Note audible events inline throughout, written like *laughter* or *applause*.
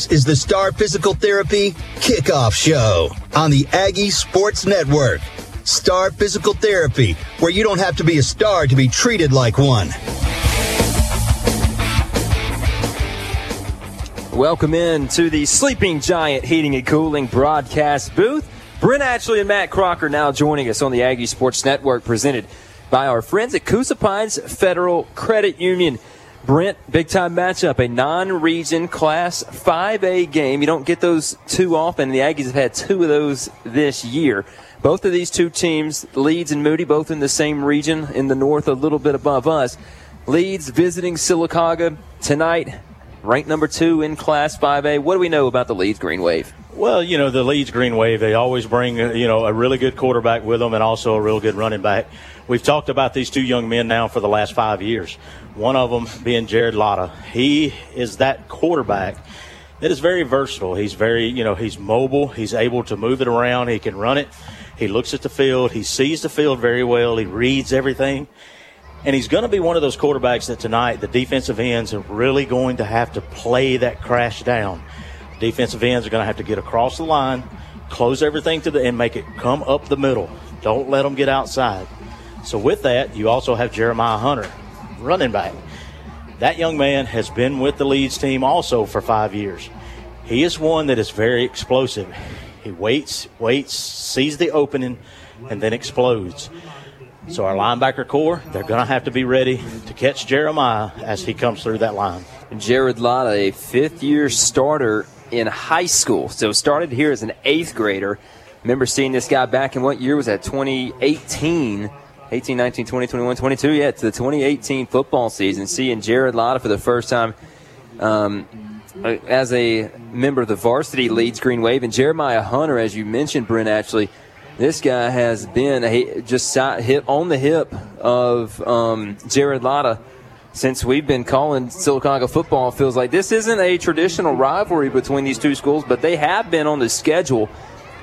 This is the Star Physical Therapy Kickoff Show on the Aggie Sports Network. Star Physical Therapy, where you don't have to be a star to be treated like one. Welcome in to the Sleeping Giant Heating and Cooling broadcast booth. Brent Ashley and Matt Crocker now joining us on the Aggie Sports Network, presented by our friends at Coosa Pines Federal Credit Union. Brent, big time matchup, a non region Class 5A game. You don't get those too often. The Aggies have had two of those this year. Both of these two teams, Leeds and Moody, both in the same region in the north, a little bit above us. Leeds visiting Sylacauga tonight, ranked number two in Class 5A. What do we know about the Leeds Green Wave? Well, you know, the Leeds Green Wave, they always bring, you know, a really good quarterback with them and also a real good running back. We've talked about these two young men now for the last five years. One of them being Jared Latta. He is that quarterback that is very versatile. He's very, you know, he's mobile. He's able to move it around. He can run it. He looks at the field. He sees the field very well. He reads everything. And he's going to be one of those quarterbacks that tonight the defensive ends are really going to have to play that crash down. Defensive ends are going to have to get across the line, close everything to the and make it come up the middle. Don't let them get outside. So with that, you also have Jeremiah Hunter, running back. That young man has been with the Leeds team also for five years. He is one that is very explosive. He waits, waits, sees the opening, and then explodes. So our linebacker core, they're going to have to be ready to catch Jeremiah as he comes through that line. Jared Latta, a fifth-year starter in high school. So started here as an eighth grader. Remember seeing this guy back in what year was that? 2018. 18, 19, 20, 21, 22. Yeah, to the 2018 football season. Seeing Jared Latta for the first time um, as a member of the varsity Leeds Green Wave. And Jeremiah Hunter, as you mentioned, Brent, actually, this guy has been a, just hit on the hip of um, Jared Latta since we've been calling Sylacauga football. Feels like this isn't a traditional rivalry between these two schools, but they have been on the schedule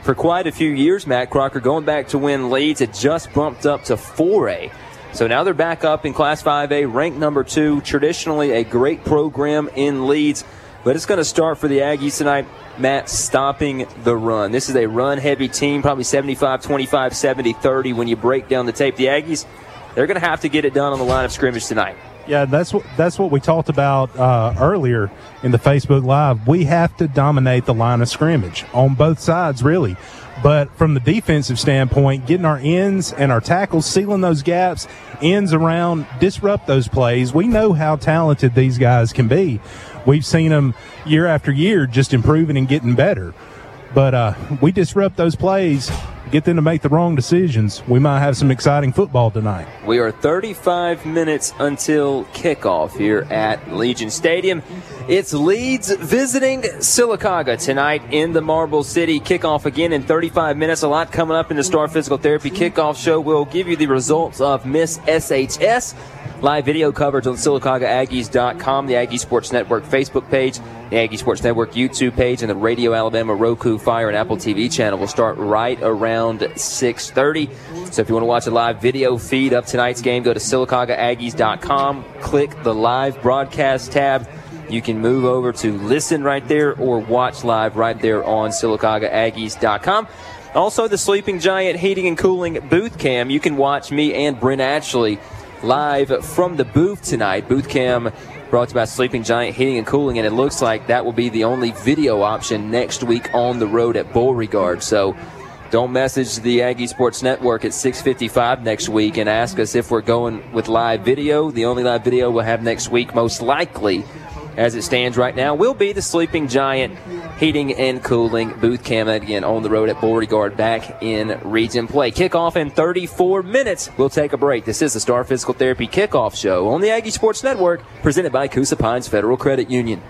for quite a few years. Matt Crocker going back to when Leeds had just bumped up to 4A. So now they're back up in Class 5A, ranked number two. Traditionally, a great program in Leeds, but it's going to start for the Aggies tonight. Matt stopping the run. This is a run heavy team, probably 75 25, 70 30 when you break down the tape. The Aggies, they're going to have to get it done on the line of scrimmage tonight. Yeah, that's what that's what we talked about uh, earlier in the Facebook Live. We have to dominate the line of scrimmage on both sides, really. But from the defensive standpoint, getting our ends and our tackles, sealing those gaps, ends around, disrupt those plays. We know how talented these guys can be. We've seen them year after year just improving and getting better. But uh, we disrupt those plays, get them to make the wrong decisions. We might have some exciting football tonight. We are 35 minutes until kickoff here at Legion Stadium. It's Leeds visiting Sylacauga tonight in the Marble City. Kickoff again in 35 minutes. A lot coming up in the Star Physical Therapy kickoff show. We'll give you the results of Miss SHS. Live video coverage on SylacaugaAggies.com, the Aggie Sports Network Facebook page, the Aggie Sports Network YouTube page, and the Radio Alabama Roku, Fire, and Apple TV channel will start right around 6.30. So if you want to watch a live video feed of tonight's game, go to SylacaugaAggies.com, click the live broadcast tab. You can move over to listen right there or watch live right there on SylacaugaAggies.com. Also, the Sleeping Giant Heating and Cooling booth cam. You can watch me and Brent Ashley live from the booth tonight. Booth cam brought to you by Sleeping Giant Heating and Cooling, and it looks like that will be the only video option next week on the road at Beauregard. So don't message the Aggie Sports Network at 6:55 next week and ask us if we're going with live video. The only live video we'll have next week, most likely, as it stands right now, will be the Sleeping Giant Heating and Cooling booth cam again on the road at Beauregard back in region play. Kickoff in 34 minutes. We'll take a break. This is the Star Physical Therapy Kickoff Show on the Aggie Sports Network, presented by Coosa Pines Federal Credit Union.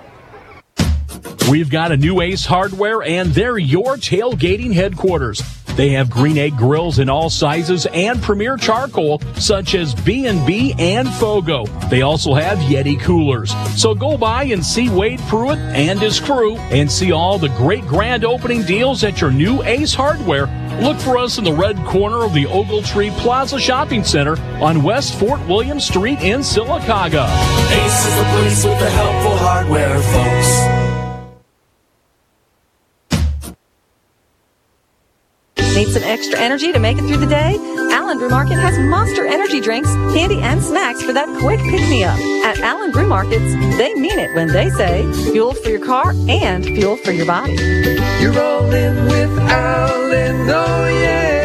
We've got a new Ace Hardware, and they're your tailgating headquarters. They have green egg grills in all sizes and premier charcoal such as B&B and Fogo. They also have Yeti coolers. So go by and see Wade Pruitt and his crew and see all the great grand opening deals at your new Ace Hardware. Look for us in the red corner of the Ogletree Plaza Shopping Center on West Fort William Street in Sylacauga. Ace is the place with the helpful hardware, folks. Some extra energy to make it through the day? Allen Brew Market has monster energy drinks, candy, and snacks for that quick pick me up. At Allen Brew Markets, they mean it when they say fuel for your car and fuel for your body. You're rolling with Allen, oh yeah.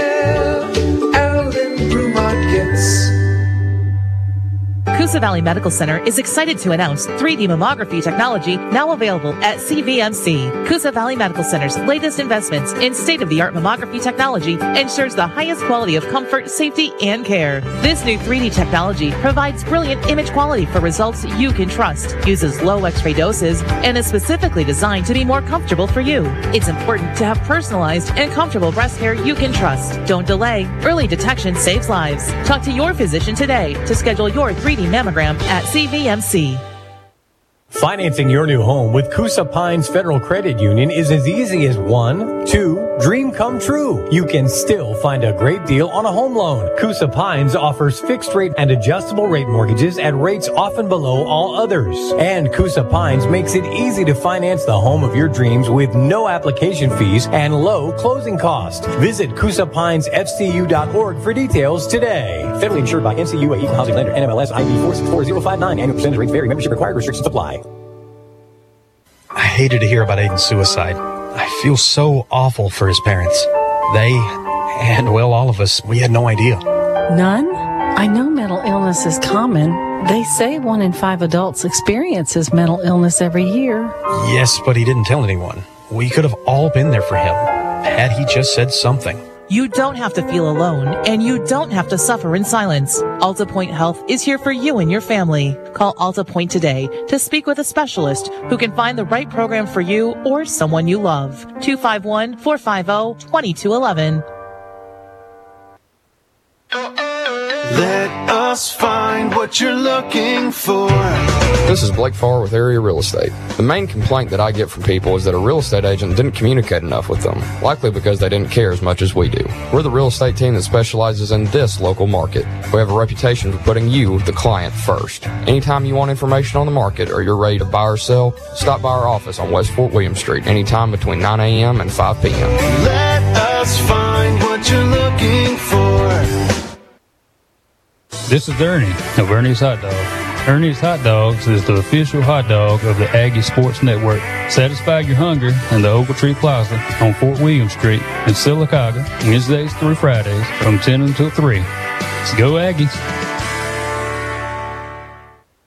Coosa Valley Medical Center is excited to announce 3D mammography technology now available at CVMC. Coosa Valley Medical Center's latest investments in state-of-the-art mammography technology ensures the highest quality of comfort, safety, and care. This new 3D technology provides brilliant image quality for results you can trust, uses low x-ray doses, and is specifically designed to be more comfortable for you. It's important to have personalized and comfortable breast care you can trust. Don't delay. Early detection saves lives. Talk to your physician today to schedule your 3D mammogram at CVMC. Financing your new home with Coosa Pines Federal Credit Union is as easy as one, two, dream come true. You can still find a great deal on a home loan. Coosa Pines offers fixed rate and adjustable rate mortgages at rates often below all others. And Coosa Pines makes it easy to finance the home of your dreams with no application fees and low closing costs. Visit CoosaPinesFCU.org for details today. Federally insured by NCUA Equal Housing Lender, NMLS ID 464059. Annual percentage rates vary. Membership required. Restrictions apply. I hated to hear about Aiden's suicide. I feel so awful for his parents. They, and well, all of us, we had no idea. None? I know mental illness is common. They say one in five adults experiences mental illness every year. Yes, but he didn't tell anyone. We could have all been there for him had he just said something. You don't have to feel alone, and you don't have to suffer in silence. AltaPointe Health is here for you and your family. Call AltaPointe today to speak with a specialist who can find the right program for you or someone you love. 251 450 2211. Let us find what you're looking for. This is Blake Farr with Area Real Estate. The main complaint that I get from people is that a real estate agent didn't communicate enough with them, likely because they didn't care as much as we do. We're the real estate team that specializes in this local market. We have a reputation for putting you, the client, first. Anytime you want information on the market or you're ready to buy or sell, stop by our office on West Fort William Street anytime between 9 a.m. and 5 p.m. Let us find what you're looking for. This is Ernie of Ernie's Hot Dog. Ernie's Hot Dogs is the official hot dog of the Aggie Sports Network. Satisfy your hunger in the Ogletree Plaza on Fort William Street in Sylacauga, Wednesdays through Fridays from 10 until 3. Let's go Aggies!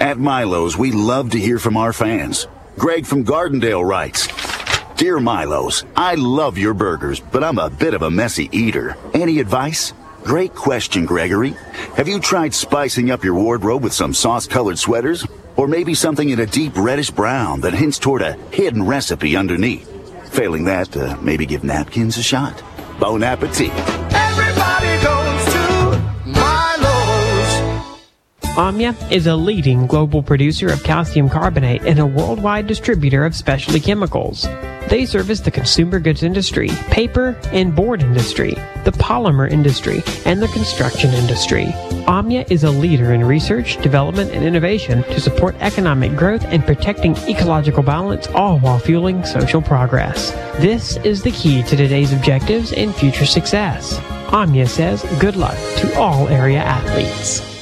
At Milo's, we love to hear from our fans. Greg from Gardendale writes, Dear Milo's, I love your burgers, but I'm a bit of a messy eater. Any advice? Great question, Gregory. Have you tried spicing up your wardrobe with some sauce-colored sweaters? Or maybe something in a deep reddish brown that hints toward a hidden recipe underneath? Failing that, uh, maybe give napkins a shot. Bon appetit. Omya is a leading global producer of calcium carbonate and a worldwide distributor of specialty chemicals. They service the consumer goods industry, paper and board industry, the polymer industry, and the construction industry. Omya is a leader in research, development, and innovation to support economic growth and protecting ecological balance, all while fueling social progress. This is the key to today's objectives and future success. Omya says good luck to all area athletes.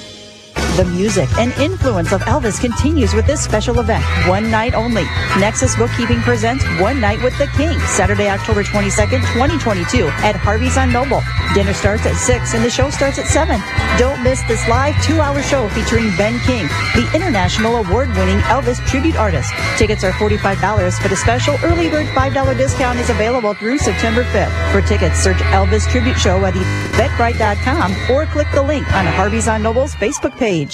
The music and influence of Elvis continues with this special event, one night only. Nexus Bookkeeping presents One Night with the King, Saturday, October 22nd, 2022, at Harvey's on Noble. Dinner starts at 6 and the show starts at 7. Don't miss this live two hour show featuring Ben King, the international award winning Elvis tribute artist. Tickets are $45, but a special early bird $5 discount is available through September 5th. For tickets, search Elvis Tribute Show at eventbrite.com or click the link on Harvey's on Noble's Facebook page.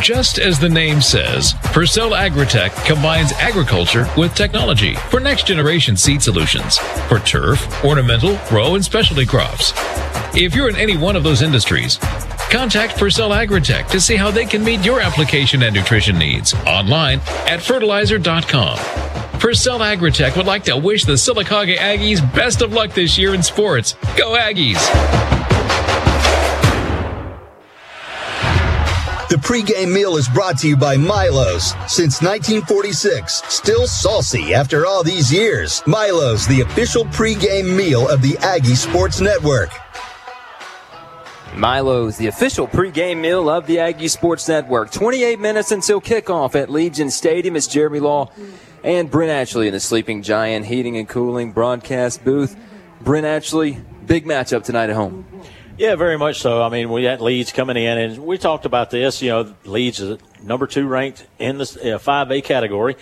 Just as the name says, Pursell Agritech combines agriculture with technology for next generation seed solutions for turf, ornamental, row, and specialty crops. If you're in any one of those industries, contact Pursell Agritech to see how they can meet your application and nutrition needs online at fertilizer.com. Pursell Agritech would like to wish the Sylacauga Aggies best of luck this year in sports. Go Aggies! Pregame meal is brought to you by Milo's. Since 1946, still saucy after all these years. Milo's, the official pregame meal of the Aggie Sports Network. Milo's, the official pregame meal of the Aggie Sports Network. 28 minutes until kickoff at Legion Stadium. It's Jeremy Law and Brent Ashley in the Sleeping Giant Heating and Cooling broadcast booth. Brent Ashley, big matchup tonight at home. Yeah, very much so. I mean, we had Leeds coming in, and we talked about this. You know, Leeds is number two ranked in the uh, 5A category,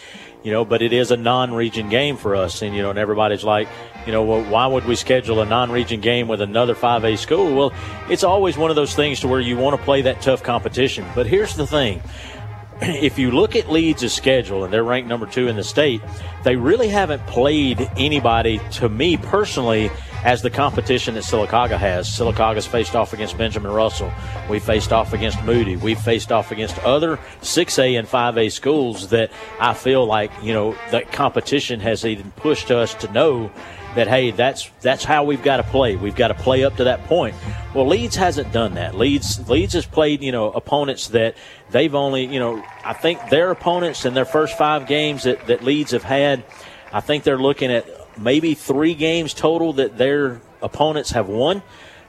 you know, but it is a non region game for us. And, you know, and everybody's like, you know, well, why would we schedule a non region game with another 5A school? Well, it's always one of those things to where you want to play that tough competition. But here's the thing *clears throat* if you look at Leeds' schedule, and they're ranked number two in the state, they really haven't played anybody, to me personally, as the competition that Sylacauga has. Sylacauga's faced off against Benjamin Russell. We faced off against Moody. We've faced off against other 6A and 5A schools that I feel like, you know, that competition has even pushed us to know that hey, that's that's how we've got to play. We've got to play up to that point. Well, Leeds hasn't done that. Leeds Leeds has played you know opponents that they've only you know I think their opponents in their first five games that that Leeds have had, I think they're looking at maybe three games total that their opponents have won.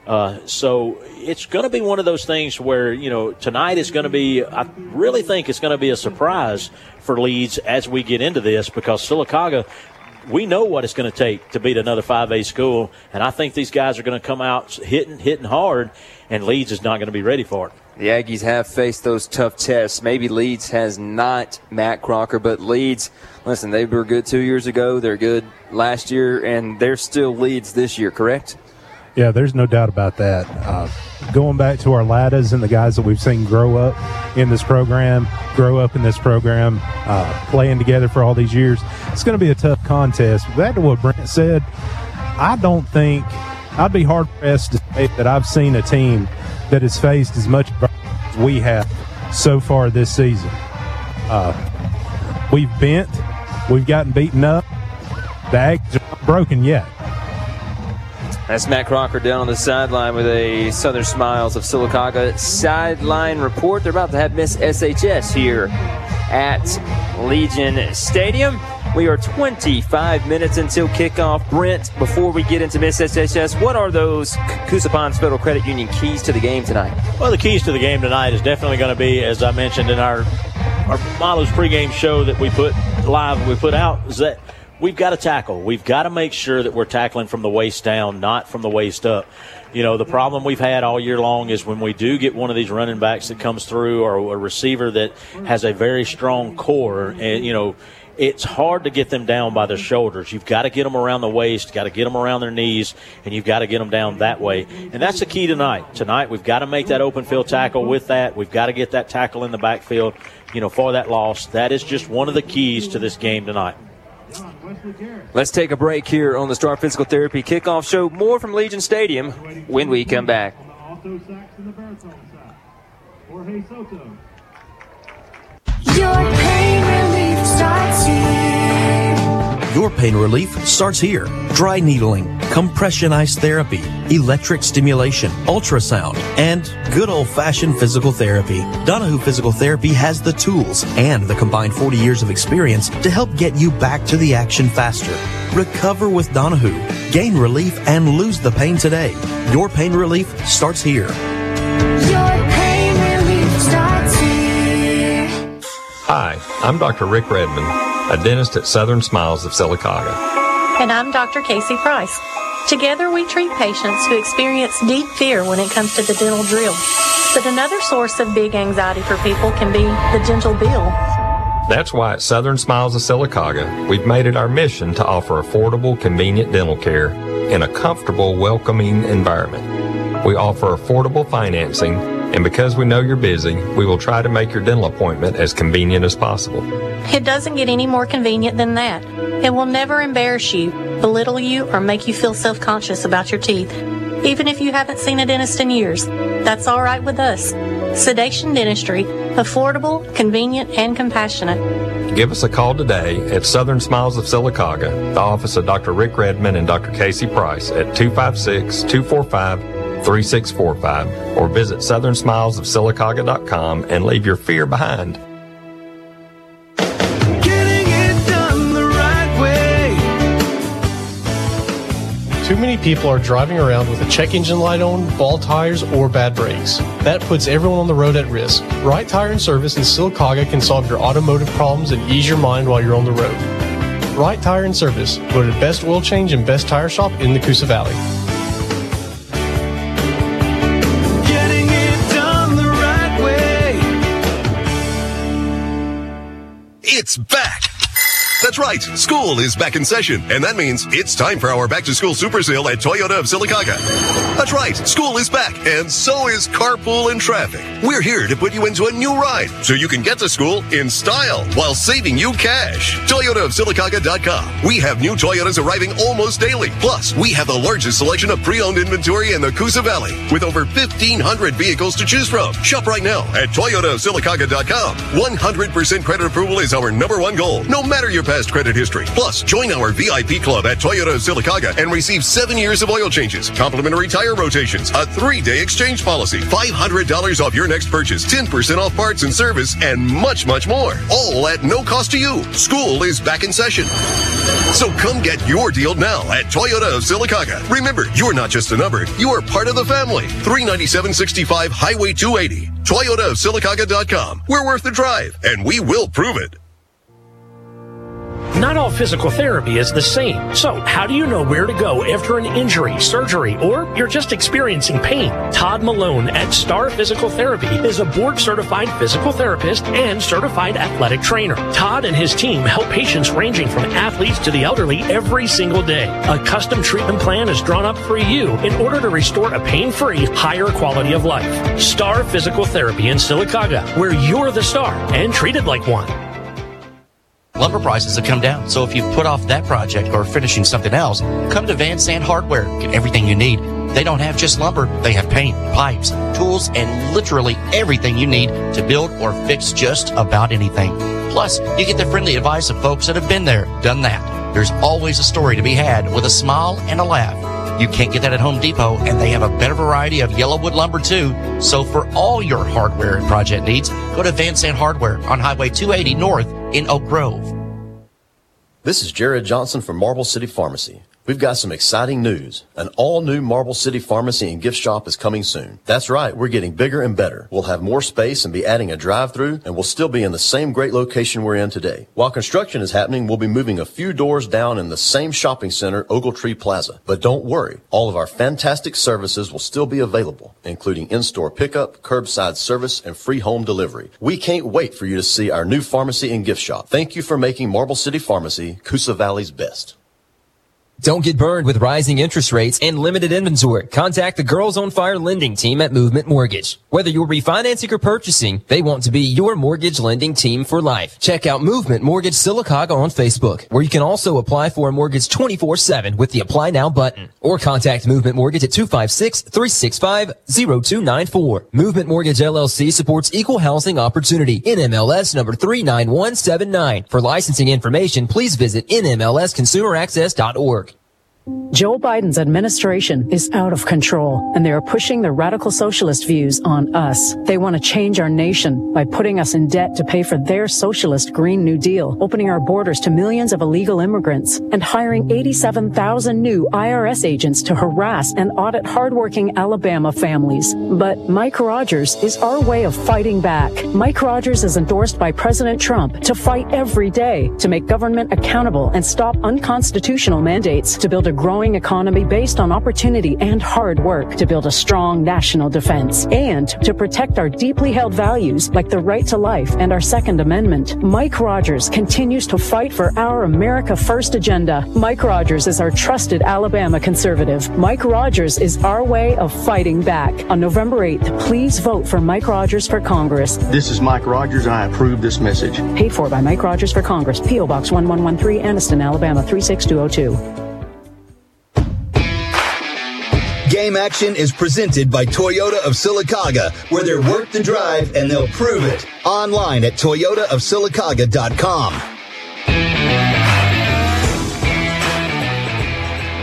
Uh, so it's going to be one of those things where you know tonight is going to be. I really think it's going to be a surprise for Leeds as we get into this because Sylacauga we know what it's going to take to beat another 5A school, and I think these guys are going to come out hitting, hitting hard, and Leeds is not going to be ready for it. The Aggies have faced those tough tests. Maybe Leeds has not Matt Crocker, but Leeds, listen, they were good two years ago. They're good last year, and they're still Leeds this year, correct? Yeah, there's no doubt about that. Uh, going back to our Lattas and the guys that we've seen grow up in this program, grow up in this program, uh, playing together for all these years, it's going to be a tough contest. Back to what Brent said, I don't think I'd be hard pressed to say that I've seen a team that has faced as much as we have so far this season. Uh, we've bent, we've gotten beaten up. The Aggies are not broken yet. That's Matt Crocker down on the sideline with a Southern Smiles of Sylacauga sideline report. They're about to have Miss SHS here at Legion Stadium. We are 25 minutes until kickoff. Brent, before we get into Miss SHS, what are those Coosa Pines Federal Credit Union keys to the game tonight? Well, the keys to the game tonight is definitely going to be, as I mentioned in our our Milo's pregame show that we put live, we put out, is that we've got to tackle. We've got to make sure that we're tackling from the waist down, not from the waist up. You know, the problem we've had all year long is when we do get one of these running backs that comes through or a receiver that has a very strong core, and, you know, it's hard to get them down by their shoulders. You've got to get them around the waist, got to get them around their knees, and you've got to get them down that way. And that's the key tonight. Tonight, we've got to make that open field tackle with that. We've got to get that tackle in the backfield, you know, for that loss. That is just one of the keys to this game tonight. Let's take a break here on the Star Physical Therapy Kickoff Show. More from Legion Stadium when we come back. Your pain relief starts here. Your pain relief starts here. Dry needling, compression ice therapy, electric stimulation, ultrasound, and good old fashioned physical therapy. Donahue Physical Therapy has the tools and the combined 40 years of experience to help get you back to the action faster. Recover with Donahue. Gain relief and lose the pain today. Your pain relief starts here. Your Hi, I'm Dr. Rick Redmond, a dentist at Southern Smiles of Sylacauga. And I'm Dr. Casey Price. Together, we treat patients who experience deep fear when it comes to the dental drill. But another source of big anxiety for people can be the dental bill. That's why at Southern Smiles of Sylacauga, we've made it our mission to offer affordable, convenient dental care in a comfortable, welcoming environment. We offer affordable financing And because we know you're busy, we will try to make your dental appointment as convenient as possible. It doesn't get any more convenient than that. It will never embarrass you, belittle you, or make you feel self conscious about your teeth. Even if you haven't seen a dentist in years, that's all right with us. Sedation Dentistry, affordable, convenient, and compassionate. Give us a call today at Southern Smiles of Sylacauga, the office of Dr. Rick Redmond and Dr. Casey Price at 256 245 3645 or visit southernsmilesofsylacauga.com and leave your fear behind. Getting it done the right way. Too many people are driving around with a check engine light on, ball tires, or bad brakes. That puts everyone on the road at risk. Right Tire and Service in Sylacauga can solve your automotive problems and ease your mind while you're on the road. Right Tire and Service, voted best oil change and best tire shop in the Coosa Valley. That's right. School is back in session, and that means it's time for our back to school super sale at Toyota of Sylacauga. That's right. School is back, and so is carpool and traffic. We're here to put you into a new ride so you can get to school in style while saving you cash. Toyota of Sylacauga.com. We have new Toyotas arriving almost daily. Plus, we have the largest selection of pre-owned inventory in the Coosa Valley with over 1,500 vehicles to choose from. Shop right now at ToyotaofSylacauga.com. 100% credit approval is our number one goal, no matter your past credit history. Plus, join our VIP club at Toyota of Sylacauga and receive seven years of oil changes, complimentary tire rotations, a three-day exchange policy, $500 off your next purchase, 10% off parts and service, and much, much more. All at no cost to you. School is back in session. So come get your deal now at Toyota of Sylacauga. Remember, you're not just a number, you are part of the family. 39765 Highway 280. Toyota of Sylacauga.com. We're worth the drive, and we will prove it. Not all physical therapy is the same. So, how do you know where to go after an injury, surgery, or you're just experiencing pain? Todd Malone at Star Physical Therapy is a board certified physical therapist and certified athletic trainer. Todd and his team help patients ranging from athletes to the elderly every single day. A custom treatment plan is drawn up for you in order to restore a pain free, higher quality of life. Star Physical Therapy in Sylacauga, where you're the star and treated like one. Lumber prices have come down, so if you've put off that project or finishing something else, come to Van Sant Hardware. Get everything you need. They don't have just lumber, they have paint, pipes, tools, and literally everything you need to build or fix just about anything. Plus, you get the friendly advice of folks that have been there, done that. There's always a story to be had with a smile and a laugh. You can't get that at Home Depot, and they have a better variety of YellaWood lumber too. So for all your hardware and project needs, go to Van Sant Hardware on Highway 280 North in Oak Grove. This is Jared Johnson from Marble City Pharmacy. We've got some exciting news. An all new Marble City Pharmacy and gift shop is coming soon. That's right, we're getting bigger and better. We'll have more space and be adding a drive through, and we'll still be in the same great location we're in today. While construction is happening, we'll be moving a few doors down in the same shopping center, Ogletree Plaza. But don't worry, all of our fantastic services will still be available, including in store pickup, curbside service, and free home delivery. We can't wait for you to see our new pharmacy and gift shop. Thank you for making Marble City Pharmacy Coosa Valley's best. Don't get burned with rising interest rates and limited inventory. Contact the Girls on Fire lending team at Movement Mortgage. Whether you're refinancing or purchasing, they want to be your mortgage lending team for life. Check out Movement Mortgage Sylacauga on Facebook, where you can also apply for a mortgage 24-7 with the Apply Now button. Or contact Movement Mortgage at 256-365-0294. Movement Mortgage LLC supports equal housing opportunity. NMLS number 39179. For licensing information, please visit nmlsconsumeraccess.org. Joe Biden's administration is out of control, and they are pushing their radical socialist views on us. They want to change our nation by putting us in debt to pay for their socialist Green New Deal, opening our borders to millions of illegal immigrants, and hiring 87,000 new IRS agents to harass and audit hardworking Alabama families. But Mike Rogers is our way of fighting back. Mike Rogers is endorsed by President Trump to fight every day to make government accountable and stop unconstitutional mandates to build a a growing economy based on opportunity and hard work to build a strong national defense and to protect our deeply held values like the right to life and our Second Amendment. Mike Rogers continues to fight for our America First agenda. Mike Rogers is our trusted Alabama conservative. Mike Rogers is our way of fighting back. On November 8th, please vote for Mike Rogers for Congress. This is Mike Rogers, and I approve this message. Paid for by Mike Rogers for Congress, P.O. Box 1113, Anniston, Alabama 36202. Game Action is presented by Toyota of Sylacauga, where they're worth the drive and they'll prove it. Online at toyotaofsylacauga.com.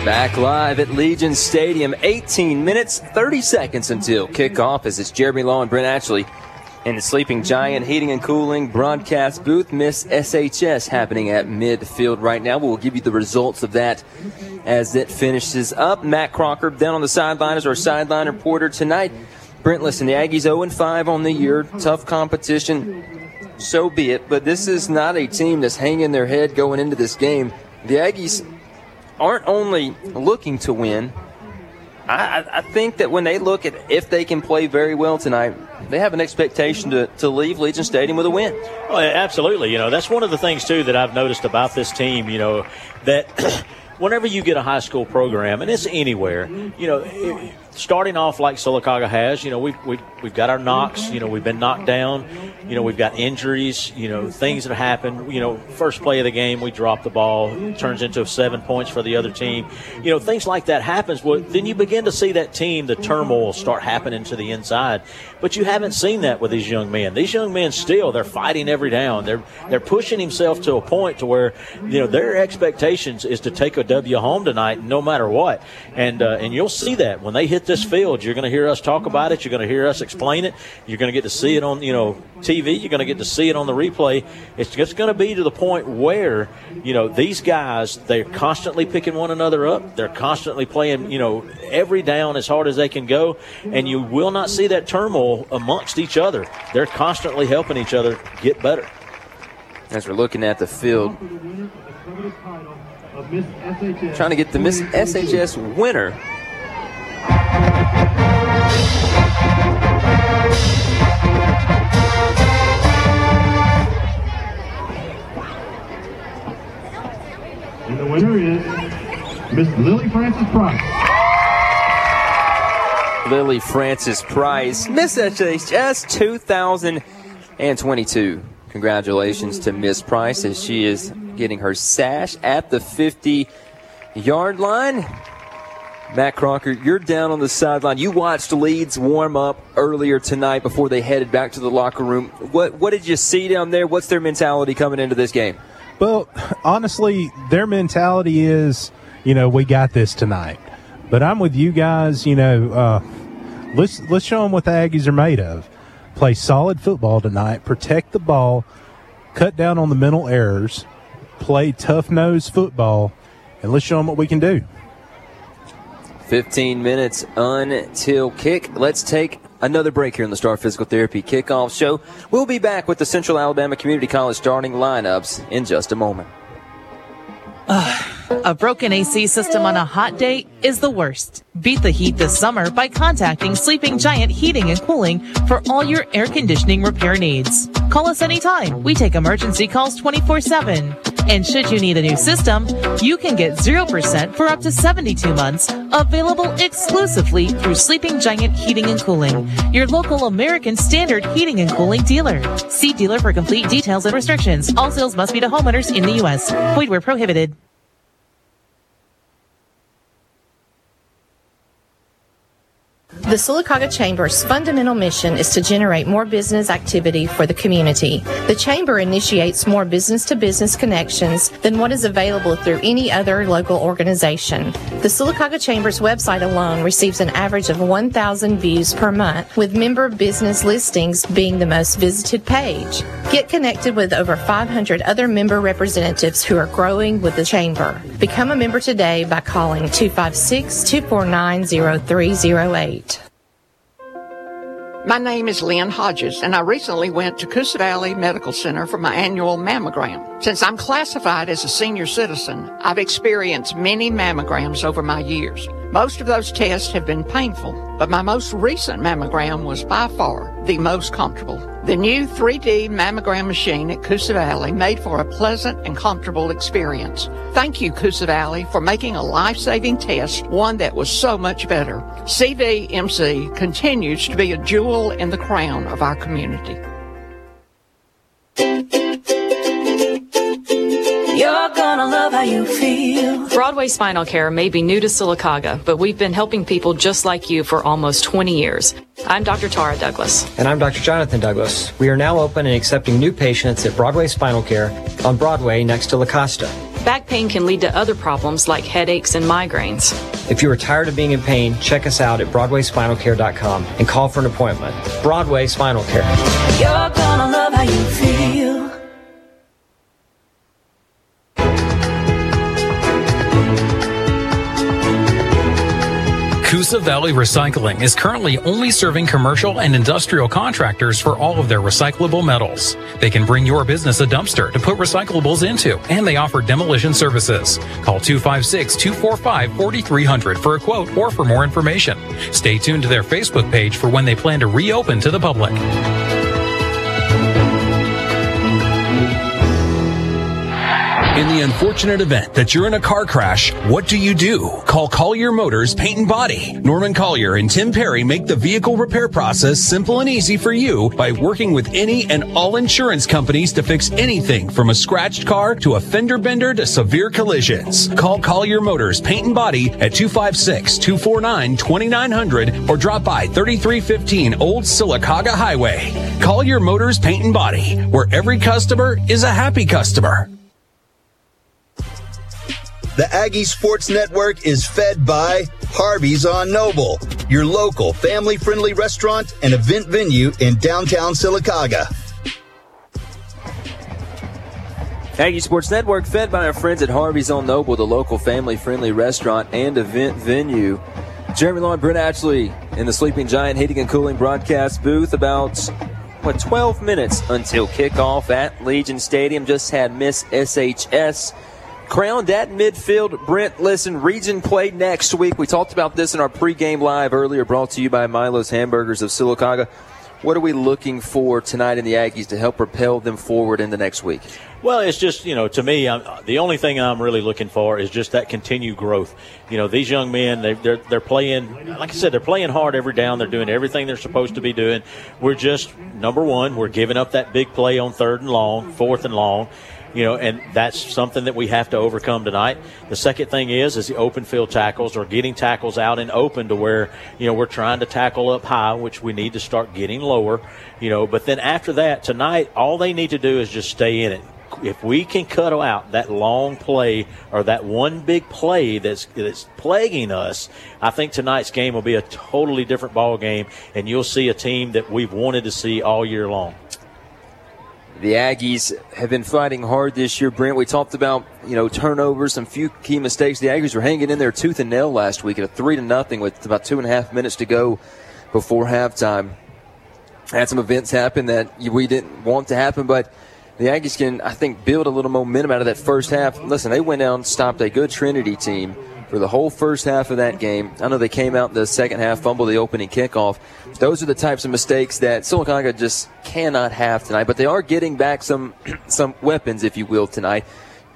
Back live at Legion Stadium, 18 minutes, 30 seconds until kickoff as it's Jeremy Law and Brent Ashley in the Sleeping Giant Heating and Cooling broadcast booth. Miss SHS happening at midfield right now. We'll give you the results of that as it finishes up. Matt Crocker down on the sideline as our sideline reporter tonight. Brent, listen, the Aggies 0 5 on the year. Tough competition. So be it. But this is not a team that's hanging their head going into this game. The Aggies aren't only looking to win. I- I think that when they look at if they can play very well tonight, they have an expectation to, to leave Legion Stadium with a win. Oh, well, absolutely. You know, that's one of the things, too, that I've noticed about this team, you know, that *clears throat* whenever you get a high school program, and it's anywhere, you know, it- starting off like Sylacauga has, you know, we've, we've, we've got our knocks, you know, we've been knocked down, you know, we've got injuries, you know, things that happen. You know, first play of the game, we drop the ball, turns into seven points for the other team. You know, things like that happens. Well, then you begin to see that team, the turmoil start happening to the inside. But you haven't seen that with these young men. These young men still, they're fighting every down. They're they're pushing himself to a point to where, you know, their expectations is to take a W home tonight, no matter what. And uh, and you'll see that when they hit this field. You're going to hear us talk about it. You're going to hear us explain it. You're going to get to see it on you know TV. You're going to get to see it on the replay. It's just going to be to the point where you know these guys they're constantly picking one another up. They're constantly playing you know every down as hard as they can go, and you will not see that turmoil amongst each other. They're constantly helping each other get better. As we're looking at the field, trying to get the Miss SHS winner. And the winner is Miss Lily Francis Price. Lily Francis Price, Miss SHS 2022. Congratulations to Miss Price as she is getting her sash at the 50 yard line. Matt Crocker, you're down on the sideline. You watched Leeds warm up earlier tonight before they headed back to the locker room. What what did you see down there? What's their mentality coming into this game? Well, honestly, their mentality is, you know, we got this tonight. But I'm with you guys. You know, uh, let's let's show them what the Aggies are made of. Play solid football tonight. Protect the ball. Cut down on the mental errors. Play tough nosed football, and let's show them what we can do. 15 minutes until kick. Let's take another break here in the Star Physical Therapy Kickoff Show. We'll be back with the Central Alabama Community College starting lineups in just a moment. A broken AC system on a hot day is the worst. Beat the heat this summer by contacting Sleeping Giant Heating and Cooling for all your air conditioning repair needs. Call us anytime. We take emergency calls 24 7. And should you need a new system, you can get 0% for up to 72 months, available exclusively through Sleeping Giant Heating and Cooling, your local American Standard Heating and Cooling dealer. See dealer for complete details and restrictions. All sales must be to homeowners in the U.S. Void where prohibited. The Sylacauga Chamber's fundamental mission is to generate more business activity for the community. The Chamber initiates more business to business connections than what is available through any other local organization. The Sylacauga Chamber's website alone receives an average of 1,000 views per month, with member business listings being the most visited page. Get connected with over 500 other member representatives who are growing with the Chamber. Become a member today by calling 256 249 0308. My name is Lynn Hodges, and I recently went to Coosa Valley Medical Center for my annual mammogram. Since I'm classified as a senior citizen, I've experienced many mammograms over my years. Most of those tests have been painful, but my most recent mammogram was by far the most comfortable. The new 3D mammogram machine at Coosa Valley made for a pleasant and comfortable experience. Thank you, Coosa Valley, for making a life-saving test one that was so much better. CVMC continues to be a jewel in the crown of our community. You're gonna love how you feel. Broadway Spinal Care may be new to Sylacauga, but we've been helping people just like you for almost 20 years. I'm Dr. Tara Douglas. And I'm Dr. Jonathan Douglas. We are now open and accepting new patients at Broadway Spinal Care on Broadway next to La Costa. Back pain can lead to other problems like headaches and migraines. If you are tired of being in pain, check us out at BroadwaySpinalCare.com and call for an appointment. Broadway Spinal Care. You're gonna love how you feel. Coosa Valley Recycling is currently only serving commercial and industrial contractors for all of their recyclable metals. They can bring your business a dumpster to put recyclables into, and they offer demolition services. Call 256-245-4300 for a quote or for more information. Stay tuned to their Facebook page for when they plan to reopen to the public. In the unfortunate event that you're in a car crash, what do you do? Call Collier Motors Paint and Body. Norman Collier and Tim Perry make the vehicle repair process simple and easy for you by working with any and all insurance companies to fix anything from a scratched car to a fender bender to severe collisions. Call Collier Motors Paint and Body at 256-249-2900 or drop by 3315 Old Sylacauga Highway. Collier Motors Paint and Body, where every customer is a happy customer. The Aggie Sports Network is fed by Harvey's on Noble, your local family friendly restaurant and event venue in downtown Sylacauga. Aggie Sports Network, fed by our friends at Harvey's on Noble, the local family-friendly restaurant and event venue. Jeremy Law and Brent Ashley in the Sleeping Giant Heating and Cooling broadcast booth. About what 12 minutes until kickoff at Legion Stadium. Just had Miss SHS crowned at midfield. Brent, listen, Region play next week. We talked about this in our pregame live earlier, brought to you by Milo's Hamburgers of Sylacauga. What are we looking for tonight in the Aggies to help propel them forward in the next week? Well, it's just you know, to me, I'm, the only thing I'm really looking for is just that continued growth. You know, these young men, they, they're they're playing, like I said, they're playing hard every down. They're doing everything they're supposed to be doing. We're just number one, we're giving up that big play on third and long, fourth and long. You know, and that's something that we have to overcome tonight. The second thing is is the open field tackles or getting tackles out and open to where you know we're trying to tackle up high, which we need to start getting lower. You know, but then after that tonight, all they need to do is just stay in it if we can cut out that long play or that one big play that's that's plaguing us, I think tonight's game will be a totally different ball game, and you'll see a team that we've wanted to see all year long. The Aggies have been fighting hard this year, Brent. We talked about, you know, turnovers, some few key mistakes. The Aggies were hanging in there tooth and nail last week at a three to nothing with about two and a half minutes to go before halftime. Had some events happen that we didn't want to happen, but the Aggies can, I think, build a little momentum out of that first half. Listen, they went down, and stopped a good Trinity team for the whole first half of that game. I know they came out in the second half, fumbled the opening kickoff. Those are the types of mistakes that Sylacauga just cannot have tonight. But they are getting back some *clears throat* some weapons, if you will, tonight.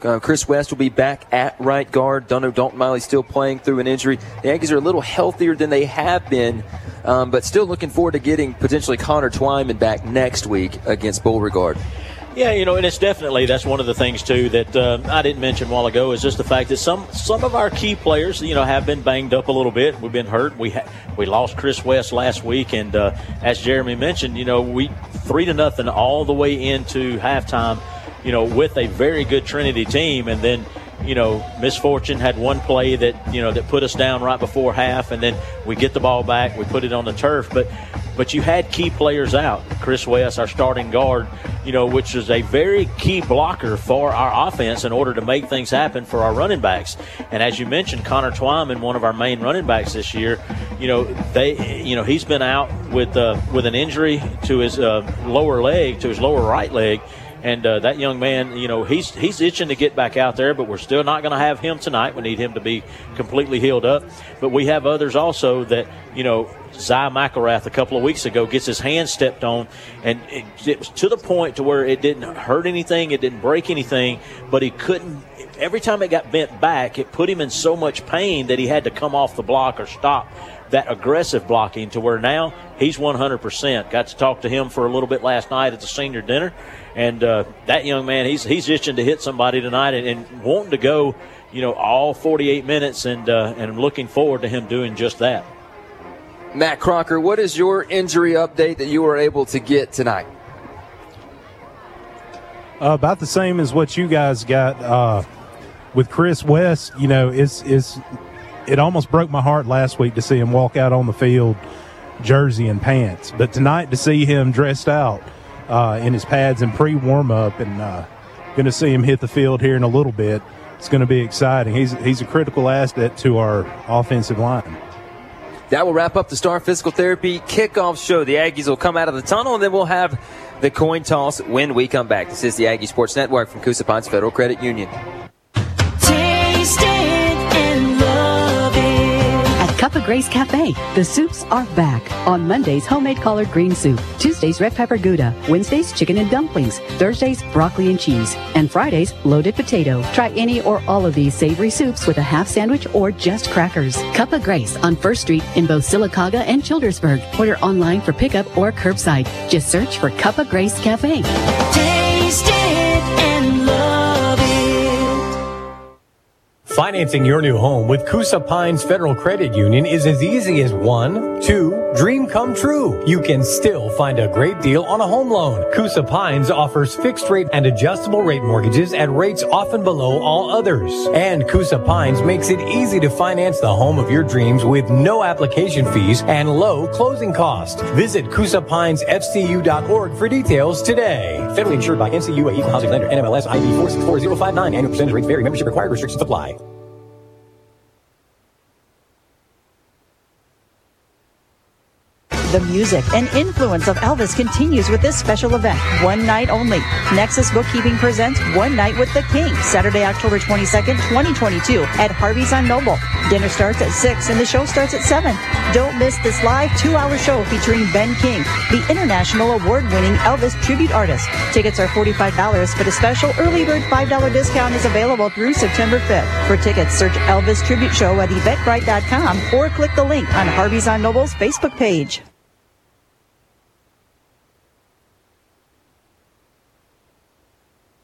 Uh, Chris West will be back at right guard. Dunno Dalton Miley still playing through an injury. The Aggies are a little healthier than they have been, um, but still looking forward to getting potentially Connor Twyman back next week against Beauregard. Yeah, you know, and it's definitely that's one of the things too that uh, I didn't mention a while ago is just the fact that some some of our key players, you know, have been banged up a little bit. We've been hurt. We ha- we lost Chris West last week, and uh, as Jeremy mentioned, you know, we three to nothing all the way into halftime. You know, with a very good Trinity team, and then you know, misfortune had one play that you know that put us down right before half, and then we get the ball back, we put it on the turf, but but you had key players out. Chris West, our starting guard, you know, which is a very key blocker for our offense in order to make things happen for our running backs. And as you mentioned, Connor Twyman, one of our main running backs this year, you know, they, you know, he's been out with uh, with an injury to his uh, lower leg, to his lower right leg, and uh, that young man, you know, he's he's itching to get back out there, but we're still not going to have him tonight. We need him to be completely healed up. But we have others also that, you know, Zy McElrath a couple of weeks ago gets his hand stepped on, and it, it was to the point to where it didn't hurt anything, it didn't break anything, but he couldn't. Every time it got bent back, it put him in so much pain that he had to come off the block or stop that aggressive blocking to where now he's 100%. Got to talk to him for a little bit last night at the senior dinner, and uh, that young man, he's he's itching to hit somebody tonight and, and wanting to go, you know, all 48 minutes, and uh, and I'm looking forward to him doing just that. Matt Crocker, what is your injury update that you were able to get tonight? Uh, about the same as what you guys got uh, with Chris West. You know, it's it's it almost broke my heart last week to see him walk out on the field, jersey and pants, but tonight to see him dressed out uh, in his pads and pre warm up, and uh, going to see him hit the field here in a little bit. It's going to be exciting. He's he's a critical asset to our offensive line. That will wrap up the Star Physical Therapy kickoff show. The Aggies will come out of the tunnel, and then we'll have the coin toss when we come back. This is the Aggie Sports Network from Coosa Pines Federal Credit Union. Cup of Grace Cafe, the soups are back. On Mondays, homemade collard green soup. Tuesdays, red pepper gouda. Wednesdays, chicken and dumplings. Thursdays, broccoli and cheese. And Fridays, loaded potato. Try any or all of these savory soups with a half sandwich or just crackers. Cup of Grace on First Street in both Sylacauga and Childersburg. Order online for pickup or curbside. Just search for Cup of Grace Cafe. Taste it Financing your new home with Coosa Pines Federal Credit Union is as easy as one, two, dream come true. You can still find a great deal on a home loan. Coosa Pines offers fixed rate and adjustable rate mortgages at rates often below all others. And Coosa Pines makes it easy to finance the home of your dreams with no application fees and low closing costs. Visit CoosaPinesFCU.org for details today. Federally insured by NCUA equal housing lender, NMLS ID 464059. Annual percentage rates vary. Membership required. Restrictions apply. The music and influence of Elvis continues with this special event, one night only. Nexus Bookkeeping presents One Night with the King, Saturday, October 22nd, 2022, at Harvey's on Noble. Dinner starts at 6 and the show starts at 7. Don't miss this live two hour show featuring Ben King, the international award winning Elvis tribute artist. Tickets are $45, but a special early bird $5 discount is available through September 5th. For tickets, search Elvis Tribute Show at eventbrite.com or click the link on Harvey's on Noble's Facebook page.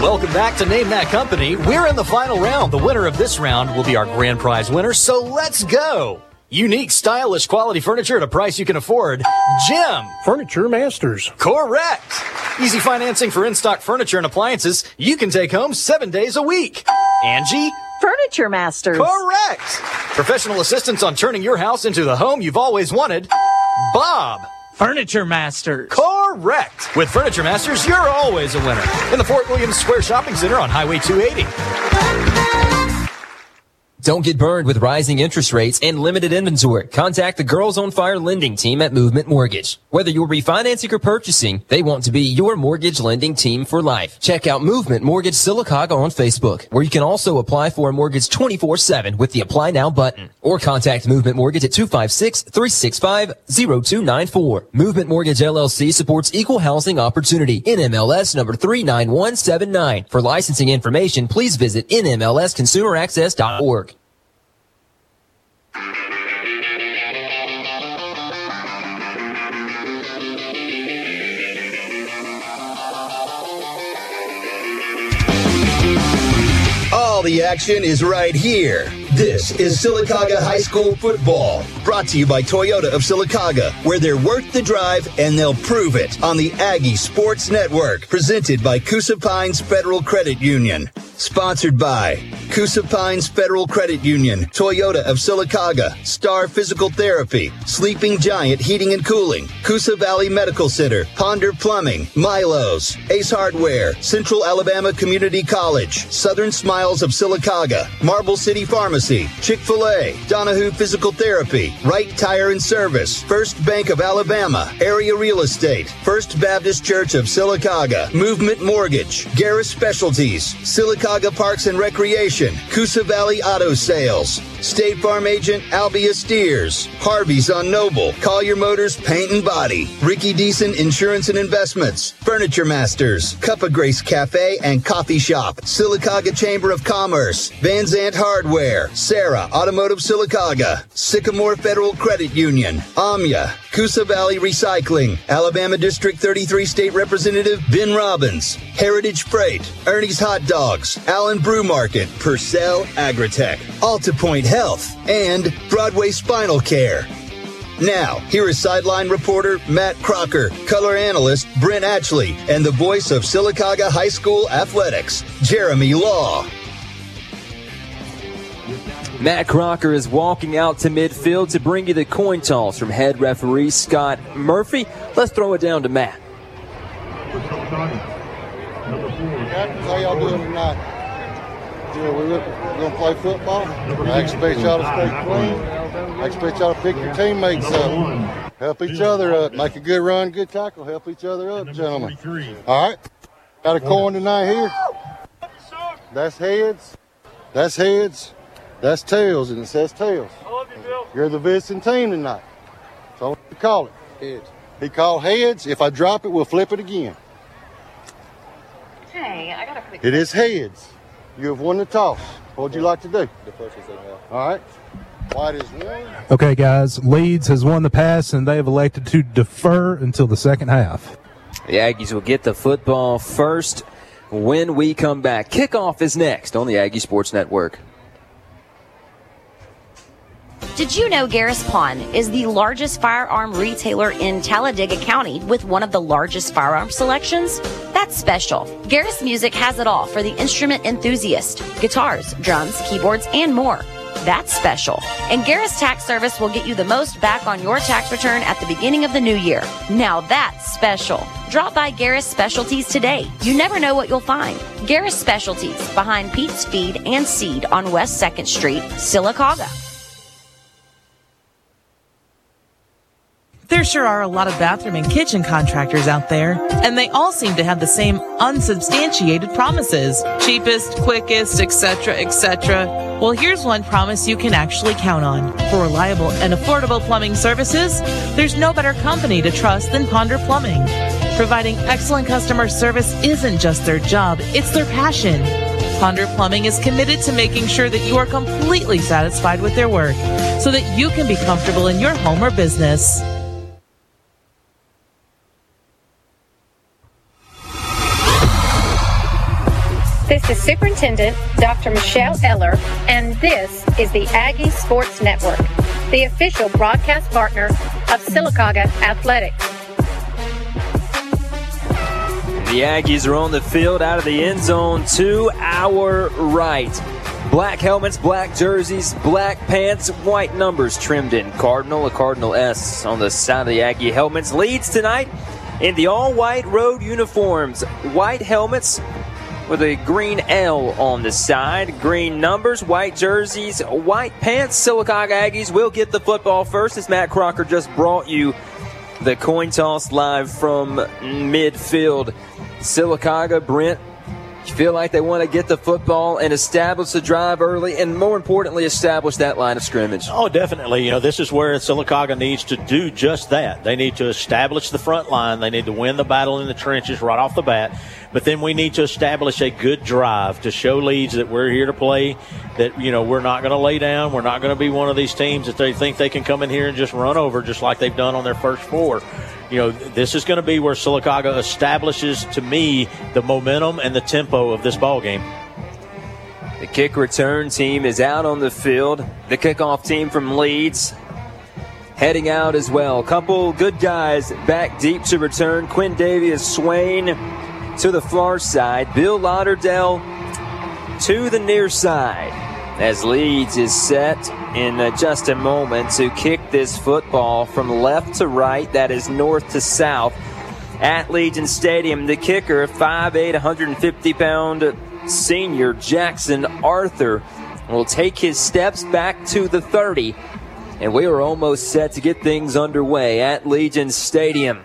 Welcome back to Name That Company. We're in the final round. The winner of this round will be our grand prize winner, so let's go. Unique, stylish, quality furniture at a price you can afford. Jim. Furniture Masters. Correct. Easy financing for in-stock furniture and appliances you can take home seven days a week. Angie. Furniture Masters. Correct. Professional assistance on turning your house into the home you've always wanted. Bob. Furniture Masters. Correct. With Furniture Masters, you're always a winner. In the Fort Williams Square Shopping Center on Highway 280. Don't get burned with rising interest rates and limited inventory. Contact the Girls on Fire lending team at Movement Mortgage. Whether you're refinancing or purchasing, they want to be your mortgage lending team for life. Check out Movement Mortgage Sylacauga on Facebook, where you can also apply for a mortgage 24-7 with the Apply Now button. Or contact Movement Mortgage at 256-365-0294. Movement Mortgage LLC supports equal housing opportunity. NMLS number 39179. For licensing information, please visit nmlsconsumeraccess.org thank you. All the action is right here. This is Sylacauga High School football, brought to you by Toyota of Sylacauga, where they're worth the drive and they'll prove it on the Aggie Sports Network, presented by Coosa Pines Federal Credit Union. Sponsored by Coosa Pines Federal Credit Union, Toyota of Sylacauga, Star Physical Therapy, Sleeping Giant Heating and Cooling, Coosa Valley Medical Center, Ponder Plumbing, Milo's, Ace Hardware, Central Alabama Community College, Southern Smiles of Sylacauga, Marble City Pharmacy, Chick-fil-A, Donahue Physical Therapy, Wright Tire and Service, First Bank of Alabama, Area Real Estate, First Baptist Church of Sylacauga, Movement Mortgage, Garris Specialties, Sylacauga Parks and Recreation, Coosa Valley Auto Sales, State Farm Agent Albia Steers, Harvey's on Noble, Collier Motors Paint and Body, Ricky Deason Insurance and Investments, Furniture Masters, Cup of Grace Cafe and Coffee Shop, Sylacauga Chamber of Commerce, Van Zant Hardware, Serra Automotive Sylacauga, Sycamore Federal Credit Union, Omya, Coosa Valley Recycling, Alabama District 33 State Representative Ben Robbins, Heritage Freight, Ernie's Hot Dogs, Allen Brew Market, Pursell Agritech, AltaPointe Health, and Broadway Spinal Care. Now, here is sideline reporter Matt Crocker, color analyst Brent Atchley, and the voice of Sylacauga High School athletics, Jeremy Law. Matt Crocker is walking out to midfield to bring you the coin toss from head referee Scott Murphy. Let's throw it down to Matt. How y'all doing tonight? Yeah, we're going to play football. I expect y'all to stay clean. I expect y'all to pick your teammates up. Help each other up. Make a good run, good tackle. Help each other up, gentlemen. All right. Got a coin tonight here. That's heads. That's heads. That's tails, and it says tails. I love you, Bill. You're the visiting team tonight. So you call it. Heads. He called heads. If I drop it, we'll flip it again. Hey, I gotta quick. It is heads. You have won the toss. What would you like to do? The first is All right. White is one. Okay, guys, Leeds has won the pass and they have elected to defer until the second half. The Aggies will get the football first when we come back. Kickoff is next on the Aggie Sports Network. Did you know Garris Pawn is the largest firearm retailer in Talladega County with one of the largest firearm selections? That's special. Garris Music has it all for the instrument enthusiast guitars, drums, keyboards, and more. That's special. And Garris Tax Service will get you the most back on your tax return at the beginning of the new year. Now that's special. Drop by Garris Specialties today. You never know what you'll find. Garris Specialties behind Pete's Feed and Seed on West 2nd Street, Sylacauga. There sure are a lot of bathroom and kitchen contractors out there, and they all seem to have the same unsubstantiated promises. Cheapest, quickest, etc., etc. Well, here's one promise you can actually count on. For reliable and affordable plumbing services, there's no better company to trust than Ponder Plumbing. Providing excellent customer service isn't just their job, it's their passion. Ponder Plumbing is committed to making sure that you are completely satisfied with their work so that you can be comfortable in your home or business. Is Superintendent Dr. Michelle Eller, and this is the Aggie Sports Network, the official broadcast partner of Sylacauga Athletics. The Aggies are on the field out of the end zone to our right. Black helmets, black jerseys, black pants, white numbers trimmed in Cardinal, a Cardinal S on the side of the Aggie helmets. Leeds tonight in the all white road uniforms, white helmets with a green L on the side, green numbers, white jerseys, white pants. Sylacauga Aggies will get the football first as Matt Crocker just brought you the coin toss live from midfield. Sylacauga, Brent, you feel like they want to get the football and establish the drive early, and more importantly, establish that line of scrimmage. Oh, definitely. You know, this is where Sylacauga needs to do just that. They need to establish the front line. They need to win the battle in the trenches right off the bat. But then we need to establish a good drive to show Leeds that we're here to play. That you know we're not going to lay down. We're not going to be one of these teams that they think they can come in here and just run over, just like they've done on their first four you know, this is going to be where Sylacauga establishes to me the momentum and the tempo of this ball game. The kick return team is out on the field. The kickoff team from Leeds heading out as well. Couple good guys back deep to return. Quindavius Swain to the far side. Bill Lauderdale to the near side. As Leeds is set in uh, just a moment to kick this football from left to right, that is north to south, at Legion Stadium. The kicker, 5'8, 150 pound senior Jackson Arthur will take his steps back to the 30. And we are almost set to get things underway at Legion Stadium.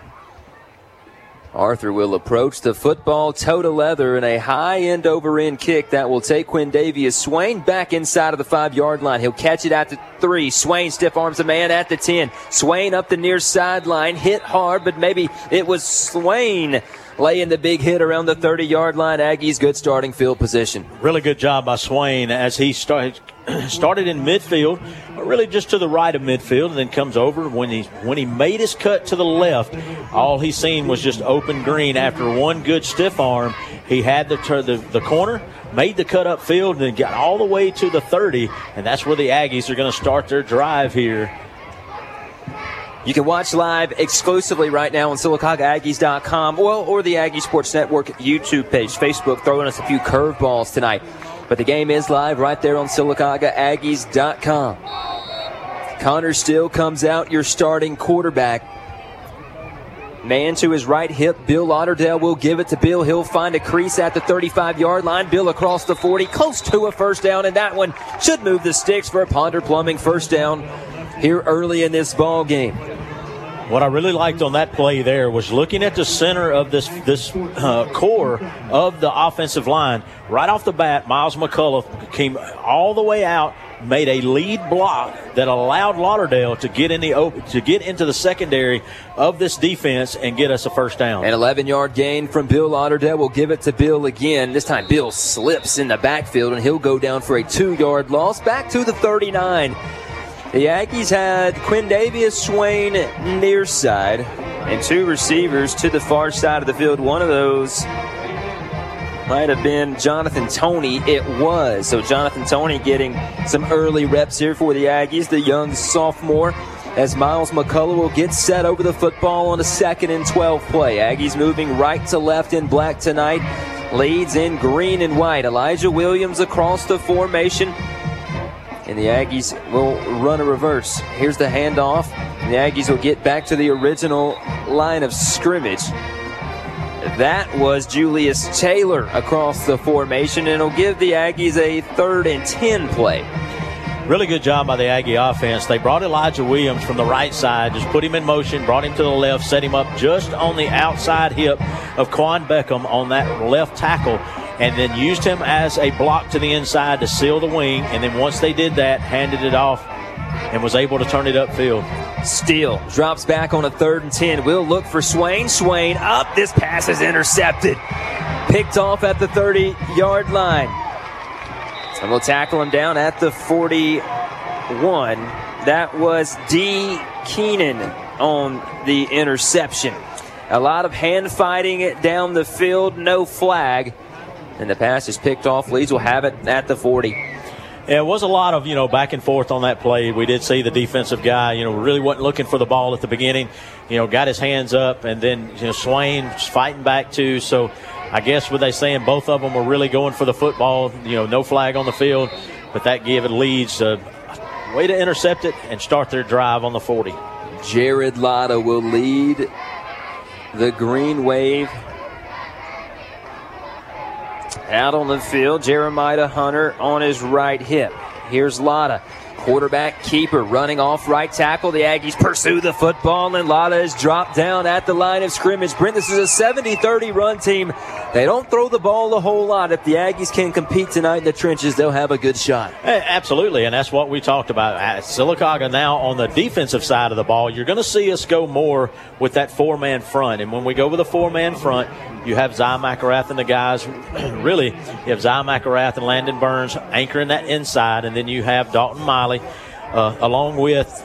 Arthur will approach the football toe to leather in a high end over end kick that will take Quindavius Swain back inside of the five yard line. He'll catch it at the three. Swain stiff arms a man at the 10. Swain up the near sideline, hit hard, but maybe it was Swain laying the big hit around the 30 yard line. Aggies good starting field position. Really good job by Swain as he started *clears throat* started in midfield, really just to the right of midfield, and then comes over. When he when he made his cut to the left, all he seen was just open green. After one good stiff arm, he had the the, the corner, made the cut up field, and then got all the way to the 30, and that's where the Aggies are going to start their drive here. You can watch live exclusively right now on SylacaugaAggies.com or, or the Aggie Sports Network YouTube page. Facebook throwing us a few curveballs tonight. But the game is live right there on SylacaugaAggies.com. Connor Still comes out, your starting quarterback. Man to his right hip. Bill Lauderdale will give it to Bill. He'll find a crease at the 35 yard line. Bill across the 40, close to a first down, and that one should move the sticks for a Ponder Plumbing first down here early in this ball game. What I really liked on that play there was looking at the center of this this uh, core of the offensive line. Right off the bat, Miles McCullough came all the way out, made a lead block that allowed Lauderdale to get in the open, to get into the secondary of this defense and get us a first down. An 11 yard gain from Bill Lauderdale will give it to Bill again. This time Bill slips in the backfield and he'll go down for a two yard loss back to the 39. The Aggies had Quindavius Swain near side and two receivers to the far side of the field. One of those might have been Jonathan Tony. It was. So Jonathan Tony getting some early reps here for the Aggies, the young sophomore. As Miles McCullough will get set over the football on a second and 12 play. Aggies moving right to left in black tonight. Leeds in green and white. Elijah Williams across the formation and the Aggies will run a reverse. Here's the handoff. And the Aggies will get back to the original line of scrimmage. That was Julius Taylor across the formation, and it'll give the Aggies a third and 10 play. Really good job by the Aggie offense. They brought Elijah Williams from the right side, just put him in motion, brought him to the left, set him up just on the outside hip of Quan Beckham on that left tackle and then used him as a block to the inside to seal the wing. And then once they did that, handed it off and was able to turn it upfield. Steele drops back on a third and 10. We'll look for Swain. Swain up. This pass is intercepted. Picked off at the 30 yard line. And we'll tackle him down at the 41. That was D. Keenan on the interception. A lot of hand fighting down the field, no flag and the pass is picked off. Leeds will have it at the 40. Yeah, it was a lot of, you know, back and forth on that play. We did see the defensive guy, you know, really wasn't looking for the ball at the beginning, you know, got his hands up, and then, you know, Swain fighting back too. So I guess what they saying, both of them were really going for the football, you know, no flag on the field, but that gave it Leeds a way to intercept it and start their drive on the 40. Jared Latta will lead the Green Wave out on the field, Jeremiah Hunter on his right hip. Here's Latta. Quarterback keeper running off right tackle. The Aggies pursue the football, and Latta is dropped down at the line of scrimmage. Brent, this is a 70 30 run team. They don't throw the ball a whole lot. If the Aggies can compete tonight in the trenches, they'll have a good shot. Absolutely, and that's what we talked about. At Sylacauga now on the defensive side of the ball, you're going to see us go more with that four man front. And when we go with a four man front, you have Zy McElrath and the guys. *clears throat* really, you have Zy McElrath and Landon Burns anchoring that inside, and then you have Dalton Miley uh, along with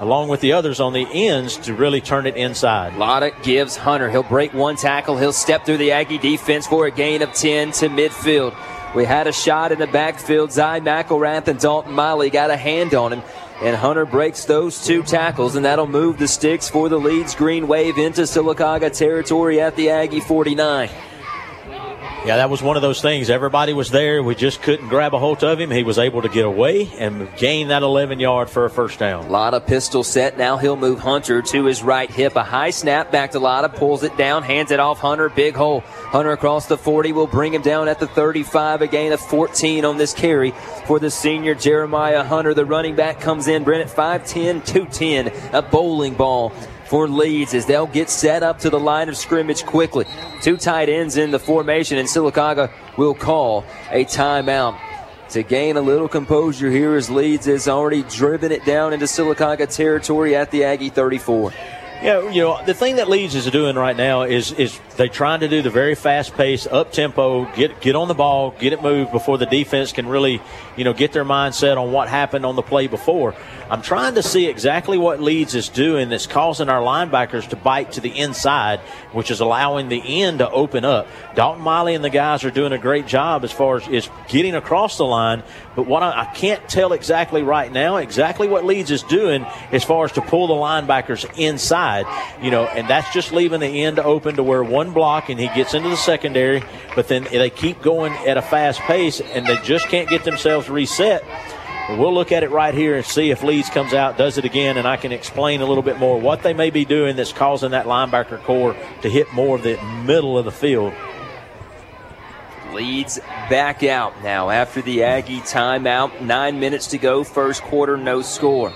along with the others on the ends to really turn it inside. Latta gives Hunter. He'll break one tackle. He'll step through the Aggie defense for a gain of 10 to midfield. We had a shot in the backfield. Zy McElrath and Dalton Miley got a hand on him. And Hunter breaks those two tackles, and that'll move the sticks for the Leeds Green Wave into Sylacauga territory at the Aggie 49. Yeah, that was one of those things. Everybody was there. We just couldn't grab a hold of him. He was able to get away and gain that 11 yard for a first down. Latta pistol set. Now he'll move Hunter to his right hip. A high snap back to Latta. Pulls it down. Hands it off Hunter. Big hole. Hunter across the 40 will bring him down at the 35. A gain of 14 on this carry for the senior Jeremiah Hunter. The running back comes in. Brent 5'10, 210. A bowling ball for Leeds as they'll get set up to the line of scrimmage quickly. Two tight ends in the formation, and Sylacauga will call a timeout. To gain a little composure here as Leeds has already driven it down into Sylacauga territory at the Aggie 34. Yeah, you know, the thing that Leeds is doing right now is is they're trying to do the very fast pace, up tempo, get get on the ball, get it moved before the defense can really, you know, get their mindset on what happened on the play before. I'm trying to see exactly what Leeds is doing that's causing our linebackers to bite to the inside, which is allowing the end to open up. Dalton Miley and the guys are doing a great job as far as is getting across the line, but what I, I can't tell exactly right now, exactly what Leeds is doing as far as to pull the linebackers inside, you know, and that's just leaving the end open to where one block and he gets into the secondary, but then they keep going at a fast pace and they just can't get themselves reset. We'll look at it right here and see if Leeds comes out, does it again, and I can explain a little bit more what they may be doing that's causing that linebacker core to hit more of the middle of the field. Leeds back out now after the Aggie timeout. Nine minutes to go, first quarter, no score.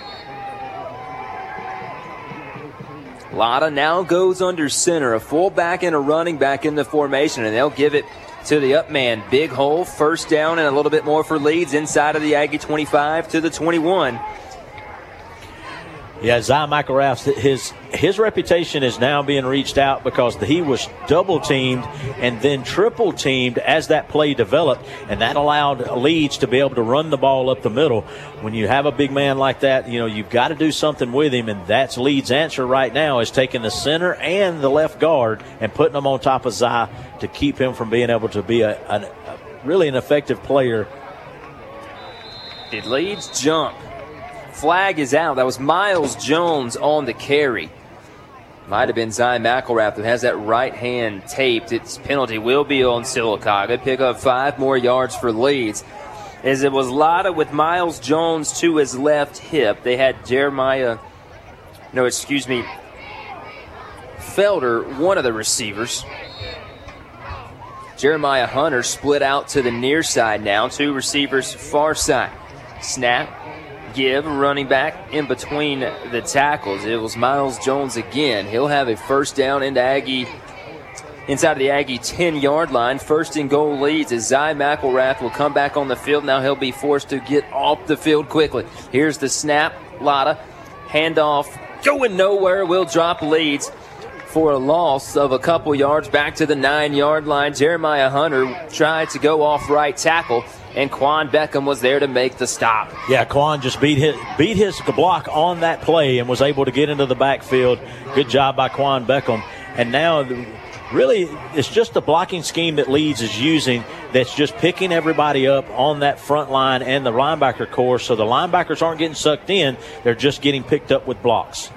Latta now goes under center, a fullback and a running back in the formation, and they'll give it to the up man. Big hole, first down, and a little bit more for Leeds inside of the Aggie 25 to the 21. Yeah, Zy McElrath, his his reputation is now being reached out because he was double teamed and then triple teamed as that play developed, and that allowed Leeds to be able to run the ball up the middle. When you have a big man like that, you know you've got to do something with him, and that's Leeds' answer right now is taking the center and the left guard and putting them on top of Zy to keep him from being able to be a, a, a really an effective player. Did Leeds jump? Flag is out. That was Miles Jones on the carry. Might have been Zion McElrath who has that right hand taped. Its penalty will be on Sylacauga. Pick up five more yards for Leeds. As it was Latta with Miles Jones to his left hip. They had Jeremiah, no, excuse me, Felder, one of the receivers. Jeremiah Hunter split out to the near side now. Two receivers far side. Snap, give, running back in between the tackles. It was Miles Jones again. He'll have a first down into Aggie, inside of the Aggie 10 yard line. First and goal Leeds as Zy McElrath will come back on the field. Now he'll be forced to get off the field quickly. Here's the snap. Latta, handoff, going nowhere, will drop Leeds for a loss of a couple yards back to the nine yard line. Jeremiah Hunter tried to go off right tackle, and Quan Beckham was there to make the stop. Yeah, Quan just beat his beat his block on that play and was able to get into the backfield. Good job by Quan Beckham. And now, really, it's just the blocking scheme that Leeds is using that's just picking everybody up on that front line and the linebacker core. So the linebackers aren't getting sucked in; they're just getting picked up with blocks.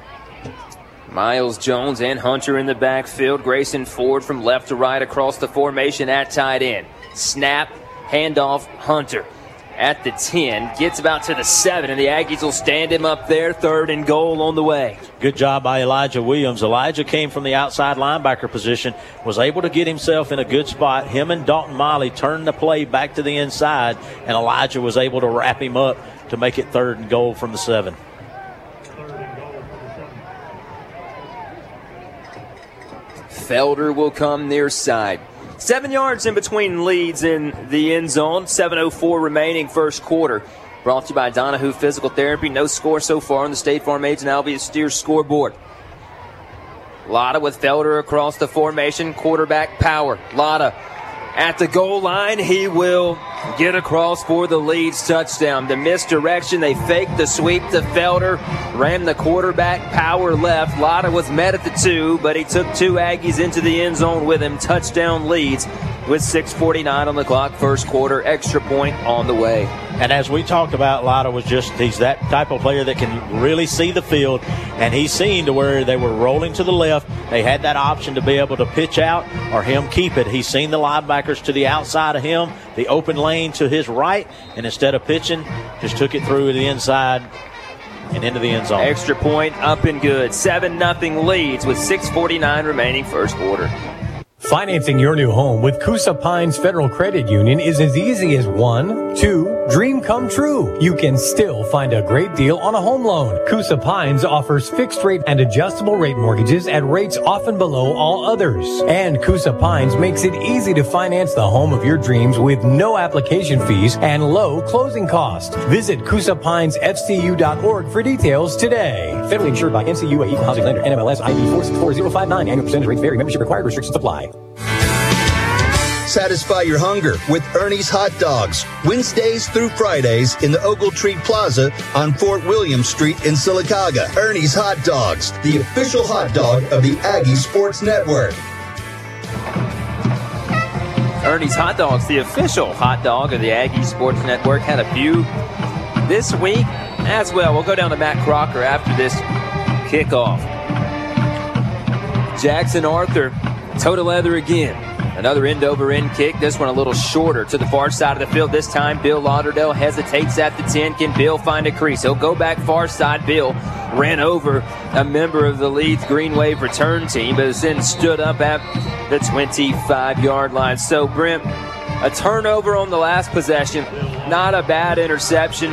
Miles Jones and Hunter in the backfield. Grayson Ford from left to right across the formation at tight end. Snap, handoff, Hunter at the 10. Gets about to the 7, and the Aggies will stand him up there. Third and goal on the way. Good job by Elijah Williams. Elijah came from the outside linebacker position, was able to get himself in a good spot. Him and Dalton Miley turned the play back to the inside, and Elijah was able to wrap him up to make it third and goal from the 7. Felder will come near side. Seven yards in between Leeds in the end zone. 7.04 remaining first quarter. Brought to you by Donahue Physical Therapy. No score so far on the State Farm Aids and Albia Steers scoreboard. Latta with Felder across the formation. Quarterback power. Latta At the goal line, he will get across for the Leeds touchdown. The misdirection, they faked the sweep to Felder, ran the quarterback power left. Latta was met at the two, but he took two Aggies into the end zone with him. Touchdown Leeds with 6.49 on the clock, first quarter, extra point on the way. And as we talked about, Latta was just, he's that type of player that can really see the field. And he's seen to where they were rolling to the left. They had that option to be able to pitch out or him keep it. He's seen the linebackers to the outside of him, the open lane to his right. And instead of pitching, just took it through the inside and into the end zone. Extra point up and good. 7 nothing Leeds with 6.49 remaining first quarter. Financing your new home with Coosa Pines Federal Credit Union is as easy as one, two, dream come true. You can still find a great deal on a home loan. Coosa Pines offers fixed rate and adjustable rate mortgages at rates often below all others. And Coosa Pines makes it easy to finance the home of your dreams with no application fees and low closing costs. Visit CoosaPinesFCU.org for details today. Federally insured by NCUA Equal Housing Lender, NMLS ID 464059. Annual percentage rates vary. Membership required. Restrictions apply. Satisfy your hunger with Ernie's Hot Dogs, Wednesdays through Fridays in the Ogletree Plaza on Fort William Street in Sylacauga. Ernie's Hot Dogs, the official hot dog of the Aggie Sports Network. Ernie's Hot Dogs, the official hot dog of the Aggie Sports Network, had a few this week as well. We'll go down to Matt Crocker after this kickoff. Jackson Arthur, toe to leather again. Another end over end kick. This one a little shorter to the far side of the field. This time, Bill Lauderdale hesitates at the 10. Can Bill find a crease? He'll go back far side. Bill ran over a member of the Leeds Green Wave return team, but then stood up at the 25 yard line. So, Brent, a turnover on the last possession. Not a bad interception.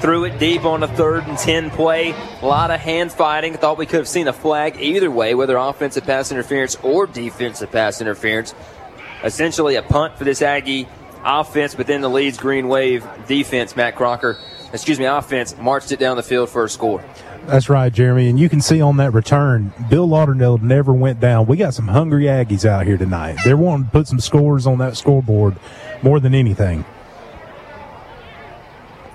Threw it deep on a third and 10 play. A lot of hand fighting. Thought we could have seen a flag either way, whether offensive pass interference or defensive pass interference. Essentially a punt for this Aggie offense within the Leeds Green Wave defense. Matt Crocker, excuse me, offense marched it down the field for a score. That's right, Jeremy. And you can see on that return, Bill Lauderdale never went down. We got some hungry Aggies out here tonight. They're wanting to put some scores on that scoreboard more than anything.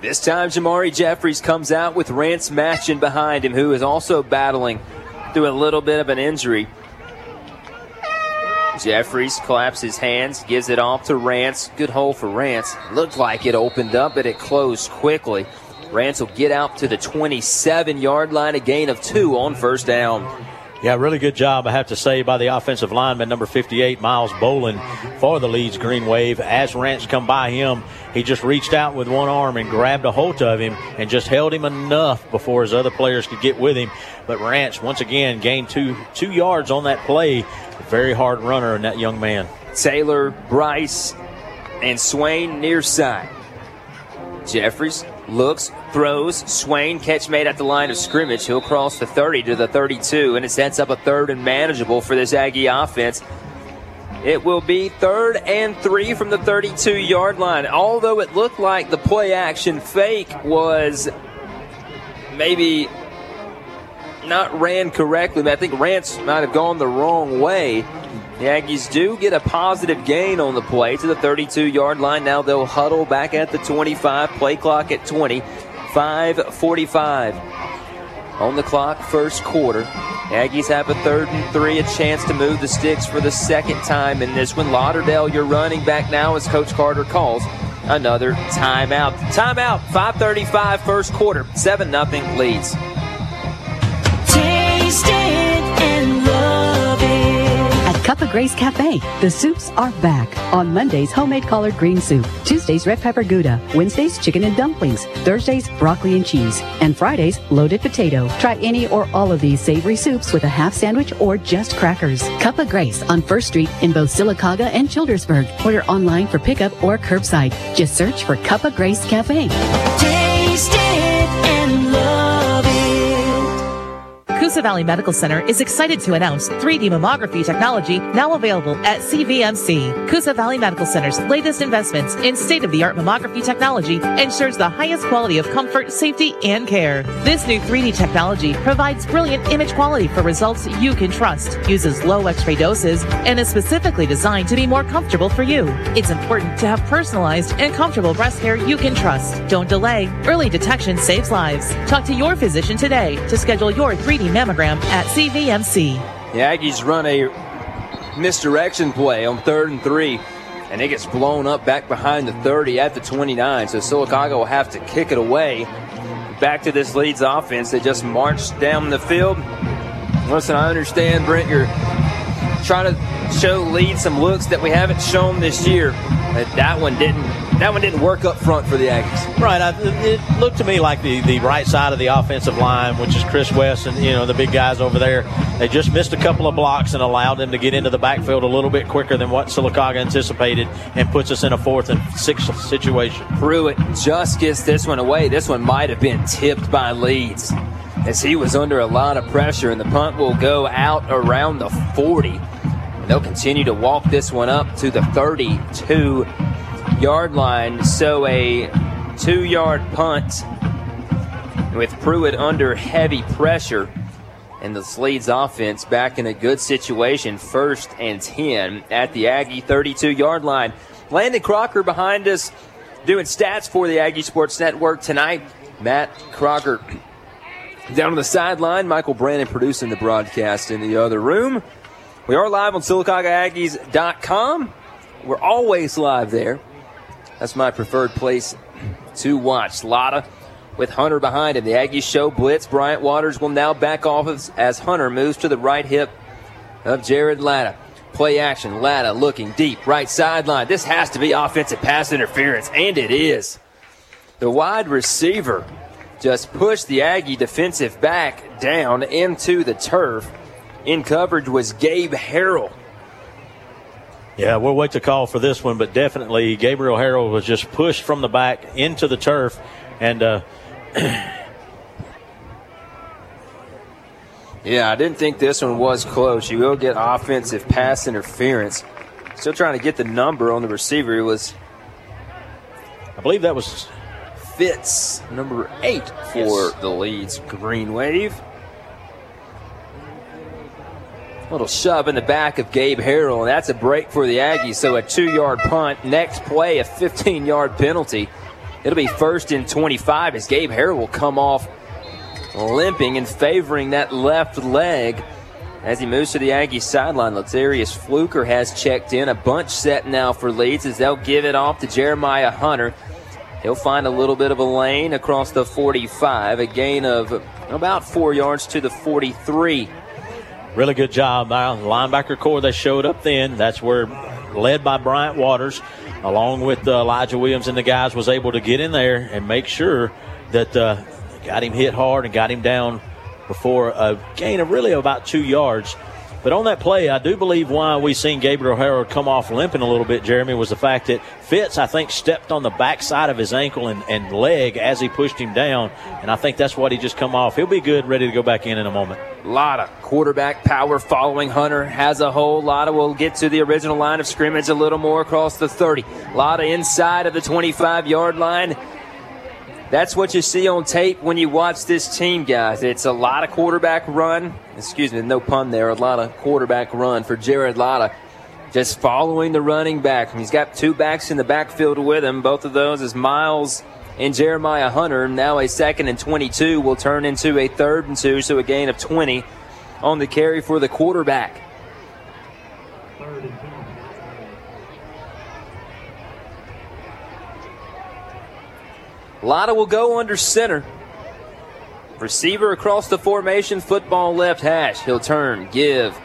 This time, Jamari Jeffries comes out with Rance Matchin behind him, who is also battling through a little bit of an injury. Jeffries claps his hands, gives it off to Rance. Good hole for Rance. Looked like it opened up, but it closed quickly. Rance will get out to the 27 yard line, a gain of two on first down. Yeah, really good job, I have to say, by the offensive lineman, number 58, Miles Bolin, for the Leeds Green Wave. As Rance come by him, he just reached out with one arm and grabbed a hold of him and just held him enough before his other players could get with him. But Rance, once again, gained two two yards on that play. Very hard runner in that young man. Taylor, Bryce, and Swain near side. Jeffries looks, throws. Swain catch made at the line of scrimmage. He'll cross the 30 to the 32, and it sets up a third and manageable for this Aggie offense. It will be third and three from the 32 yard line. Although it looked like the play action fake was maybe not ran correctly, I think Rance might have gone the wrong way. The Aggies do get a positive gain on the play to the 32 yard line. Now they'll huddle back at the 25, play clock at 20, 545 on the clock, first quarter. Aggies have a third and three, a chance to move the sticks for the second time in this one. Lauderdale, you're running back now as Coach Carter calls another timeout. Timeout, 535 first quarter, 7 0 Leeds. Cup of Grace Cafe, the soups are back. On Mondays, homemade collard green soup. Tuesdays, red pepper gouda. Wednesdays, chicken and dumplings. Thursdays, broccoli and cheese. And Fridays, loaded potato. Try any or all of these savory soups with a half sandwich or just crackers. Cup of Grace on First Street in both Sylacauga and Childersburg. Order online for pickup or curbside. Just search for Cup of Grace Cafe. Taste Coosa Valley Medical Center is excited to announce 3D mammography technology now available at CVMC. Coosa Valley Medical Center's latest investments in state-of-the-art mammography technology ensures the highest quality of comfort, safety, and care. This new 3D technology provides brilliant image quality for results you can trust, uses low x-ray doses, and is specifically designed to be more comfortable for you. It's important to have personalized and comfortable breast care you can trust. Don't delay. Early detection saves lives. Talk to your physician today to schedule your 3D mammogram at CVMC. The Aggies run a misdirection play on third and three, and it gets blown up back behind the 30 at the 29. So Sylacauga will have to kick it away. Back to this Leeds offense. They just marched down the field. Listen, I understand, Brent, you're trying to show Leeds some looks that we haven't shown this year. But that one didn't. That one didn't work up front for the Aggies. Right. I, it looked to me like the, the right side of the offensive line, which is Chris West and you know the big guys over there. They just missed a couple of blocks and allowed them to get into the backfield a little bit quicker than what Sylacauga anticipated, and puts us in a fourth and six situation. Pruitt just gets this one away. This one might have been tipped by Leeds as he was under a lot of pressure, and the punt will go out around the 40. And they'll continue to walk this one up to the 32 yard line. So a two yard punt with Pruitt under heavy pressure. And the Leeds offense back in a good situation, first and 10 at the Aggie 32 yard line. Landon Crocker behind us doing stats for the Aggie Sports Network tonight. Matt Crocker down on the sideline. Michael Brandon producing the broadcast in the other room. We are live on SylacaugaAggies.com. We're always live there. That's my preferred place to watch. Latta with Hunter behind him. The Aggies show blitz. Bryant Waters will now back off as, as Hunter moves to the right hip of Jared Latta. Play action. Latta looking deep, right sideline. This has to be offensive pass interference, and it is. The wide receiver just pushed the Aggie defensive back down into the turf. In coverage was Gabe Harrell. Yeah, we'll wait to call for this one, but definitely Gabriel Harrell was just pushed from the back into the turf, and uh, *clears throat* Yeah, I didn't think this one was close. You will get offensive pass interference. Still trying to get the number on the receiver. It was, I believe that was Fitz, number eight for Yes. the Leeds Green Wave. Little shove in the back of Gabe Harrell, and that's a break for the Aggies. So a two yard punt. Next play, a 15 yard penalty. It'll be first and 25 as Gabe Harrell will come off limping and favoring that left leg as he moves to the Aggie sideline. Latarius Fluker has checked in. A bunch set now for Leeds as they'll give it off to Jeremiah Hunter. He'll find a little bit of a lane across the 45, a gain of about four yards to the 43. Really good job by linebacker core. They showed up then. That's where, led by Bryant Waters, along with uh, Elijah Williams and the guys, was able to get in there and make sure that uh, got him hit hard and got him down before a gain of really about two yards. But on that play, I do believe why we seen Gabriel Harrell come off limping a little bit, Jeremy, was the fact that Fitz, I think, stepped on the backside of his ankle and, and leg as he pushed him down. And I think that's what he just come off. He'll be good, ready to go back in in a moment. Latta quarterback power following Hunter has a whole hole. Latta will get to the original line of scrimmage a little more across the 30. Latta inside of the 25 yard line. That's what you see on tape when you watch this team, guys. It's a lot of quarterback run. Excuse me, no pun there. A lot of quarterback run for Jared Latta. Just following the running back. He's got two backs in the backfield with him. Both of those is Miles and Jeremiah Hunter. Now a second and 22 will turn into a third and two, so a gain of 20 on the carry for the quarterback. Latta will go under center. Receiver across the formation, football left hash. He'll turn, give.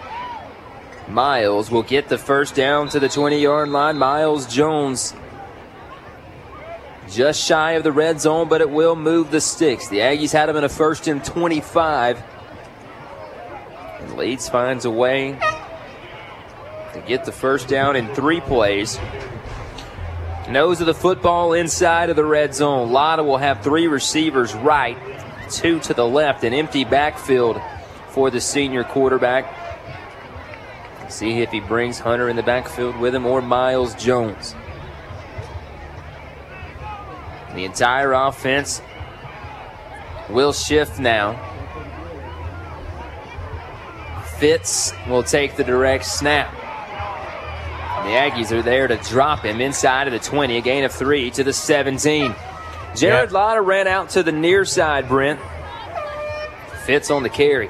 Miles will get the first down to the 20 yard line. Miles Jones just shy of the red zone, but it will move the sticks. The Aggies had him in a first and 25. And Leeds finds a way to get the first down in three plays. Nose of the football inside of the red zone. Latta will have three receivers right, two to the left, an empty backfield for the senior quarterback. See if he brings Hunter in the backfield with him or Miles Jones. The entire offense will shift now. Fitz will take the direct snap. The Aggies are there to drop him inside of the 20, a gain of three to the 17. Jared yeah. Latta ran out to the near side, Brent. Fitz on the carry.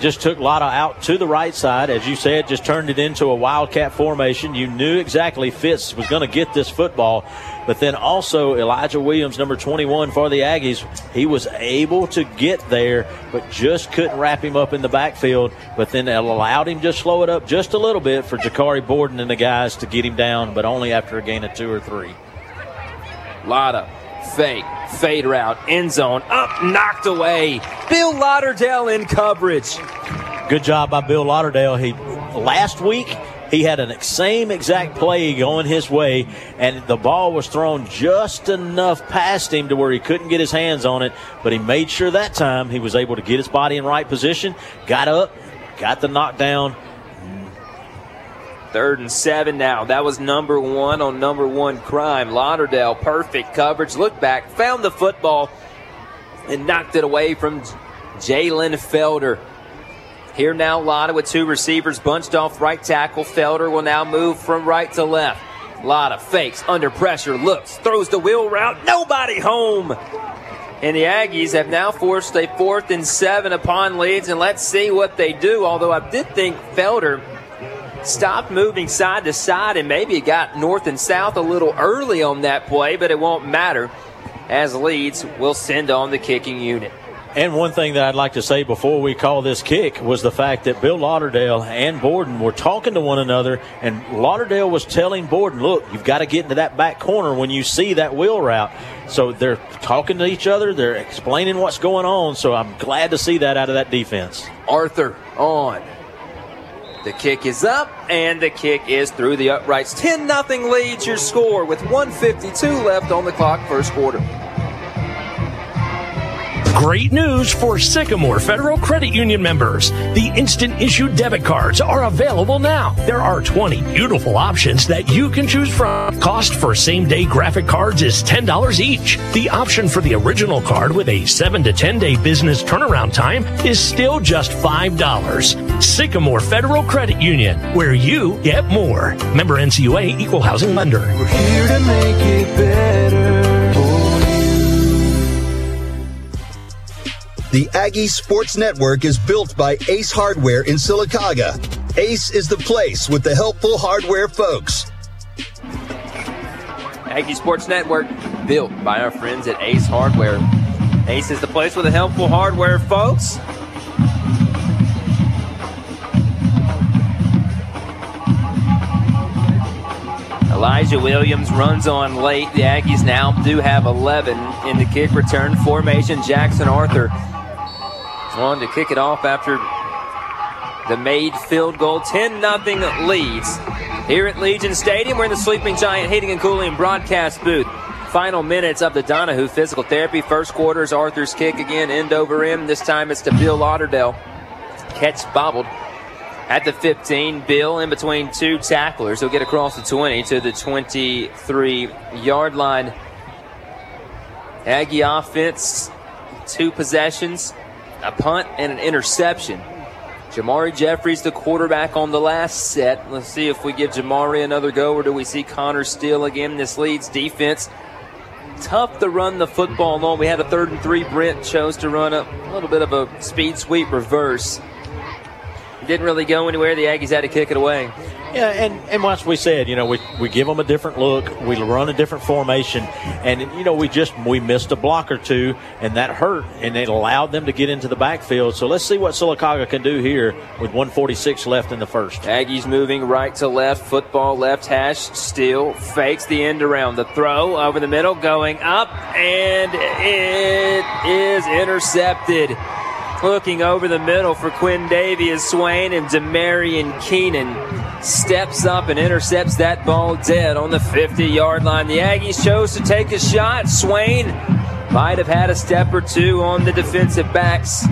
Just took Latta out to the right side. As you said, just turned it into a wildcat formation. You knew exactly Fitz was going to get this football. But then also Elijah Williams, number 21 for the Aggies, he was able to get there, but just couldn't wrap him up in the backfield. But then allowed him to slow it up just a little bit for Jakari Borden and the guys to get him down, but only after a gain of two or three. Latta, fake, fade route, end zone, up, knocked away. Bill Lauderdale in coverage. Good job by Bill Lauderdale. He last week he had an same exact play going his way, and the ball was thrown just enough past him to where he couldn't get his hands on it. But he made sure that time he was able to get his body in right position, got up, got the knockdown. Third and seven now. That was number one on number one crime. Lauderdale, perfect coverage. Look back, found the football, and knocked it away from Jalen Felder. Here now, Latta with two receivers bunched off right tackle. Felder will now move from right to left. Latta fakes, under pressure, looks, throws the wheel route. Nobody home. And the Aggies have now forced a fourth and seven upon Leeds, and let's see what they do. Although I did think Felder stopped moving side to side and maybe it got north and south a little early on that play, but it won't matter as Leeds will send on the kicking unit. And one thing that I'd like to say before we call this kick was the fact that Bill Lauderdale and Borden were talking to one another, and Lauderdale was telling Borden, look, you've got to get into that back corner when you see that wheel route. So they're talking to each other, they're explaining what's going on. So I'm glad to see that out of that defense. Arthur on. The kick is up, and the kick is through the uprights. 10 0 Leeds your score with 152 left on the clock, first quarter. Great news for Sycamore Federal Credit Union members. The instant issue debit cards are available now. There are 20 beautiful options that you can choose from. Cost for same day graphic cards is $10 each. The option for the original card with a 7 to 10 day business turnaround time is still just $5. Sycamore Federal Credit Union, where you get more. Member NCUA Equal Housing Lender. We're here to make it better. The Aggie Sports Network is built by Ace Hardware in Sylacauga. Ace is the place with the helpful hardware folks. Aggie Sports Network, built by our friends at Ace Hardware. Ace is the place with the helpful hardware folks. Elijah Williams runs on late. The Aggies now do have 11 in the kick return formation. Jackson Arthur on to kick it off after the made field goal. 10 0 Leeds here at Legion Stadium. We're in the Sleeping Giant Heating and Cooling broadcast booth. Final minutes of the Donahue physical therapy. First quarter is Arthur's kick again, end over end. This time it's to Bill Lauderdale. Catch bobbled at the 15. Bill in between two tacklers. He'll get across the 20 to the 23 yard line. Aggie offense, two possessions, a punt and an interception. Jamari Jeffries, the quarterback on the last set. Let's see if we give Jamari another go, or do we see Connor Steele again? This Leeds defense. Tough to run the football on. We had a third and three. Brent chose to run a little bit of a speed sweep reverse. Didn't really go anywhere. The Aggies had to kick it away. Yeah, and, and once we said, you know, we, we give them a different look, we run a different formation, and, you know, we just, we missed a block or two, and that hurt, and it allowed them to get into the backfield. So let's see what Sylacauga can do here with 146 left in the first. Aggies moving right to left, football left hash, still fakes the end around. The throw over the middle, going up, and it is intercepted. Looking over the middle for Quindavius Swain and Demarion Keenan steps up and intercepts that ball dead on the 50 yard line. The Aggies chose to take a shot. Swain might have had a step or two on the defensive backs.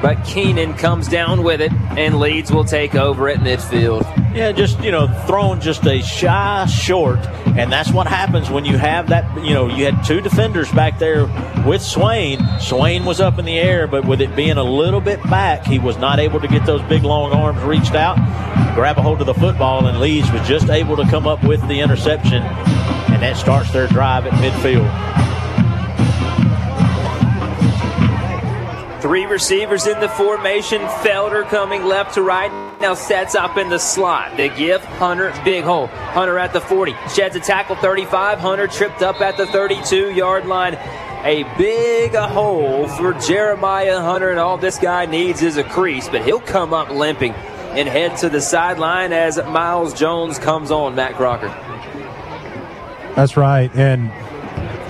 But Keenan comes down with it, and Leeds will take over at midfield. Yeah, just you know, thrown just a shy short, and that's what happens when you have that. You know, you had two defenders back there with Swain. Swain was up in the air, but with it being a little bit back, he was not able to get those big long arms reached out, grab a hold of the football, and Leeds was just able to come up with the interception, and that starts their drive at midfield. Three receivers in the formation. Felder coming left to right. Now sets up in the slot. They give Hunter big hole. Hunter at the 40. Sheds a tackle 35. Hunter tripped up at the 32 yard line. A big hole for Jeremiah Hunter, and all this guy needs is a crease, but he'll come up limping and head to the sideline as Miles Jones comes on. Matt Crocker. That's right, and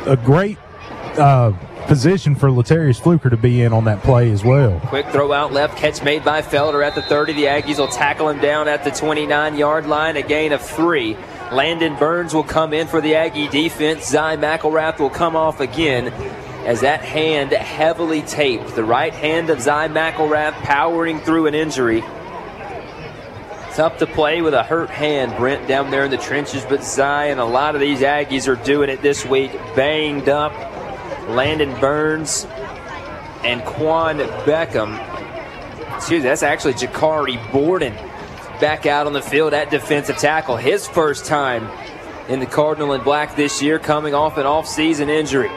a great uh, position for Latarius Fluker to be in on that play as well. Quick throw out left, catch made by Felder at the 30. The Aggies will tackle him down at the 29 yard line, a gain of three. Landon Burns will come in for the Aggie defense. Zy McElrath will come off again as that hand heavily taped. The right hand of Zy McElrath powering through an injury. Tough to play with a hurt hand, Brent, down there in the trenches, but Zy and a lot of these Aggies are doing it this week. Banged up. Landon Burns and Quan Beckham. Excuse me, that's actually Jakari Borden back out on the field at defensive tackle. His first time in the Cardinal and Black this year, coming off an off-season injury.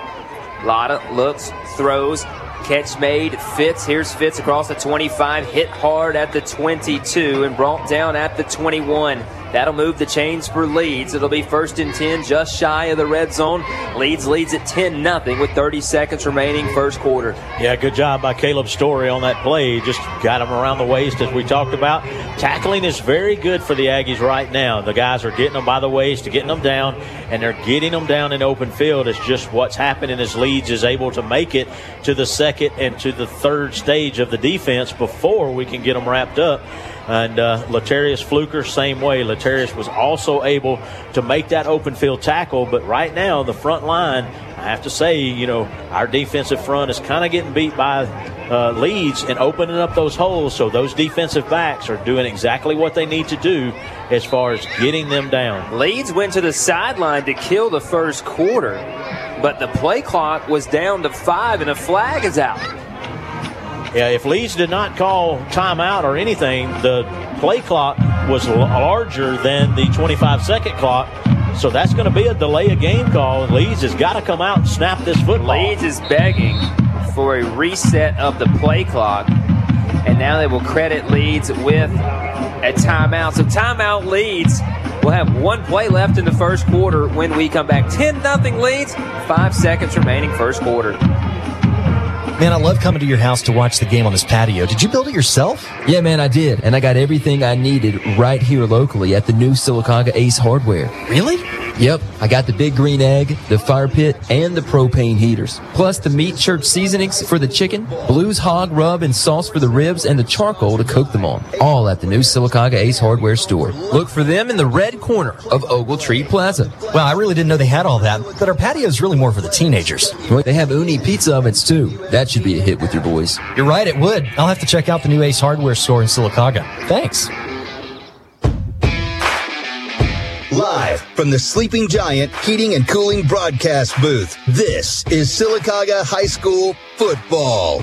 Latta looks, throws, catch made, Fitz. Here's Fitz across the 25, hit hard at the 22 and brought down at the 21. That'll move the chains for Leeds. It'll be first and 10, just shy of the red zone. Leeds leads at 10 0 with 30 seconds remaining, first quarter. Yeah, good job by Caleb Story on that play. Just got him around the waist as we talked about. Tackling is very good for the Aggies right now. The guys are getting them by the waist, getting them down, and they're getting them down in open field. It's just what's happening as Leeds is able to make it to the second and to the third stage of the defense before we can get them wrapped up. And uh, Latarius Fluker, same way. Latarius was also able to make that open field tackle, but right now, the front line, I have to say, you know, our defensive front is kind of getting beat by uh, Leeds and opening up those holes. So those defensive backs are doing exactly what they need to do as far as getting them down. Leeds went to the sideline to kill the first quarter, but the play clock was down to five and a flag is out. Yeah, if Leeds did not call timeout or anything, the play clock was larger than the 25 second clock. So that's going to be a delay of game call. Leeds has got to come out and snap this football. Leeds is begging for a reset of the play clock, and now they will credit Leeds with a timeout. So timeout Leeds will have one play left in the first quarter when we come back. 10 nothing Leeds, five seconds remaining first quarter. Man, I love coming to your house to watch the game on this patio. Did you build it yourself? Yeah, man, I did. And I got everything I needed right here locally at the new Sylacauga Ace Hardware. Really? Yep. I got the big green egg, the fire pit, and the propane heaters. Plus the meat church seasonings for the chicken, blues hog rub and sauce for the ribs, and the charcoal to cook them on. All at the new Sylacauga Ace Hardware store. Look for them in the red corner of Ogletree Plaza. Wow, I really didn't know they had all that. But our patio is really more for the teenagers. Well, they have Ooni pizza ovens too. That should be a hit with your boys. You're right, it would. I'll have to check out the new Ace Hardware store in Sylacauga. Thanks. Live from the Sleeping Giant Heating and Cooling Broadcast Booth, this is Sylacauga High School football.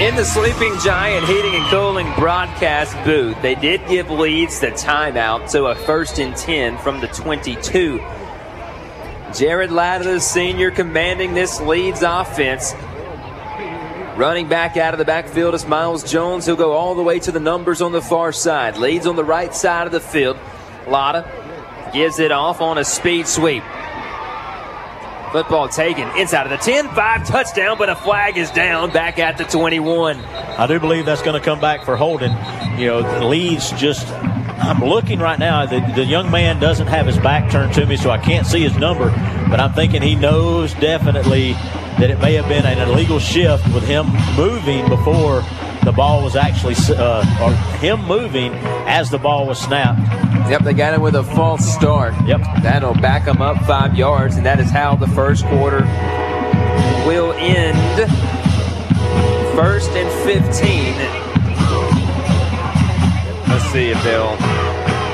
In the Sleeping Giant Heating and Cooling broadcast booth, they did give Leeds the timeout, so a first and 10 from the 22. Jared Latta, the senior, commanding this Leeds offense. Running back out of the backfield is Miles Jones. He'll go all the way to the numbers on the far side. Leads on the right side of the field. Latta gives it off on a speed sweep. Football taken inside of the 10 5 touchdown, but a flag is down back at the 21. I do believe that's going to come back for holding. You know, the Leeds just. I'm looking right now. The, the young man doesn't have his back turned to me, so I can't see his number. But I'm thinking he knows definitely that it may have been an illegal shift with him moving before the ball was actually, uh, or him moving as the ball was snapped. Yep, they got him with a false start. Yep. That'll back him up five yards, and that is how the first quarter will end. First and 15. Let's see if they'll.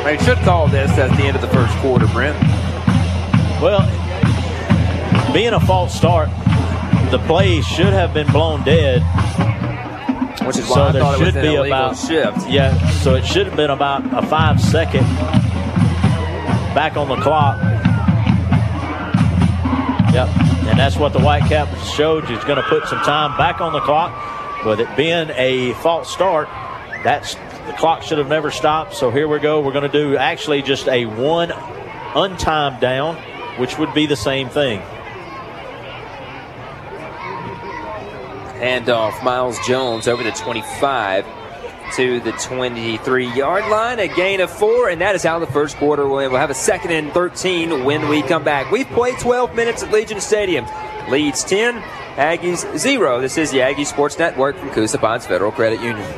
They should call this at the end of the first quarter, Brent. Well, being a false start, the play should have been blown dead. Which is why so I there thought it was should an be about shift. Yeah, so it should have been about a five second back on the clock. Yep, and that's what the Whitecap showed. It's going to put some time back on the clock. With it being a false start, that's the clock should have never stopped. So here we go. We're going to do actually just a one untimed down, which would be the same thing. Handoff, Miles Jones over the 25 to the 23 yard line. A gain of four, and that is how the first quarter will end. We'll have a second and 13 when we come back. We've played 12 minutes at Legion Stadium. Leeds 10, Aggies 0. This is the Aggie Sports Network from Coosa Pines Federal Credit Union.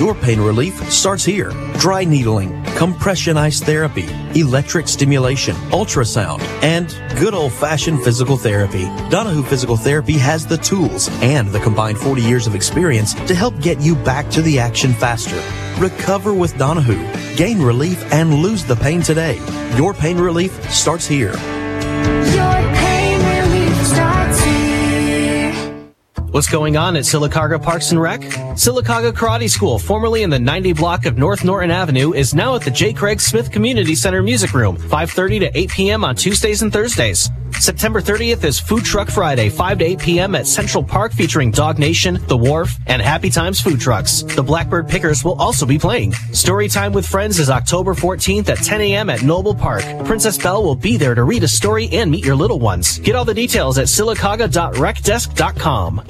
Your pain relief starts here. Dry needling, compression ice therapy, electric stimulation, ultrasound, and good old fashioned physical therapy. Donahue Physical Therapy has the tools and the combined 40 years of experience to help get you back to the action faster. Recover with Donahue. Gain relief and lose the pain today. Your pain relief starts here. Your What's going on at Sylacauga Parks and Rec? Sylacauga Karate School, formerly in the 90 block of North Norton Avenue, is now at the J. Craig Smith Community Center Music Room, 5.30 to 8 p.m. on Tuesdays and Thursdays. September 30th is Food Truck Friday, 5 to 8 p.m. at Central Park featuring Dog Nation, The Wharf, and Happy Times Food Trucks. The Blackbird Pickers will also be playing. Story Time with Friends is October 14th at 10 a.m. at Noble Park. Princess Belle will be there to read a story and meet your little ones. Get all the details at sylacauga.recdesk.com.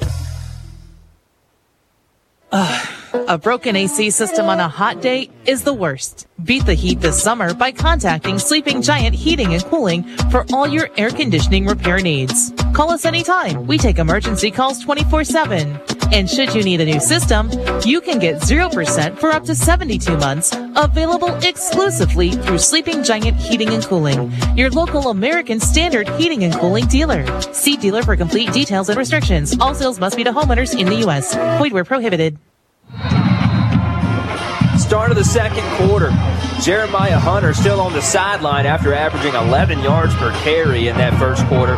A broken AC system on a hot day is the worst. Beat the heat this summer by contacting Sleeping Giant Heating and Cooling for all your air conditioning repair needs. Call us anytime. We take emergency calls 24 7. And should you need a new system, you can get 0% for up to 72 months, available exclusively through Sleeping Giant Heating and Cooling, your local American Standard Heating and Cooling dealer. See dealer for complete details and restrictions. All sales must be to homeowners in the U.S. Void where prohibited. Start of the second quarter. Jeremiah Hunter still on the sideline after averaging 11 yards per carry in that first quarter.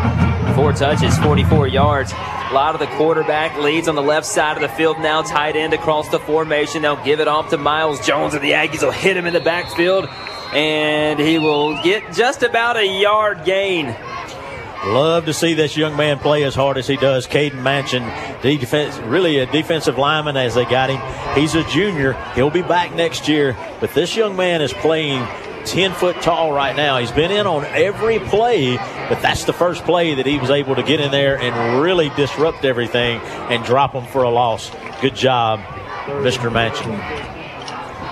Four touches, 44 yards. A lot of the quarterback leads on the left side of the field now, tight end across the formation. They'll give it off to Miles Jones, and the Aggies will hit him in the backfield, and he will get just about a yard gain. Love to see this young man play as hard as he does. Caden Manchin, defense, really a defensive lineman as they got him. He's a junior. He'll be back next year. But this young man is playing 10 foot tall right now. He's been in on every play, but that's the first play that he was able to get in there and really disrupt everything and drop them for a loss. Good job, Mr. Manchin.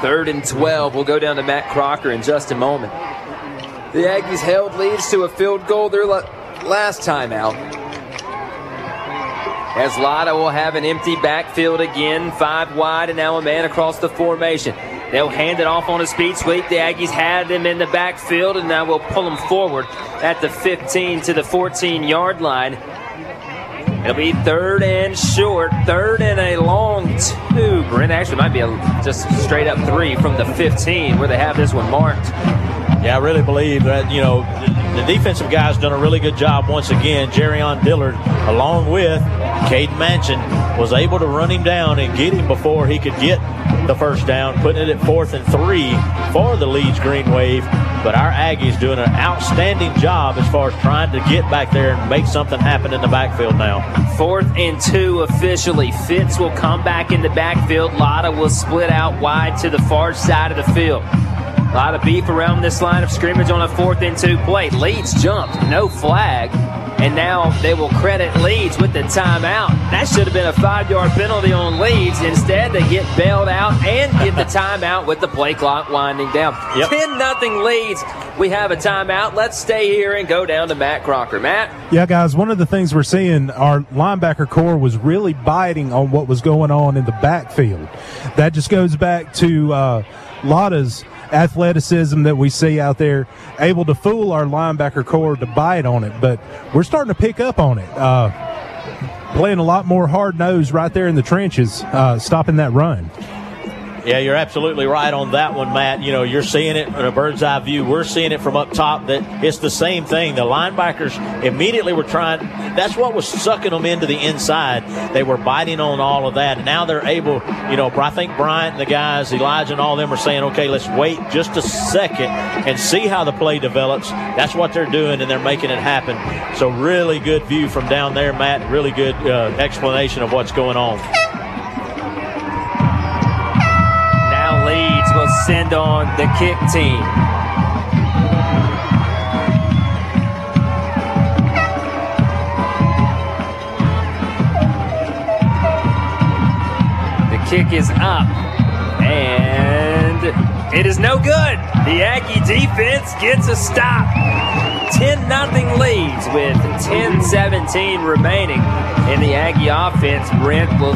Third and 12. We'll go down to Matt Crocker in just a moment. The Aggies held Leeds to a field goal their la- last time out. As Latta will have an empty backfield again, five wide, and now a man across the formation. They'll hand it off on a speed sweep. The Aggies had them in the backfield, and now we'll pull them forward at the 15 to the 14 yard line. It'll be third and short, third and a long two. Brent actually might be a, just straight up three from the 15 where they have this one marked. Yeah, I really believe that, you know, the defensive guys done a really good job once again. Jerryon Dillard, along with Caden Manchin, was able to run him down and get him before he could get the first down, putting it at fourth and three for the Leeds Green Wave. But our Aggies doing an outstanding job as far as trying to get back there and make something happen in the backfield now. Fourth and two officially. Fitz will come back in the backfield. Latta will split out wide to the far side of the field. A lot of beef around this line of scrimmage on a fourth and two play. Leeds jumped, no flag. And now they will credit Leeds with the timeout. That should have been a five yard penalty on Leeds. Instead, they get bailed out and get the timeout with the play clock winding down. Yep. 10 nothing Leeds. We have a timeout. Let's stay here and go down to Matt Crocker. Matt? Yeah, guys, one of the things we're seeing, our linebacker core was really biting on what was going on in the backfield. That just goes back to uh, Latta's athleticism that we see out there, able to fool our linebacker core to bite on it. But we're starting to pick up on it. Uh, playing a lot more hard nose right there in the trenches, uh, stopping that run. Yeah, you're absolutely right on that one, Matt. You know, you're seeing it in a bird's eye view. We're seeing it from up top that it's the same thing. The linebackers immediately were trying, that's what was sucking them into the inside. They were biting on all of that. Now they're able, you know, I think Bryant and the guys, Elijah and all them are saying, okay, let's wait just a second and see how the play develops. That's what they're doing, and they're making it happen. So, really good view from down there, Matt. Really good uh, explanation of what's going on. Send on the kick team. The kick is up, and it is no good. The Aggie defense gets a stop. 10 0 Leeds with 10 17 remaining. And the Aggie offense, Brent will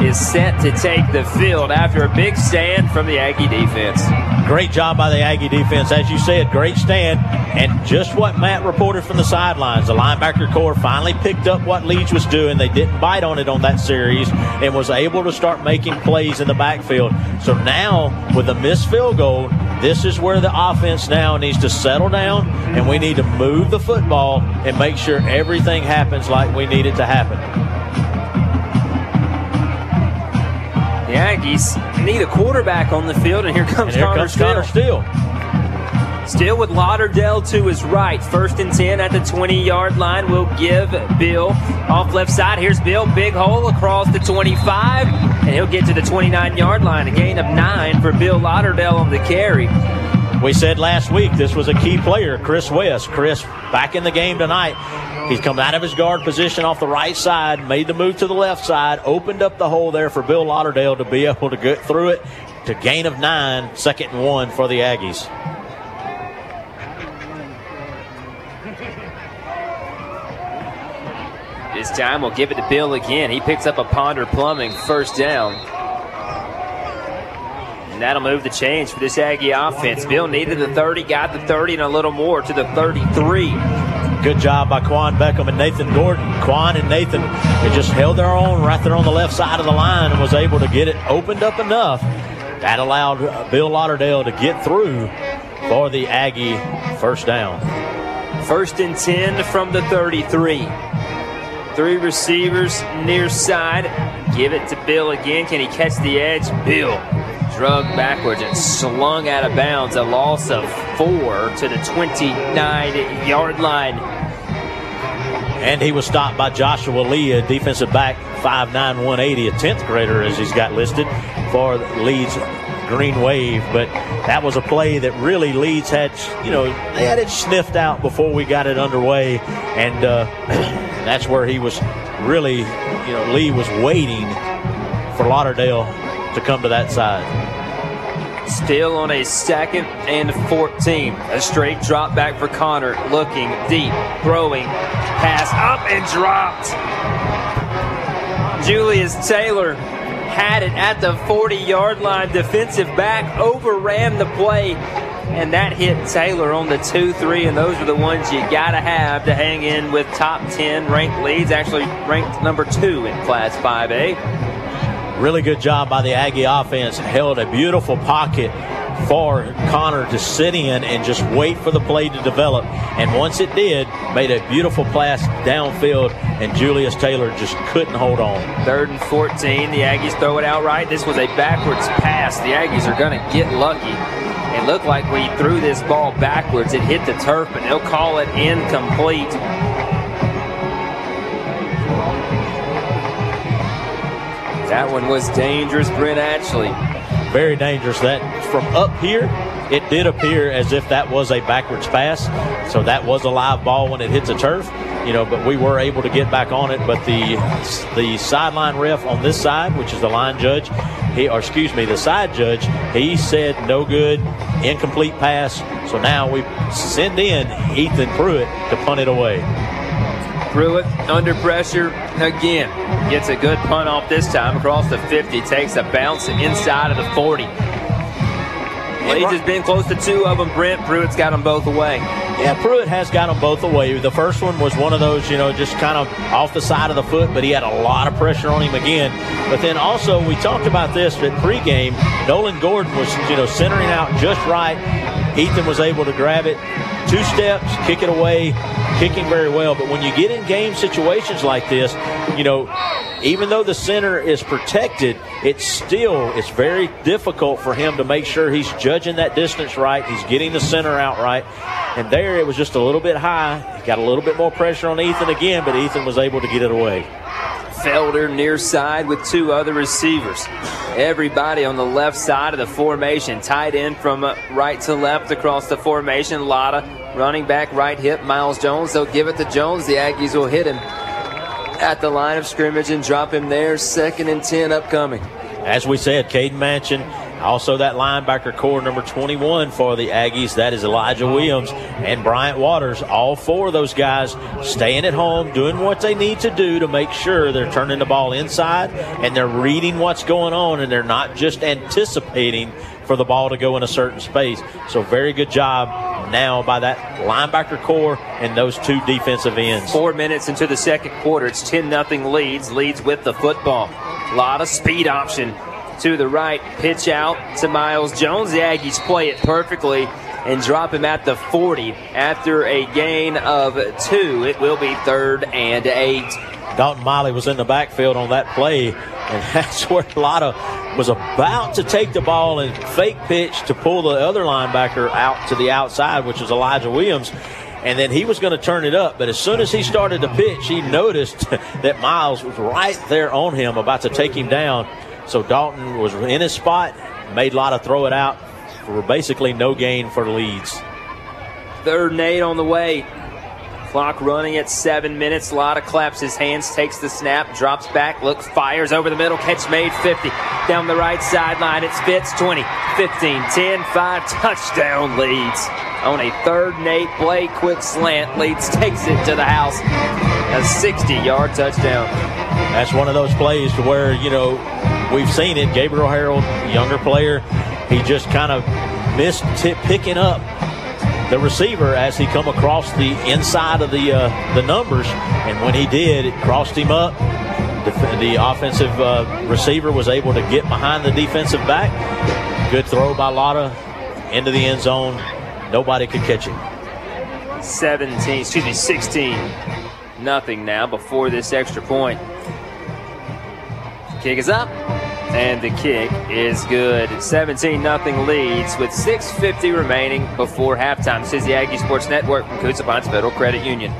is set to take the field after a big stand from the Aggie defense. Great job by the Aggie defense. As you said, great stand. And just what Matt reported from the sidelines, the linebacker core finally picked up what Leeds was doing. They didn't bite on it on that series and was able to start making plays in the backfield. So now, with a missed field goal, this is where the offense now needs to settle down and we need to move the football and make sure everything happens like we need it to happen. The Aggies need a quarterback on the field, and here comes And here Connor comes Steele. Connor Steele. Still with Lauderdale to his right. First and 10 at the 20 yard line. We'll give Bill off left side. Here's Bill. Big hole across the 25. And he'll get to the 29 yard line. A gain of nine for Bill Lauderdale on the carry. We said last week this was a key player, Chris West. Chris back in the game tonight. He's come out of his guard position off the right side, made the move to the left side, opened up the hole there for Bill Lauderdale to be able to get through it to gain of nine, second and one for the Aggies. This time we'll give it to Bill again. He picks up a Ponder Plumbing first down. And that'll move the change for this Aggie offense. Bill needed the 30, got the 30 and a little more to the 33. Good job by Quan Beckham and Nathan Gordon. Quan and Nathan just held their own right there on the left side of the line and was able to get it opened up enough. That allowed Bill Lauderdale to get through for the Aggie first down. First and 10 from the 33. Three receivers near side. Give it to Bill again. Can he catch the edge? Bill drug backwards and slung out of bounds. A loss of four to the 29 yard line. And he was stopped by Joshua Lee, a defensive back, 5'9", 180, a 10th grader as he's got listed for Leeds Green Wave. But that was a play that really Leeds had, you know, they had it sniffed out before we got it underway. And uh, *clears throat* that's where he was really, you know, Lee was waiting for Lauderdale to come to that side. Still on a second and 14. A straight drop back for Connor. Looking deep. Throwing. Pass up and dropped. Julius Taylor had it at the 40 yard line. Defensive back overran the play. And that hit Taylor on the 2 3. And those are the ones you got to have to hang in with top 10 ranked Leeds. Actually, ranked number two in Class 5A. Really good job by the Aggie offense. Held a beautiful pocket for Connor to sit in and just wait for the play to develop. And once it did, made a beautiful pass downfield, and Julius Taylor just couldn't hold on. Third and 14. The Aggies throw it out right. This was a backwards pass. The Aggies are going to get lucky. It looked like we threw this ball backwards. It hit the turf, but they'll call it incomplete. That one was dangerous, Brent Ashley. Very dangerous. That from up here, it did appear as if that was a backwards pass. So that was a live ball when it hit the turf. You know, but we were able to get back on it. But the the sideline ref on this side, which is the line judge, he or excuse me, the side judge, he said no good, incomplete pass. So now we send in Ethan Pruitt to punt it away. Pruitt under pressure again. Gets a good punt off this time across the 50. Takes a bounce inside of the 40. Leeds has been close to two of them. Brent Pruitt's got them both away. Yeah, Pruitt has got them both away. The first one was one of those, you know, just kind of off the side of the foot, but he had a lot of pressure on him again. But then also, we talked about this at pregame. Nolan Gordon was, you know, centering out just right. Ethan was able to grab it two steps, kick it away, kicking very well. But when you get in game situations like this, you know, even though the center is protected, it's still it's very difficult for him to make sure he's judging that distance right. He's getting the center out right. And there it was just a little bit high. He got a little bit more pressure on Ethan again, but Ethan was able to get it away. Felder near side with two other receivers. Everybody on the left side of the formation, tight end from uh, right to left across the formation. Latta running back right hip, Miles Jones. They'll give it to Jones. The Aggies will hit him at the line of scrimmage and drop him there. Second and 10 upcoming. As we said, Caden Manchin, also that linebacker core number 21 for the Aggies. That is Elijah Williams and Bryant Waters. All four of those guys staying at home, doing what they need to do to make sure they're turning the ball inside and they're reading what's going on and they're not just anticipating for the ball to go in a certain space. So very good job now by that linebacker core and those two defensive ends. Four minutes into the second quarter, it's 10 nothing Leeds. Leeds with the football. A lot of speed option to the right. Pitch out to Miles Jones. The Aggies play it perfectly and drop him at the 40 after a gain of two. It will be third and eight. Dalton Miley was in the backfield on that play, and *laughs* that's where Latta was about to take the ball and fake pitch to pull the other linebacker out to the outside, which was Elijah Williams. And then he was going to turn it up, but as soon as he started to pitch, he noticed *laughs* that Miles was right there on him, about to take him down. So Dalton was in his spot, made Latta throw it out for basically no gain for Leeds. Third and eight on the way. Clock running at seven minutes. Latta claps his hands, takes the snap, drops back, looks, fires over the middle. Catch made 50. Down the right sideline, it's Fitz 20, 15, 10, 5. Touchdown Leeds. On a third and eight play, quick slant. Leeds takes it to the house. A 60 yard touchdown. That's one of those plays to where, you know, we've seen it. Gabriel Harrell, younger player, he just kind of missed t- picking up the receiver as he come across the inside of the uh, the numbers, and when he did, it crossed him up. The, the offensive uh, receiver was able to get behind the defensive back. Good throw by Latta into the end zone. Nobody could catch him. 17, excuse me, 16 nothing now before this extra point. Kick is up, and the kick is good. 17 nothing Leeds with 6.50 remaining before halftime. This is the Aggie Sports Network from Coosa Pines Federal Credit Union.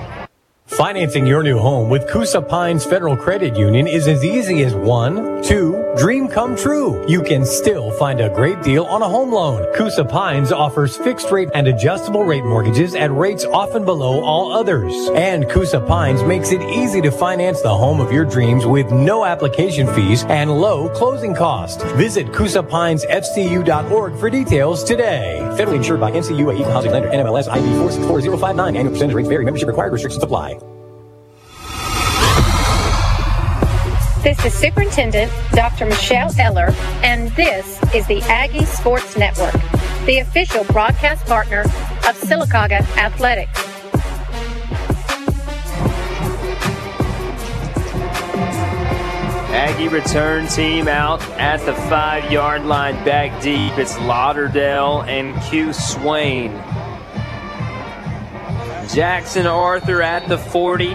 Financing your new home with Coosa Pines Federal Credit Union is as easy as one, two, dream come true. You can still find a great deal on a home loan. Coosa Pines offers fixed rate and adjustable rate mortgages at rates often below all others. And Coosa Pines makes it easy to finance the home of your dreams with no application fees and low closing costs. Visit CoosaPinesFCU.org for details today. Federally insured by NCUA Equal Housing Lender NMLS ID 464059. Annual percentage rates vary. Membership required. Restrictions apply. This is Superintendent Dr. Michelle Eller, and this is the Aggie Sports Network, the official broadcast partner of Sylacauga Athletics. Aggie return team out at the five yard line back deep. It's Lauderdale and Q Swain. Jackson Arthur at the 40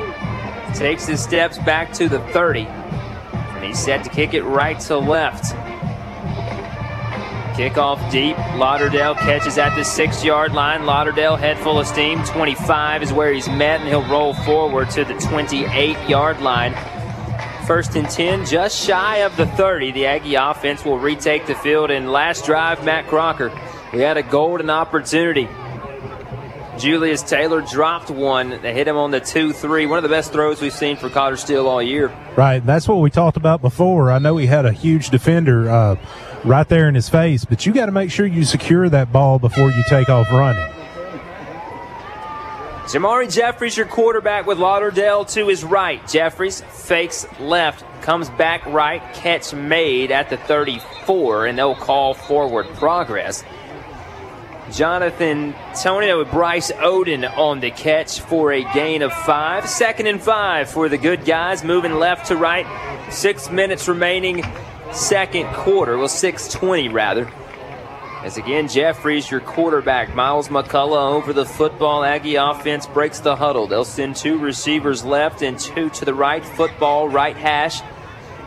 takes his steps back to the 30. He's set to kick it right to left. Kickoff deep. Lauderdale catches at the six yard line. Lauderdale head full of steam. 25 is where he's met, and he'll roll forward to the 28 yard line. First and 10, just shy of the 30. The Aggie offense will retake the field. And last drive, Matt Crocker. We had a golden opportunity. Julius Taylor dropped one that hit him on the 2 3. One of the best throws we've seen for Connor Steele all year. Right. That's what we talked about before. I know he had a huge defender uh, right there in his face, but you got to make sure you secure that ball before you take off running. Jamari Jeffries, your quarterback with Lauderdale to his right. Jeffries fakes left, comes back right, catch made at the 34, and they'll call forward progress. Jonathan Tonio with Bryce Odin on the catch for a gain of five. Second and five for the good guys, moving left to right. Six minutes remaining, second quarter. Well, 620 rather. As again, Jeffries, your quarterback, Miles McCullough over the football. Aggie offense breaks the huddle. They'll send two receivers left and two to the right. Football, right hash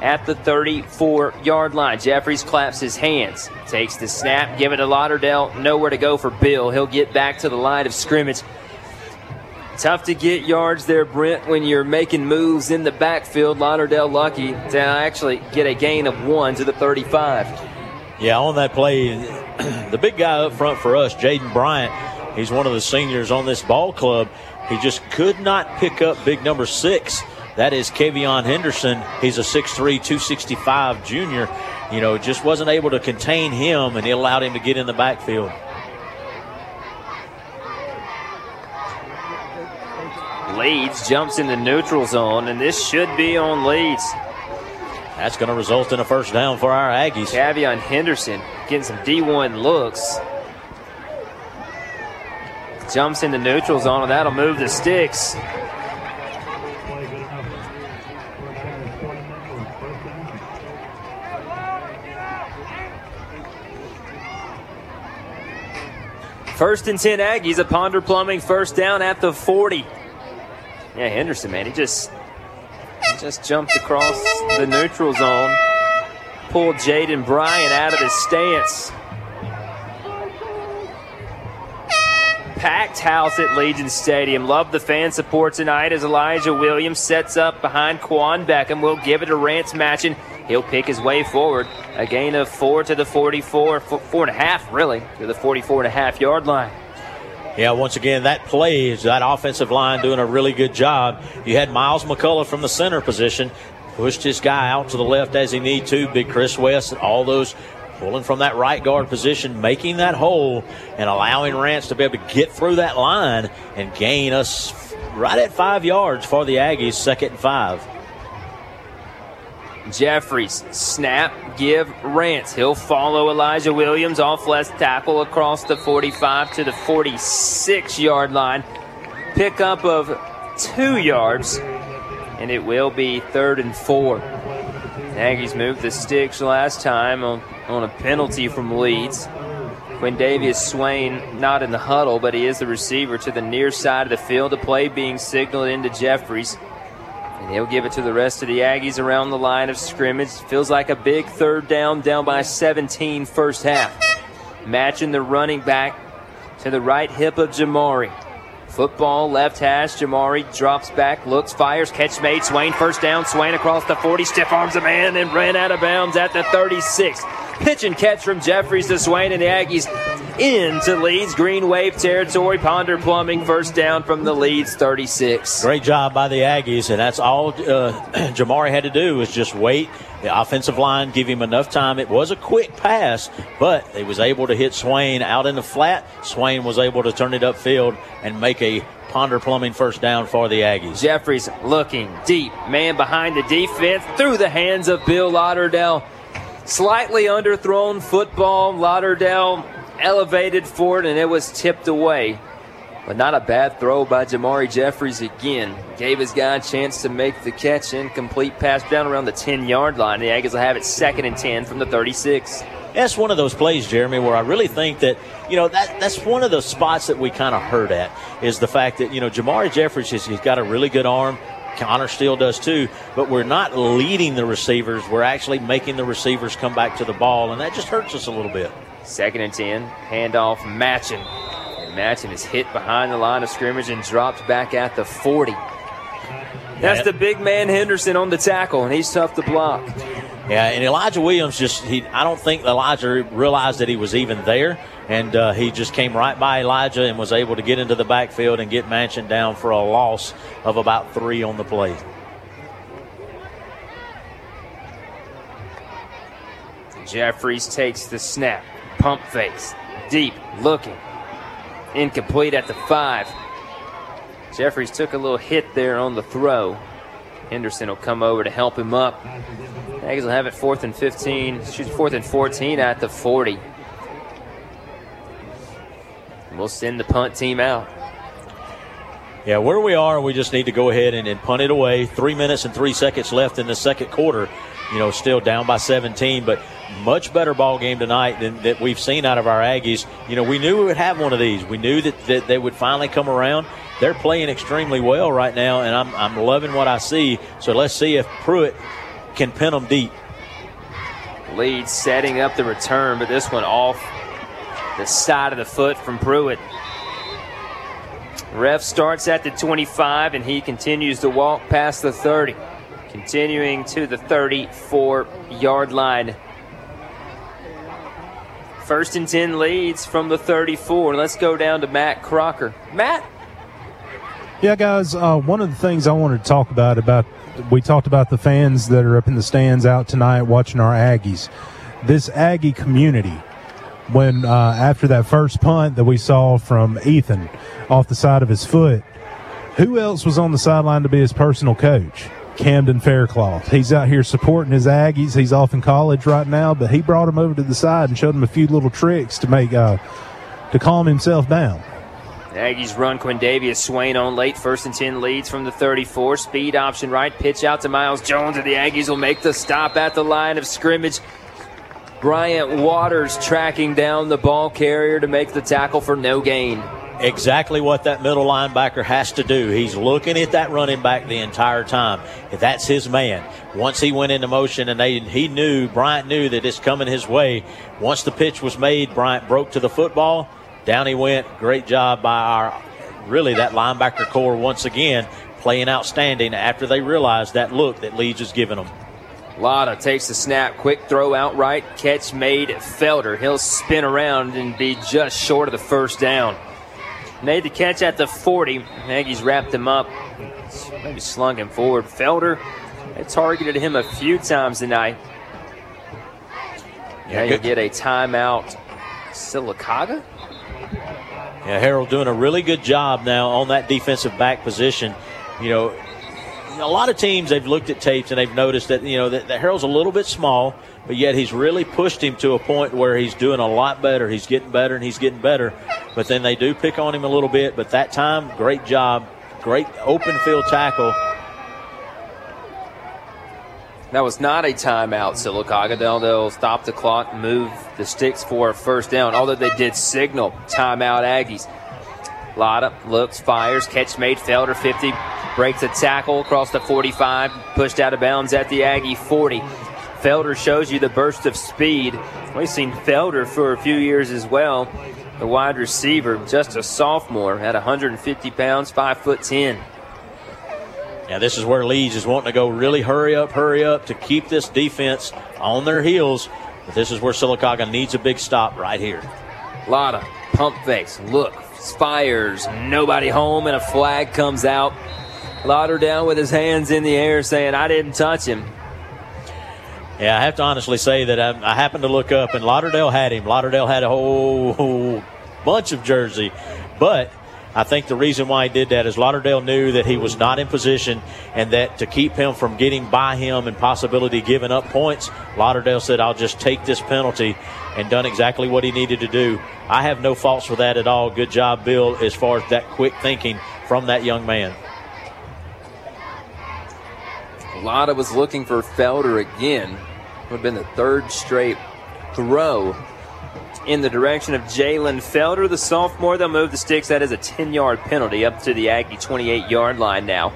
at the 34 yard line. Jeffries claps his hands, takes the snap, give it to Lauderdale. Nowhere to go for Bill. He'll get back to the line of scrimmage. Tough to get yards there, Brent, when you're making moves in the backfield. Lauderdale lucky to actually get a gain of one to the 35. Yeah, on that play, *clears throat* the big guy up front for us, Jaden Bryant, he's one of the seniors on this ball club. He just could not pick up big number six. That is Kavion Henderson. He's a 6'3, 265 junior. You know, just wasn't able to contain him, and it allowed him to get in the backfield. Leeds jumps in the neutral zone, and this should be on Leeds. That's going to result in a first down for our Aggies. Cavion Henderson getting some D1 looks. Jumps in the neutral zone, and that'll move the sticks. First and 10 Aggies, a Ponder Plumbing first down at the 40. Yeah, Henderson, man, he just he just jumped across the neutral zone, pulled Jaden Bryant out of his stance. Packed house at Legion Stadium. Love the fan support tonight as Elijah Williams sets up behind Quan Beckham. We'll give it to Rance Matchin. He'll pick his way forward. A gain of four to the 44, four and a half, really, to the 44 and a half yard line. Yeah, once again, that play is that offensive line doing a really good job. You had Miles McCullough from the center position, pushed his guy out to the left as he need to. Big Chris West, all those pulling from that right guard position, making that hole, and allowing Rance to be able to get through that line and gain us right at five yards for the Aggies, second and five. Jeffries, snap, give Rance. He'll follow Elijah Williams off left tackle across the 45 to the 46 yard line. Pickup of two yards, and it will be third and four. Aggies moved the sticks last time on, on a penalty from Leeds. Quindavius Swain not in the huddle, but he is the receiver to the near side of the field. The play being signaled into Jeffries. And he'll give it to the rest of the Aggies around the line of scrimmage. Feels like a big third down, down by 17 first half. Matchin the running back to the right hip of Jamari. Football, left hash. Jamari drops back, looks, fires, catch made. Swain first down. Swain across the 40, stiff arms a man and ran out of bounds at the 36. Pitch and catch from Jeffries to Swain and the Aggies into Leeds Green Wave territory. Ponder Plumbing first down from the Leeds 36. Great job by the Aggies, and that's all uh, *clears throat* Jamari had to do was just wait. The offensive line give him enough time. It was a quick pass, but he was able to hit Swain out in the flat. Swain was able to turn it upfield and make a Ponder Plumbing first down for the Aggies. Jeffries looking deep, man behind the defense through the hands of Bill Lauderdale. Slightly underthrown football. Lauderdale elevated for it and it was tipped away. But not a bad throw by Jamari Jeffries again. Gave his guy a chance to make the catch. Incomplete pass down around the 10 yard line. The Aggies will have it second and 10 from the 36. That's one of those plays, Jeremy, where I really think that, you know, that that's one of the spots that we kind of hurt at is the fact that, you know, Jamari Jeffries, he's got a really good arm. Connor Steele does too, but we're not leading the receivers. We're actually making the receivers come back to the ball, and that just hurts us a little bit. Second and 10, handoff Matchin. And Matchin is hit behind the line of scrimmage and dropped back at the 40. That's the big man Henderson on the tackle, and he's tough to block. Yeah, and Elijah Williams just, he, I don't think Elijah realized that he was even there. And uh, he just came right by Elijah and was able to get into the backfield and get Manchin down for a loss of about three on the play. Jeffries takes the snap. Pump face. Deep. Looking. Incomplete at the five. Jeffries took a little hit there on the throw. Henderson will come over to help him up. Aggies will have it fourth and 15, excuse me, fourth and 14 at the 40. We'll send the punt team out. Yeah, where we are, we just need to go ahead and, and punt it away. Three minutes and three seconds left in the second quarter. You know, still down by 17, but much better ball game tonight than that we've seen out of our Aggies. You know, we knew we would have one of these. We knew that, that they would finally come around. They're playing extremely well right now, and I'm, I'm loving what I see. So let's see if Pruitt can pin them deep. Lead setting up the return, but this one off the side of the foot from Pruitt. Ref starts at the 25 and he continues to walk past the 30, continuing to the 34 yard line. First and 10 Leeds from the 34. Let's go down to Matt Crocker. Matt? Yeah, guys, uh, one of the things I wanted to talk about about we talked about the fans that are up in the stands out tonight watching our Aggies. This Aggie community, when uh, after that first punt that we saw from Ethan off the side of his foot, who else was on the sideline to be his personal coach? Camden Faircloth. He's out here supporting his Aggies. He's off in college right now, but he brought him over to the side and showed him a few little tricks to make uh, to calm himself down. Aggies run Quindavius Swain on late, first and 10 Leeds from the 34. Speed option right, pitch out to Miles Jones, and the Aggies will make the stop at the line of scrimmage. Bryant Waters tracking down the ball carrier to make the tackle for no gain. Exactly what that middle linebacker has to do. He's looking at that running back the entire time. That's his man. Once he went into motion and they, he knew, Bryant knew that it's coming his way. Once the pitch was made, Bryant broke to the football. Down he went. Great job by our, really, that linebacker core once again playing outstanding after they realized that look that Leeds was giving them. Latta takes the snap, quick throw outright, catch made Felder. He'll spin around and be just short of the first down. Made the catch at the 40. Aggies wrapped him up, maybe slung him forward. Felder they targeted him a few times tonight. Yeah, now you good. get a timeout. Sylacauga? Yeah, Harrell doing a really good job now on that defensive back position. You know, a lot of teams they've looked at tapes and they've noticed that you know that, that Harrell's a little bit small, but yet he's really pushed him to a point where he's doing a lot better. He's getting better and he's getting better. But then they do pick on him a little bit. But that time, great job, great open field tackle. That was not a timeout, Sylacauga. They'll, they'll stop the clock, move the sticks for a first down, although they did signal timeout Aggies. Latta looks, fires, catch made, Felder 50, breaks a tackle across the 45, pushed out of bounds at the Aggie 40. Felder shows you the burst of speed. We've seen Felder for a few years as well. The wide receiver, just a sophomore, at 150 pounds, 5 foot 10. Now, this is where Leeds is wanting to go really hurry up, hurry up to keep this defense on their heels. But this is where Sylacauga needs a big stop right here. Latta, pump fakes, look, fires, nobody home, and a flag comes out. Lauderdale with his hands in the air saying, I didn't touch him. Yeah, I have to honestly say that I, I happened to look up and Lauderdale had him. Lauderdale had a whole, whole bunch of jersey, but I think the reason why he did that is Lauderdale knew that he was not in position and that to keep him from getting by him and possibility giving up points, Lauderdale said, I'll just take this penalty and done exactly what he needed to do. I have no faults for that at all. Good job, Bill, as far as that quick thinking from that young man. Latta was looking for Felder again. Would have been the third straight throw in the direction of Jalen Felder, the sophomore. They'll move the sticks. That is a 10 yard penalty up to the Aggie 28 yard line now.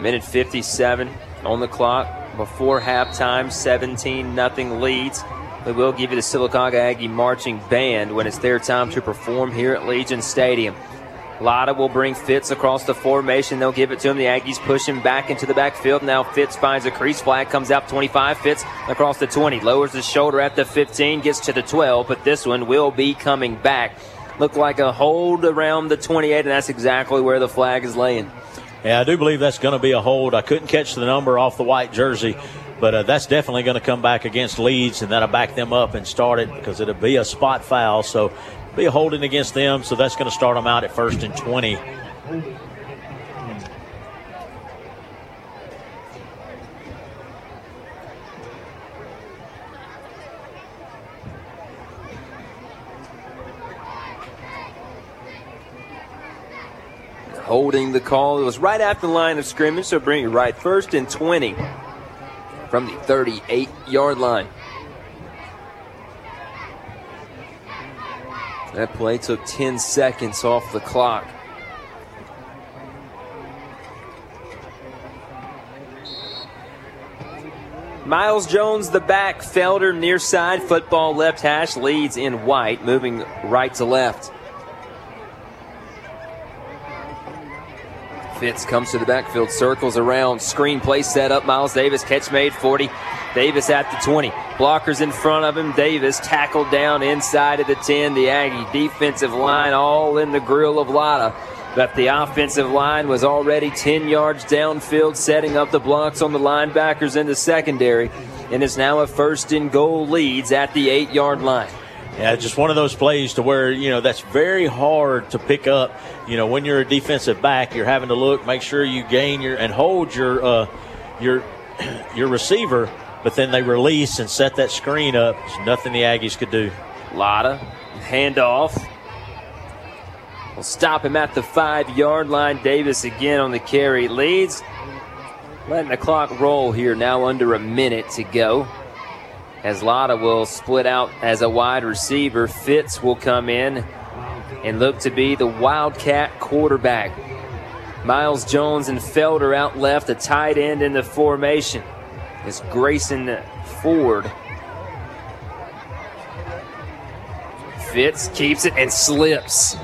Minute 57 on the clock before halftime, 17 nothing Leeds. We will give you the Sylacauga Aggie marching band when it's their time to perform here at Legion Stadium. Latta will bring Fitz across the formation. They'll give it to him. The Aggies push him back into the backfield. Now Fitz finds a crease flag, comes out 25. Fitz across the 20, lowers his shoulder at the 15, gets to the 12, but this one will be coming back. Look like a hold around the 28, and that's exactly where the flag is laying. Yeah, I do believe that's going to be a hold. I couldn't catch the number off the white jersey, but uh, that's definitely going to come back against Leeds, and that'll back them up and start it because it'll be a spot foul. So be a holding against them, so that's going to start them out at first and 20. holding the call. It was right after the line of scrimmage, so bring it right first and 20 from the 38 yard line. That play took 10 seconds off the clock. Miles Jones, the back, Felder near side, football left hash, Leeds in white, moving right to left. Fitz comes to the backfield, circles around, screen play set up. Miles Davis, catch made 40. Davis at the 20. Blockers in front of him. Davis tackled down inside of the 10. The Aggie defensive line all in the grill of Latta. But the offensive line was already 10 yards downfield, setting up the blocks on the linebackers in the secondary. And is now a first and goal Leeds at the eight yard line. Yeah, just one of those plays to where, you know, that's very hard to pick up. You know, when you're a defensive back, you're having to look, make sure you gain your and hold your uh, your *clears throat* your receiver, but then they release and set that screen up. There's nothing the Aggies could do. Latta, handoff. We'll stop him at the five yard line. Davis again on the carry Leeds. Letting the clock roll here now under a minute to go as Latta will split out as a wide receiver. Fitz will come in and look to be the Wildcat quarterback. Miles Jones and Felder out left, a tight end in the formation. It's Grayson Ford. Fitz keeps it and slips.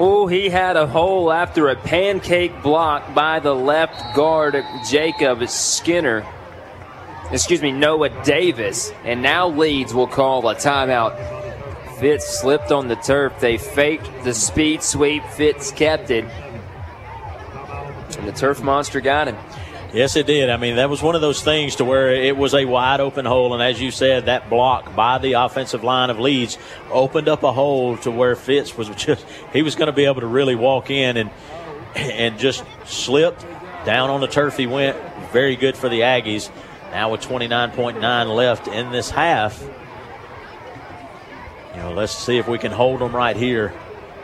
Oh, he had a hole after a pancake block by the left guard, Jacob Skinner excuse me, Noah Davis, and now Leeds will call a timeout. Fitz slipped on the turf. They faked the speed sweep. Fitz kept it. And the turf monster got him. Yes, it did. I mean, that was one of those things to where it was a wide open hole, and as you said, that block by the offensive line of Leeds opened up a hole to where Fitz was *laughs* just he was going to be able to really walk in and and just slipped down on the turf. He went very good for the Aggies. Now with 29.9 left in this half, you know, let's see if we can hold them right here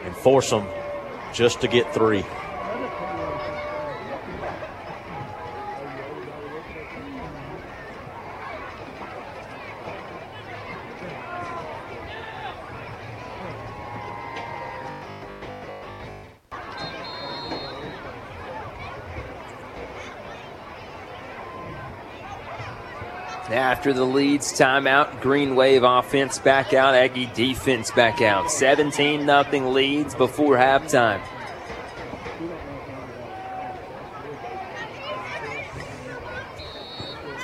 and force them just to get three. After the Leeds timeout, Green Wave offense back out, Aggie defense back out. 17 0 Leeds before halftime.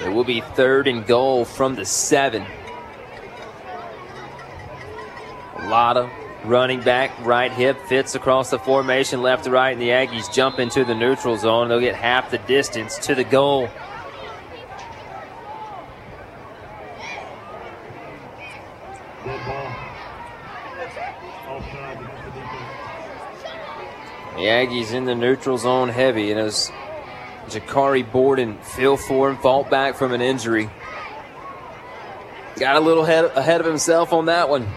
It will be third and goal from the seven. Latta running back, right hip Fitz across the formation, left to right, and the Aggies jump into the neutral zone. They'll get half the distance to the goal. Aggies in the neutral zone heavy, and as Jakari Borden for him, fought back from an injury. Got a little head, ahead of himself on that one.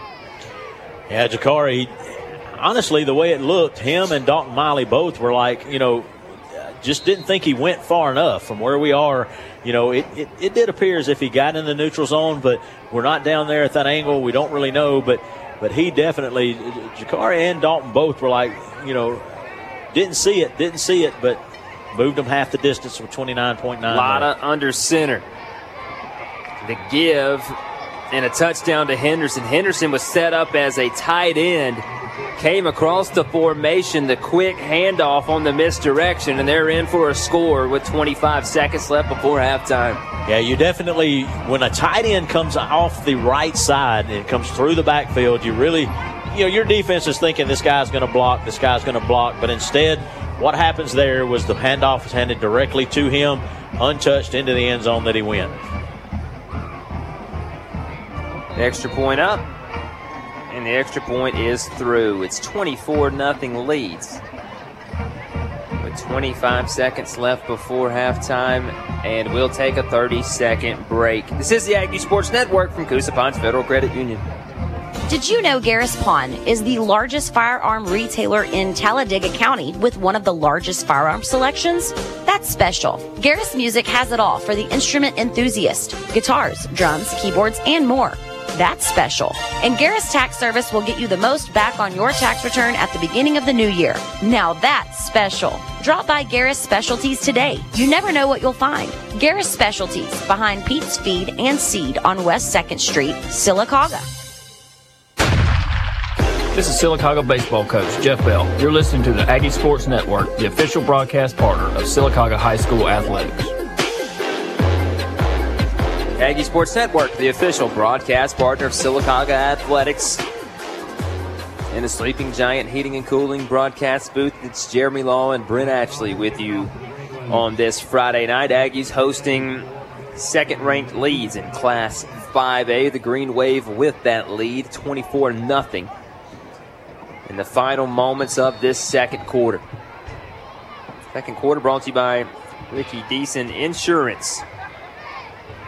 Yeah, Jakari, honestly, the way it looked, him and Dalton Miley both were like, you know, just didn't think he went far enough from where we are. You know, it, it, it did appear as if he got in the neutral zone, but we're not down there at that angle. We don't really know, but but he definitely, Jakari and Dalton both were like, you know, didn't see it, didn't see it, but moved them half the distance with 29.9. Latta under center. The give and a touchdown to Henderson. Henderson was set up as a tight end, came across the formation, the quick handoff on the misdirection, and they're in for a score with 25 seconds left before halftime. Yeah, you definitely, when a tight end comes off the right side and comes through the backfield, you really you know, your defense is thinking this guy's going to block, this guy's going to block, but instead, what happens there was the handoff is handed directly to him, untouched into the end zone that he went. extra point up, and the extra point is through. It's 24 nothing Leeds. With 25 seconds left before halftime, and we'll take a 30 second break. This is the Aggie Sports Network from Coosa Pines Federal Credit Union. Did you know Garris Pawn is the largest firearm retailer in Talladega County with one of the largest firearm selections? That's special. Garris Music has it all for the instrument enthusiast guitars, drums, keyboards, and more. That's special. And Garris Tax Service will get you the most back on your tax return at the beginning of the new year. Now that's special. Drop by Garris Specialties today. You never know what you'll find. Garris Specialties behind Pete's Feed and Seed on West 2nd Street, Sylacauga. This is Sylacauga baseball coach Jeff Bell. You're listening to the Aggie Sports Network, the official broadcast partner of Sylacauga High School athletics. Aggie Sports Network, the official broadcast partner of Sylacauga Athletics. In the Sleeping Giant Heating and Cooling broadcast booth, it's Jeremy Law and Brent Ashley with you on this Friday night. Aggies hosting second ranked Leeds in Class 5A. The Green Wave with that lead, 24 0 in the final moments of this second quarter. Second quarter brought to you by Ricky Deason Insurance.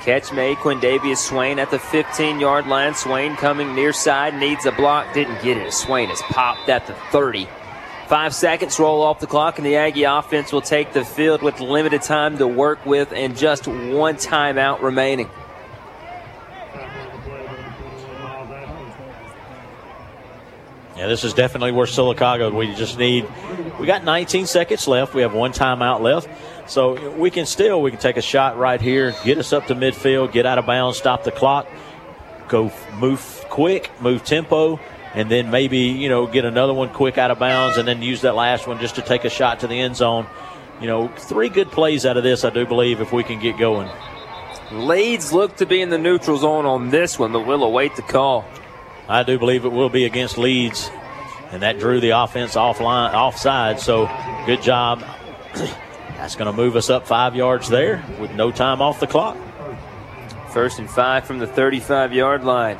Catch made Quindavius Swain at the 15 yard line. Swain coming near side, needs a block, didn't get it. Swain is popped at the 30. Five seconds roll off the clock, and the Aggie offense will take the field with limited time to work with and just one timeout remaining. Yeah, this is definitely where Sylacauga. We just need. We got 19 seconds left. We have one timeout left, so we can still we can take a shot right here, get us up to midfield, get out of bounds, stop the clock, go move quick, move tempo, and then maybe you know get another one quick out of bounds, and then use that last one just to take a shot to the end zone. You know, three good plays out of this, I do believe, if we can get going. Leeds look to be in the neutral zone on this one, but we'll await the call. I do believe it will be against Leeds, and that drew the offense offline, offside. So good job. *clears throat* That's going to move us up five yards there with no time off the clock. First and five from the 35 yard line.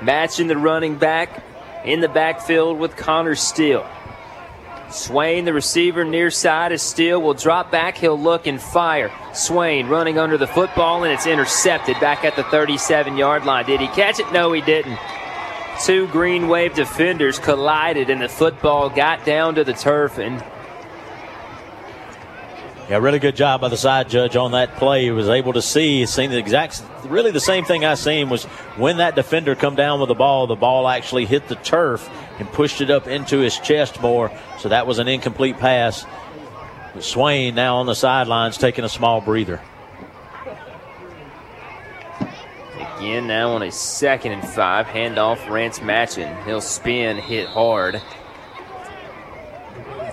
Matchin the running back in the backfield with Connor Steele. Swain, the receiver near side, is Steele will drop back. He'll look and fire. Swain running under the football, and it's intercepted back at the 37 yard line. Did he catch it? No, he didn't. Two Green Wave defenders collided, and the football got down to the turf. And Yeah, really good job by the side judge on that play. He was able to see, seen the exact, really the same thing I seen was when that defender come down with the ball, the ball actually hit the turf and pushed it up into his chest more. So that was an incomplete pass. But Swain now on the sidelines taking a small breather. again, now on a second and five, handoff Rance Matchin. He'll spin, hit hard.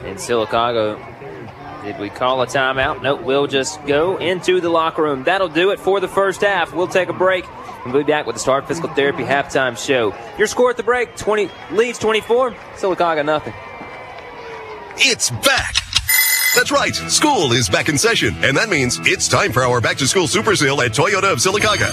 And Sylacauga, did we call a timeout? Nope, we'll just go into the locker room. That'll do it for the first half. We'll take a break. and We'll be back with the Star Physical Therapy halftime show. Your score at the break: 20 Leeds 24. Sylacauga nothing. It's back. That's right. School is back in session, and that means it's time for our back to school super sale at Toyota of Sylacauga.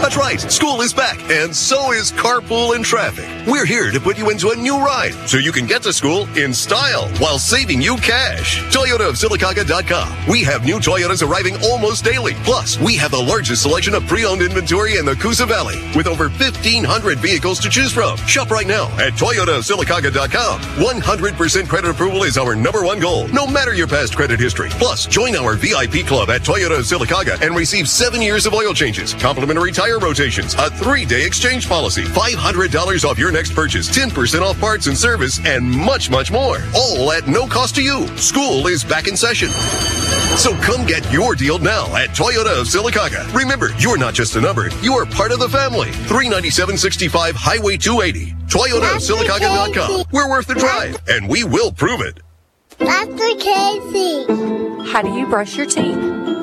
That's right. School is back, and so is carpool and traffic. We're here to put you into a new ride so you can get to school in style while saving you cash. Toyota of Sylacauga.com. We have new Toyotas arriving almost daily. Plus, we have the largest selection of pre-owned inventory in the Coosa Valley with over 1,500 vehicles to choose from. Shop right now at ToyotaofSylacauga.com. 100% credit approval is our number one goal, no matter your past credit history. Plus, join our VIP club at Toyota of Sylacauga and receive seven years of oil changes, complimentary tire rotations, a three-day exchange policy, $500 off your next purchase, 10% off parts and service, and much, much more. All at no cost to you. School is back in session. So come get your deal now at Toyota of Sylacauga. Remember, you're not just a number, you are part of the family. 39765 Highway 280. Toyota of Sylacauga.com. We're worth the drive, and we will prove it. Dr. Casey. How do you brush your teeth?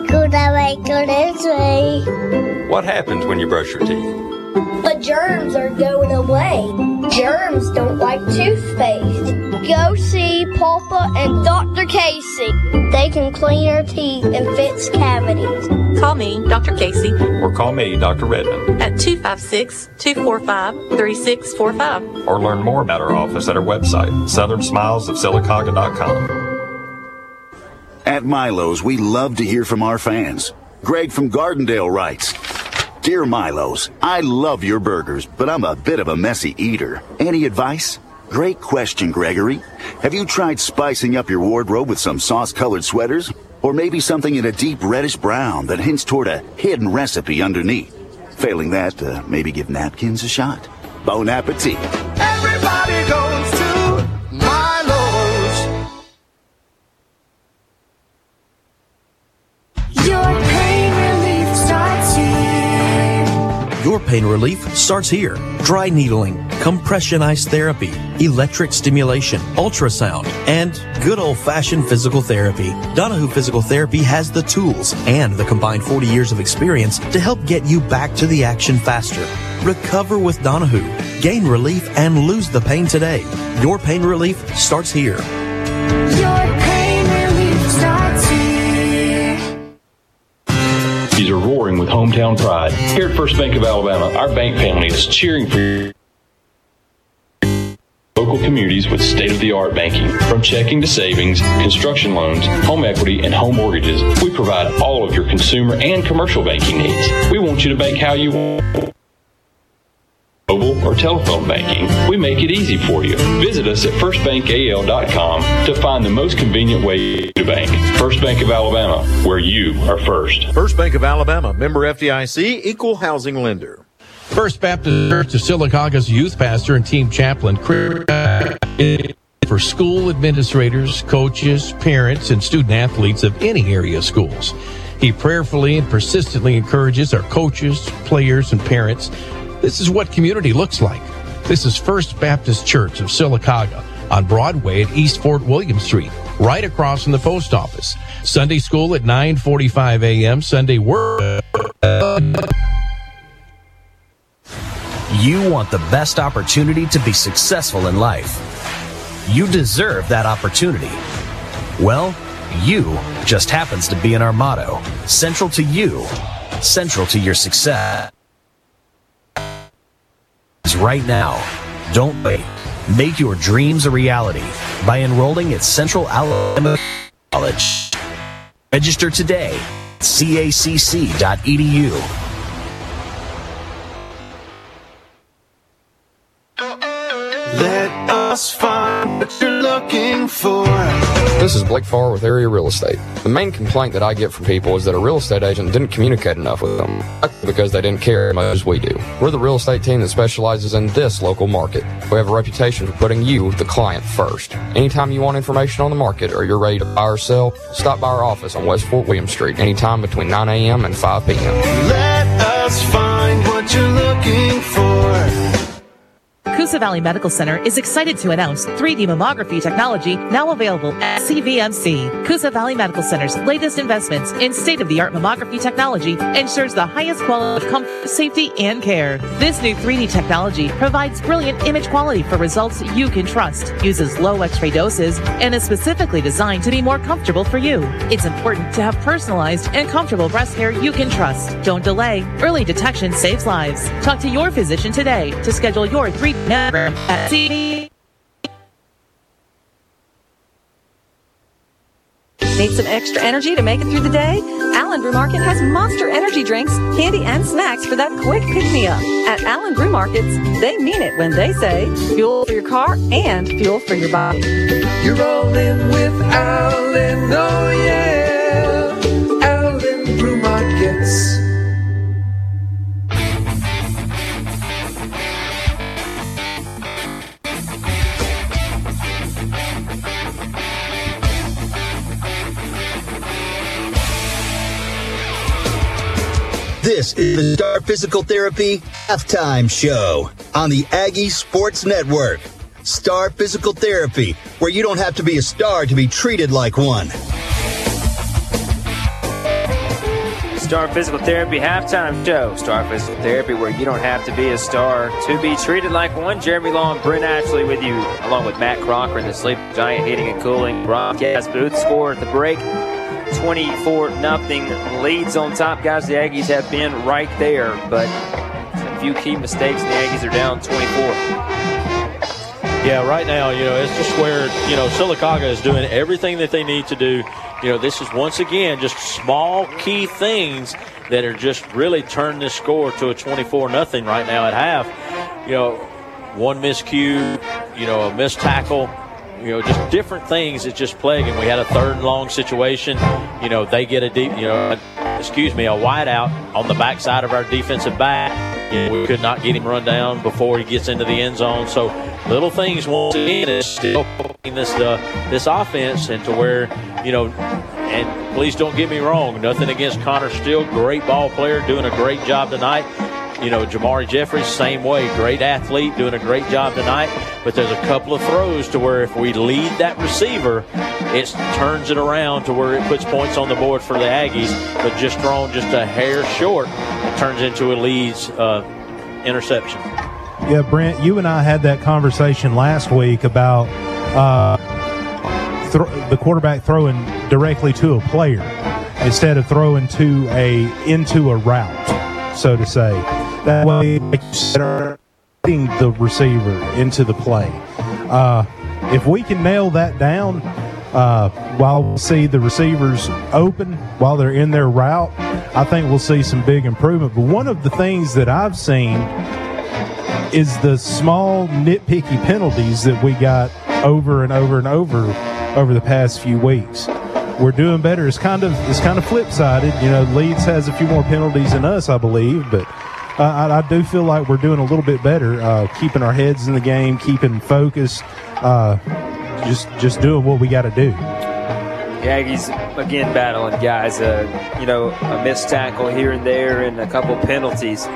Good I go this way. What happens when you brush your teeth? The germs are going away. Germs don't like toothpaste. Go see Papa and Dr. Casey. They can clean your teeth and fix cavities. Call me, Dr. Casey, Or call me, Dr. Redmond, at 256 245 3645. or learn more about our office at our website, southernsmilesofsylacauga.com. At Milo's, we love to hear from our fans. Greg from Gardendale writes Dear Milos, I love your burgers, but I'm a bit of a messy eater. Any advice? Great question, Gregory. Have you tried spicing up your wardrobe with some sauce colored sweaters? Or maybe something in a deep reddish brown that hints toward a hidden recipe underneath? Failing that, uh, maybe give napkins a shot. Bon appetit. Your pain relief starts here. Dry needling, compression ice therapy, electric stimulation, ultrasound, and good old fashioned physical therapy. Donahue Physical Therapy has the tools and the combined 40 years of experience to help get you back to the action faster. Recover with Donahue. Gain relief and lose the pain today. Your pain relief starts here. Hometown pride. Here at First Bank of Alabama, our bank family is cheering for you local communities with state-of-the-art banking. From checking to savings, construction loans, home equity, and home mortgages, we provide all of your consumer and commercial banking needs. We want you to bank how you want. Mobile or telephone banking, we make it easy for you. Visit us at firstbankal.com to find the most convenient way to bank. First Bank of Alabama, where you are first. First Bank of Alabama, member FDIC, equal housing lender. First Baptist Church of Sylacauga's youth pastor and team chaplain, Chris, for school administrators, coaches, parents, and student athletes of any area schools. He prayerfully and persistently encourages our coaches, players, and parents. This is what community looks like. This is First Baptist Church of Sylacauga on Broadway at East Fort William Street, right across from the post office. Sunday school at 9:45 a.m. Sunday work. You want the best opportunity to be successful in life. You deserve that opportunity. Well, you just happens to be in our motto central to you, central to your success. Right now, don't wait. Make your dreams a reality by enrolling at Central Alabama College. Register today at cacc.edu. Let us find what you're looking for. This is Blake Farr with Area Real Estate. The main complaint that I get from people is that a real estate agent didn't communicate enough with them because they didn't care as much as we do. We're the real estate team that specializes in this local market. We have a reputation for putting you, the client, first. Anytime you want information on the market or you're ready to buy or sell, stop by our office on West Fort William Street anytime between 9 a.m. and 5 p.m. Let us find what you're looking for. Coosa Valley Medical Center is excited to announce 3D mammography technology now available at CVMC. Coosa Valley Medical Center's latest investments in state-of-the-art mammography technology ensures the highest quality of comfort, safety, and care. This new 3D technology provides brilliant image quality for results you can trust, uses low X-ray doses, and is specifically designed to be more comfortable for you. It's important to have personalized and comfortable breast care you can trust. Don't delay. Early detection saves lives. Talk to your physician today to schedule your 3D at. Need some extra energy to make it through the day? Allen Brew Market has monster energy drinks, candy, and snacks for that quick pick me up. At Allen Brew Markets, they mean it when they say fuel for your car and fuel for your body. You're rolling with Allen, oh yeah. This is the Star Physical Therapy Halftime Show on the Aggie Sports Network. Star Physical Therapy, where you don't have to be a star to be treated like one. Star Physical Therapy halftime show. Star Physical Therapy, where you don't have to be a star to be treated like one. Jeremy Law and Brent Ashley with you, along with Matt Crocker in the Sleep Giant Heating and Cooling broadcast booth. Score at the break 24 nothing Leeds on top, guys. The Aggies have been right there, but a few key mistakes, and the Aggies are down 24. Yeah, right now, you know, it's just where, you know, Sylacauga is doing everything that they need to do. You know, this is once again just small key things that are just really turning this score to a 24 nothing right now at half. You know, one miscue, you know, a missed tackle, you know, just different things that just plaguing. We had a third and long situation. You know, they get a deep, you know, excuse me, a wide out on the backside of our defensive back. You know, we could not get him run down before he gets into the end zone. So little things once again is still this uh, this offense into where you know. And please don't get me wrong, nothing against Connor Steele, great ball player, doing a great job tonight. You know, Jamari Jeffries, same way, great athlete, doing a great job tonight. But there's a couple of throws to where if we lead that receiver, it turns it around to where it puts points on the board for the Aggies. But just thrown just a hair short, it turns into a Leeds uh, interception. Yeah, Brent, you and I had that conversation last week about uh, th- the quarterback throwing directly to a player instead of throwing to a into a route, so to say. That way, like you said, getting the receiver into the play. Uh, if we can nail that down, uh, while we see the receivers open while they're in their route, I think we'll see some big improvement. But one of the things that I've seen is the small nitpicky penalties that we got over and over and over over the past few weeks. We're doing better. It's kind of it's kind of flip sided. You know, Leeds has a few more penalties than us, I believe, but uh, I, I do feel like we're doing a little bit better, uh, keeping our heads in the game, keeping focused, uh, just just doing what we got to do. The Aggies again battling guys. Uh, you know, a missed tackle here and there, and a couple penalties.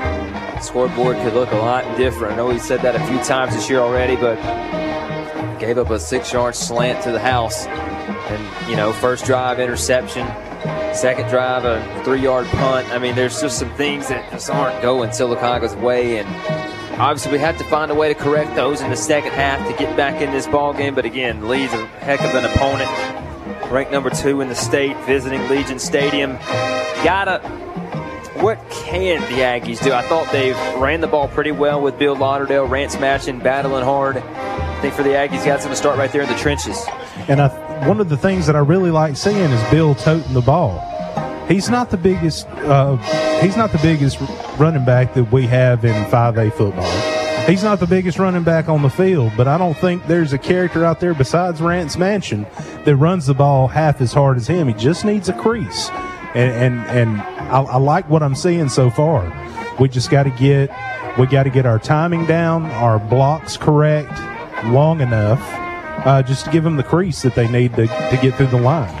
Scoreboard could look a lot different. I know we said that a few times this year already, but gave up a six-yard slant to the house, and you know, first drive interception, second drive a three-yard punt. I mean, there's just some things that just aren't going Sylacauga's way, and obviously we have to find a way to correct those in the second half to get back in this ball game. But again, Leeds a heck of an opponent ranked number two in the state, visiting Legion Stadium. Gotta. What can the Aggies do? I thought they ran the ball pretty well with Bill Lauderdale, Rance Matchin, battling hard. I think for the Aggies, got some to start right there in the trenches. And I, one of the things that I really like seeing is Bill toting the ball. He's not the biggest. Uh, he's not the biggest running back that we have in 5A football. He's not the biggest running back on the field, but I don't think there's a character out there besides Rance Matchin that runs the ball half as hard as him. He just needs a crease, and and, and I, I like what I'm seeing so far. We just got to get we got to get our timing down, our blocks correct, long enough, uh, just to give them the crease that they need to, to get through the line.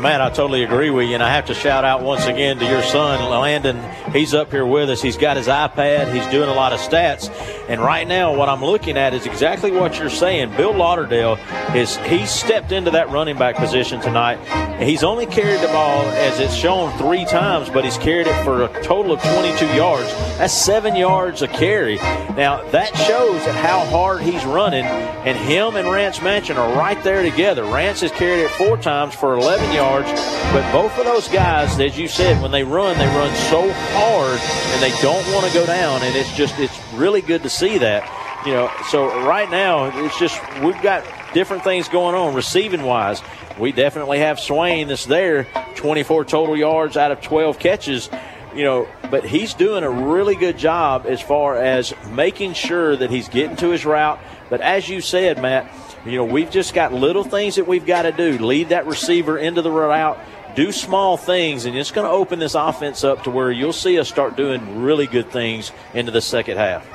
Matt, I totally agree with you. And I have to shout out once again to your son, Landon. He's up here with us. He's got his iPad. He's doing a lot of stats. And right now, what I'm looking at is exactly what you're saying. Bill Lauderdale is he stepped into that running back position tonight. He's only carried the ball, as it's shown, three times, but he's carried it for a total of 22 yards. That's seven yards a carry. Now that shows how hard he's running. And him and Rance Matchin are right there together. Rance has carried it four times for 11 yards. But both of those guys, as you said, when they run, they run so hard and they don't want to go down. And it's just, it's really good to see that. You know, so right now, it's just, we've got different things going on receiving wise. We definitely have Swain that's there, 24 total yards out of 12 catches. You know, but he's doing a really good job as far as making sure that he's getting to his route. But as you said, Matt, you know, we've just got little things that we've got to do. Lead that receiver into the route, do small things, and it's going to open this offense up to where you'll see us start doing really good things into the second half.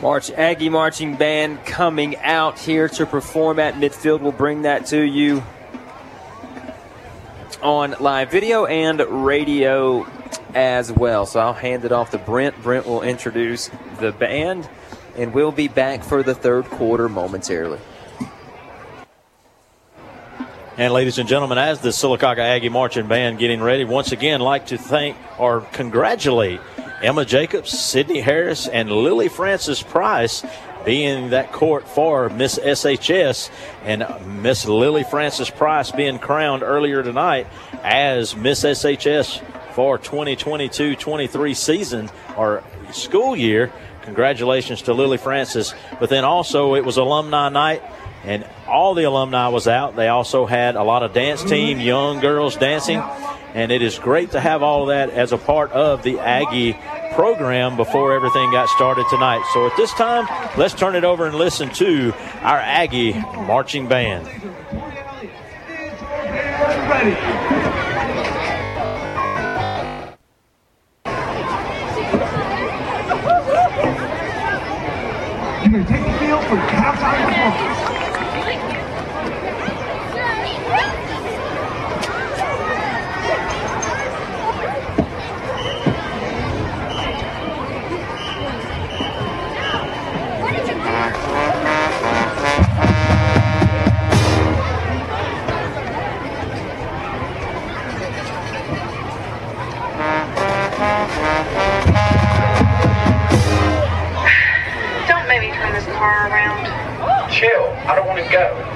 March Aggie marching band coming out here to perform at midfield. We'll bring that to you on live video and radio as well. So I'll hand it off to Brent. Brent will introduce the band, and we'll be back for the third quarter momentarily. And ladies and gentlemen, as the Sylacauga Aggie Marching Band getting ready, once again, like to thank or congratulate Emma Jacobs, Sydney Harris, and Lily Francis Price being that court for Miss SHS and Miss Lily Francis Price being crowned earlier tonight as Miss SHS for 2022-23 season or school year. congratulations to Lily Francis. But then also it was alumni night, and all the alumni was out. They also had a lot of dance team, young girls dancing, and it is great to have all of that as a part of the Aggie program before everything got started tonight. So at this time, let's turn it over and listen to our Aggie marching band. You're I don't want to go.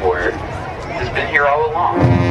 For has been here all along.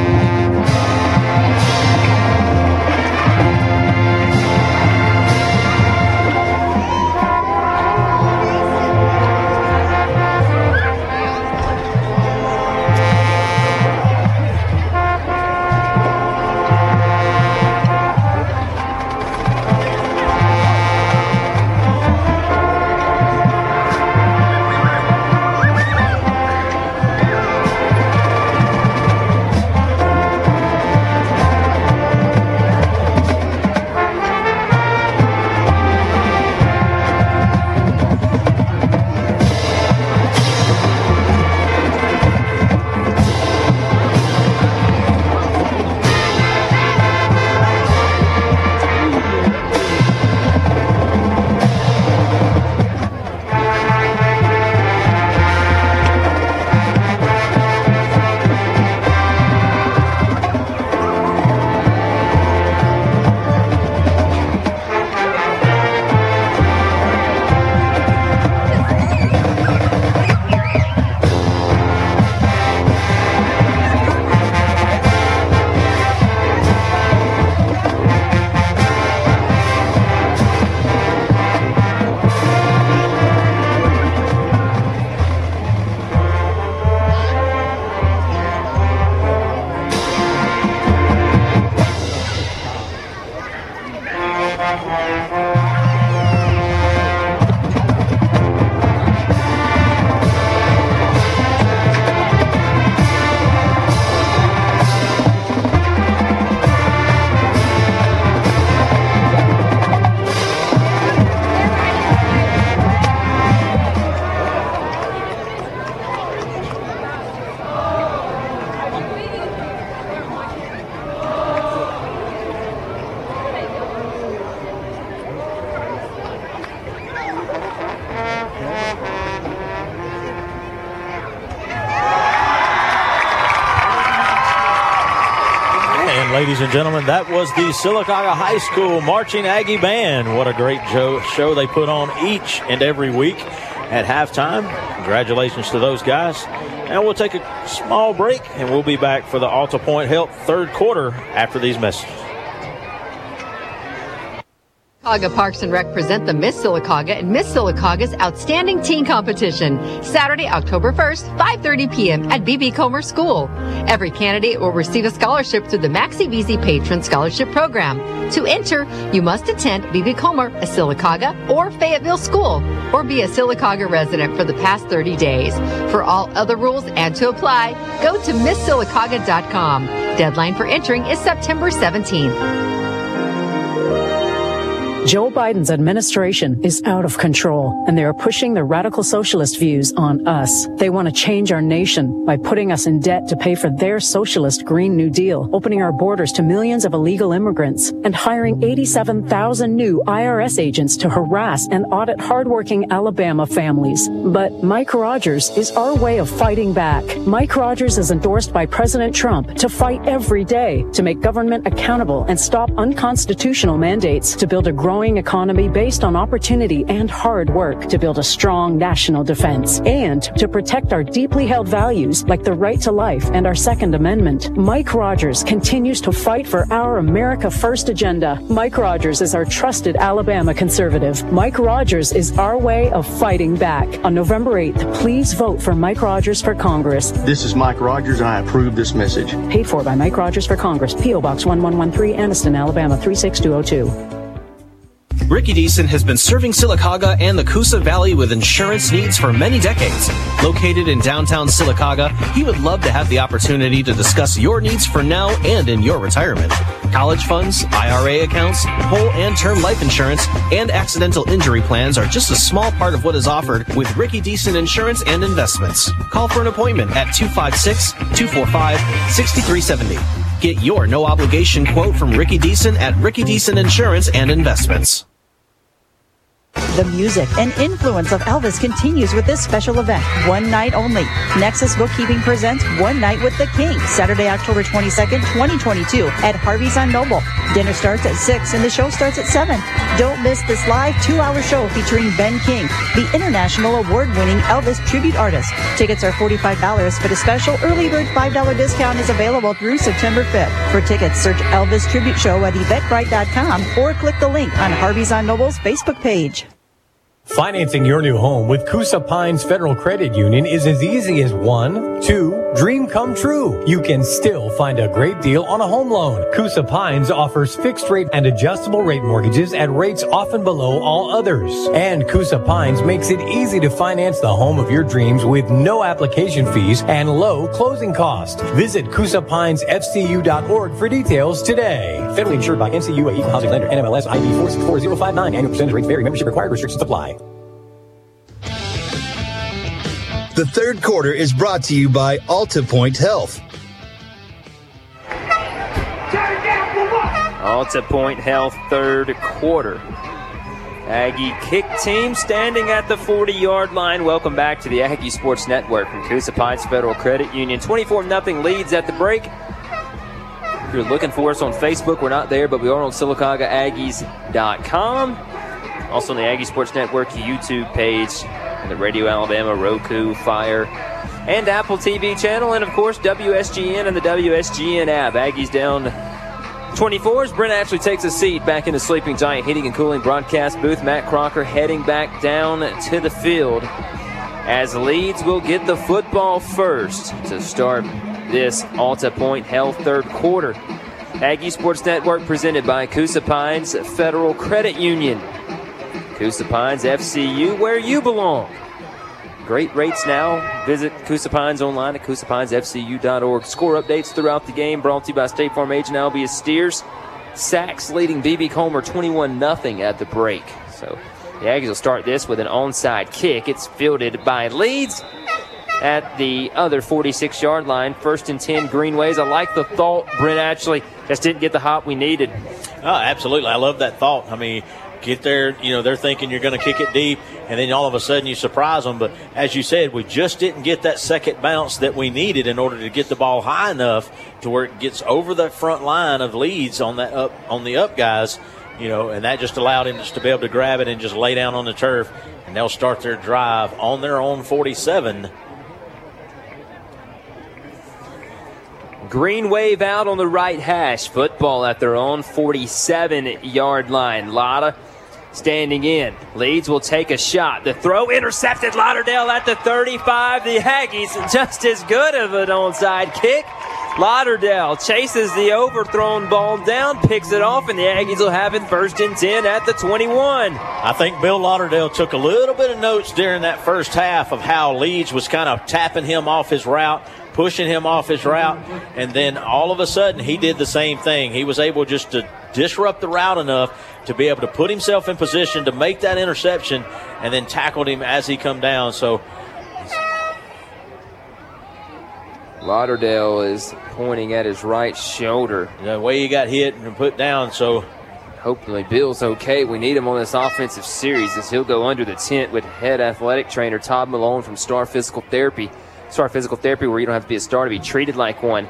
Gentlemen, that was the Sylacauga High School Marching Aggie Band. What a great show, they put on each and every week at halftime. Congratulations to those guys. And we'll take a small break and we'll be back for the AltaPointe Health third quarter after these messages. Sylacauga Parks and Rec present the Miss Sylacauga and Miss Sylacauga's Outstanding Teen Competition, Saturday, October 1st, 5.30 p.m. at BB Comer School. Every candidate will receive a scholarship through the Maxi Visi Patron Scholarship Program. To enter, you must attend BB Comer, a Sylacauga or Fayetteville school, or be a Sylacauga resident for the past 30 days. For all other rules and to apply, go to MissSylacauga.com. Deadline for entering is September 17th. Joe Biden's administration is out of control, and they are pushing their radical socialist views on us. They want to change our nation by putting us in debt to pay for their socialist Green New Deal, opening our borders to millions of illegal immigrants, and hiring 87,000 new IRS agents to harass and audit hardworking Alabama families. But Mike Rogers is our way of fighting back. Mike Rogers is endorsed by President Trump to fight every day to make government accountable and stop unconstitutional mandates to build a growing economy based on opportunity and hard work to build a strong national defense and to protect our deeply held values like the right to life and our Second Amendment. Mike Rogers continues to fight for our America First agenda. Mike Rogers is our trusted Alabama conservative. Mike Rogers is our way of fighting back. On November 8th, please vote for Mike Rogers for Congress. This is Mike Rogers, and I approve this message. Paid for by Mike Rogers for Congress, P.O. Box 1113, Anniston, Alabama 36202. Ricky Deason has been serving Sylacauga and the Coosa Valley with insurance needs for many decades. Located in downtown Sylacauga, he would love to have the opportunity to discuss your needs for now and in your retirement. College funds, IRA accounts, whole and term life insurance, and accidental injury plans are just a small part of what is offered with Ricky Deason Insurance and Investments. Call for an appointment at 256 245 6370. Get your no obligation quote from Ricky Deason at Ricky Deason Insurance and Investments. The music and influence of Elvis continues with this special event, one night only. Nexus Bookkeeping presents One Night with the King, Saturday, October 22nd, 2022, at Harvey's on Noble. Dinner starts at 6 and the show starts at 7. Don't miss this live two hour show featuring Ben King, the international award winning Elvis tribute artist. Tickets are $45, but a special early bird $5 discount is available through September 5th. For tickets, search Elvis Tribute Show at eventbrite.com or click the link on Harvey's on Noble's Facebook page. Financing your new home with Coosa Pines Federal Credit Union is as easy as one, two, dream come true. You can still find a great deal on a home loan. Coosa Pines offers fixed rate and adjustable rate mortgages at rates often below all others. And Coosa Pines makes it easy to finance the home of your dreams with no application fees and low closing costs. Visit CoosaPinesFCU.org for details today. Federally insured by NCUA Equal Housing Lender, NMLS ID 464059. Annual percentage rates vary. Membership required. Restrictions apply. The third quarter is brought to you by AltaPointe Health. AltaPointe Health third quarter. Aggie kick team standing at the 40 yard line. Welcome back to the Aggie Sports Network from Coosa Pines Federal Credit Union. 24 0 leads at the break. If you're looking for us on Facebook, we're not there, but we are on SylacaugaAggies.com. Also on the Aggie Sports Network YouTube page, and the Radio Alabama, Roku, Fire, and Apple TV channel, and of course WSGN and the WSGN app. Aggies down 24 as Brent Ashley takes a seat back in the Sleeping Giant Heating and Cooling broadcast booth. Matt Crocker heading back down to the field as Leeds will get the football first to start this AltaPointe Health third quarter. Aggie Sports Network presented by Coosa Pines Federal Credit Union. Coosa Pines FCU, where you belong. Great rates now. Visit Coosa Pines online at CoosaPinesFCU.org. Score updates throughout the game brought to you by State Farm agent Albia Steers. Saks leading BB Comer 21 0 at the break. So the Aggies will start this with an onside kick. It's fielded by Leeds at the other 46 yard line. First and 10 Green Wave. I like the thought. Brent actually just didn't get the hop we needed. Oh, absolutely. I love that thought. I mean, get there, you know, they're thinking you're going to kick it deep, and then all of a sudden you surprise them. But as you said, we just didn't get that second bounce that we needed in order to get the ball high enough to where it gets over the front line of Leeds on that up on the up guys, you know, and that just allowed him just to be able to grab it and just lay down on the turf, and they'll start their drive on their own 47. Green wave out on the right hash. Football at their own 47 yard line. Latta standing in. Leeds will take a shot. The throw intercepted. Lauderdale at the 35. The Aggies just as good of an onside kick. Lauderdale chases the overthrown ball down, picks it off, and the Aggies will have it first and 10 at the 21. I think Bill Lauderdale took a little bit of notes during that first half of how Leeds was kind of tapping him off his route, pushing him off his route, and then all of a sudden he did the same thing. He was able just to disrupt the route enough to be able to put himself in position to make that interception and then tackled him as he come down. So Lauderdale is pointing at his right shoulder. The way he got hit and put down, so hopefully Bill's okay. We need him on this offensive series as he'll go under the tent with head athletic trainer Todd Malone from Star Physical Therapy. Star Physical Therapy, where you don't have to be a star to be treated like one.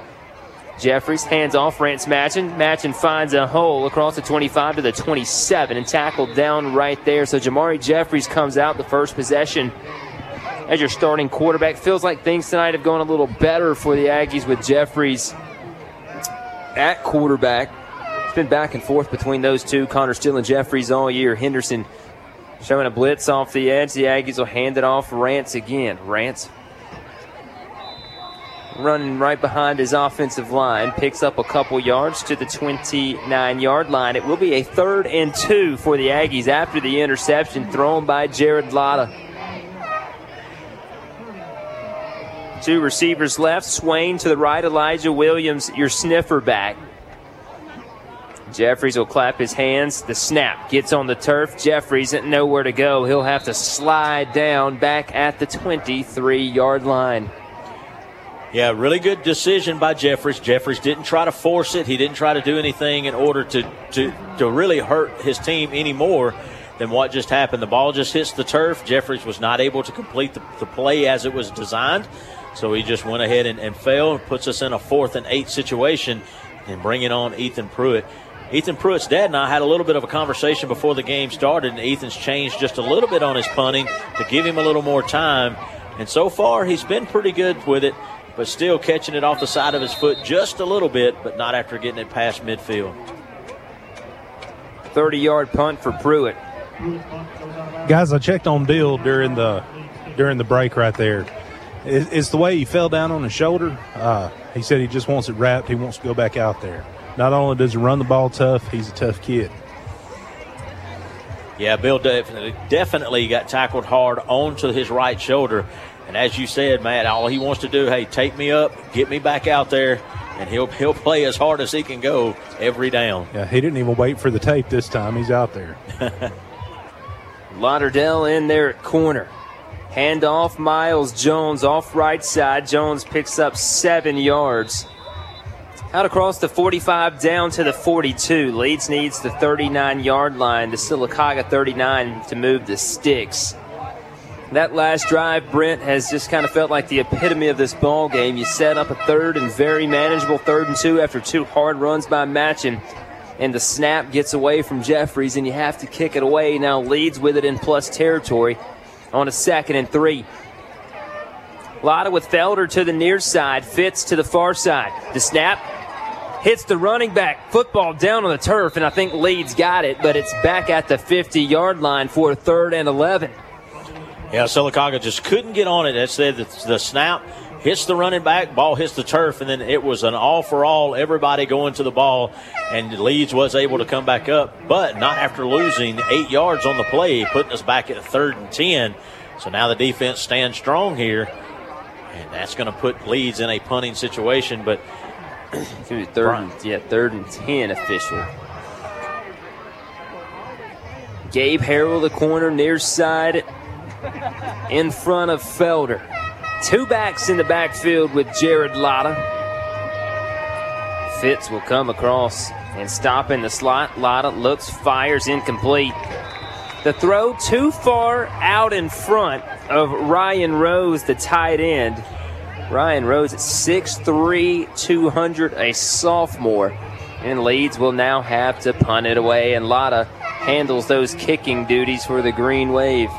Jeffries hands off Rance Matchin. Matchin finds a hole across the 25 to the 27 and tackled down right there. So Jamari Jeffries comes out the first possession as your starting quarterback. Feels like things tonight have gone a little better for the Aggies with Jeffries at quarterback. It's been back and forth between those two, Connor Steele and Jeffries all year. Henderson showing a blitz off the edge. The Aggies will hand it off Rance again. Rance running right behind his offensive line, picks up a couple yards to the 29 yard line. It will be a third and two for the Aggies after the interception thrown by Jared Latta. Two receivers left, Swain to the right, Elijah Williams, your sniffer back. Jeffries will clap his hands. The snap gets on the turf. Jeffries doesn't know where to go. He'll have to slide down back at the 23 yard line. Yeah, really good decision by Jeffries. Jeffries didn't try to force it. He didn't try to do anything in order to, to, to really hurt his team anymore. than what just happened. The ball just hits the turf. Jeffries was not able to complete the, the play as it was designed. So he just went ahead and, and fell, puts us in a fourth and eight situation, and bringing on Ethan Pruitt. Ethan Pruitt's dad and I had a little bit of a conversation before the game started, and Ethan's changed just a little bit on his punting to give him a little more time. And so far, he's been pretty good with it, but still catching it off the side of his foot just a little bit, but not after getting it past midfield. 30 yard punt for Pruitt. Guys, I checked on Bill during the during the break right there. It's the way he fell down on his shoulder. Uh, he said he just wants it wrapped. He wants to go back out there. Not only does he run the ball tough, he's a tough kid. Yeah, Bill definitely definitely got tackled hard onto his right shoulder. And as you said, Matt, all he wants to do, hey, take me up, get me back out there, and he'll he'll play as hard as he can go every down. Yeah, he didn't even wait for the tape this time. He's out there. *laughs* Lauderdale in there at corner. Hand off Miles Jones off right side. Jones picks up seven yards. Out across the 45 down to the 42. Leeds needs the 39 yard line. The Sylacauga 39 to move the sticks. That last drive, Brent, has just kind of felt like the epitome of this ball game. You set up a third and very manageable third and two after two hard runs by Matchin, and the snap gets away from Jeffries, and you have to kick it away. Now Leeds with it in plus territory on a second and three. Latta with Felder to the near side, Fitz to the far side. The snap hits the running back. Football down on the turf, and I think Leeds got it, but it's back at the 50 yard line for third and 11. Yeah, Sylacauga just couldn't get on it. That said, the, the snap hits the running back, ball hits the turf, and then it was an all for all, everybody going to the ball, and Leeds was able to come back up, but not after losing eight yards on the play, putting us back at third and 10. So now the defense stands strong here, and that's going to put Leeds in a punting situation, but. *clears throat* third and, yeah, third and 10 official. Gabe Harrell, the corner near side, in front of Felder. Two backs in the backfield with Jared Latta. Fitz will come across and stop in the slot. Latta looks, fires incomplete. The throw too far out in front of Ryan Rose, the tight end. Ryan Rose at 6'3, 200, a sophomore. And Leeds will now have to punt it away, and Latta handles those kicking duties for the Green Wave.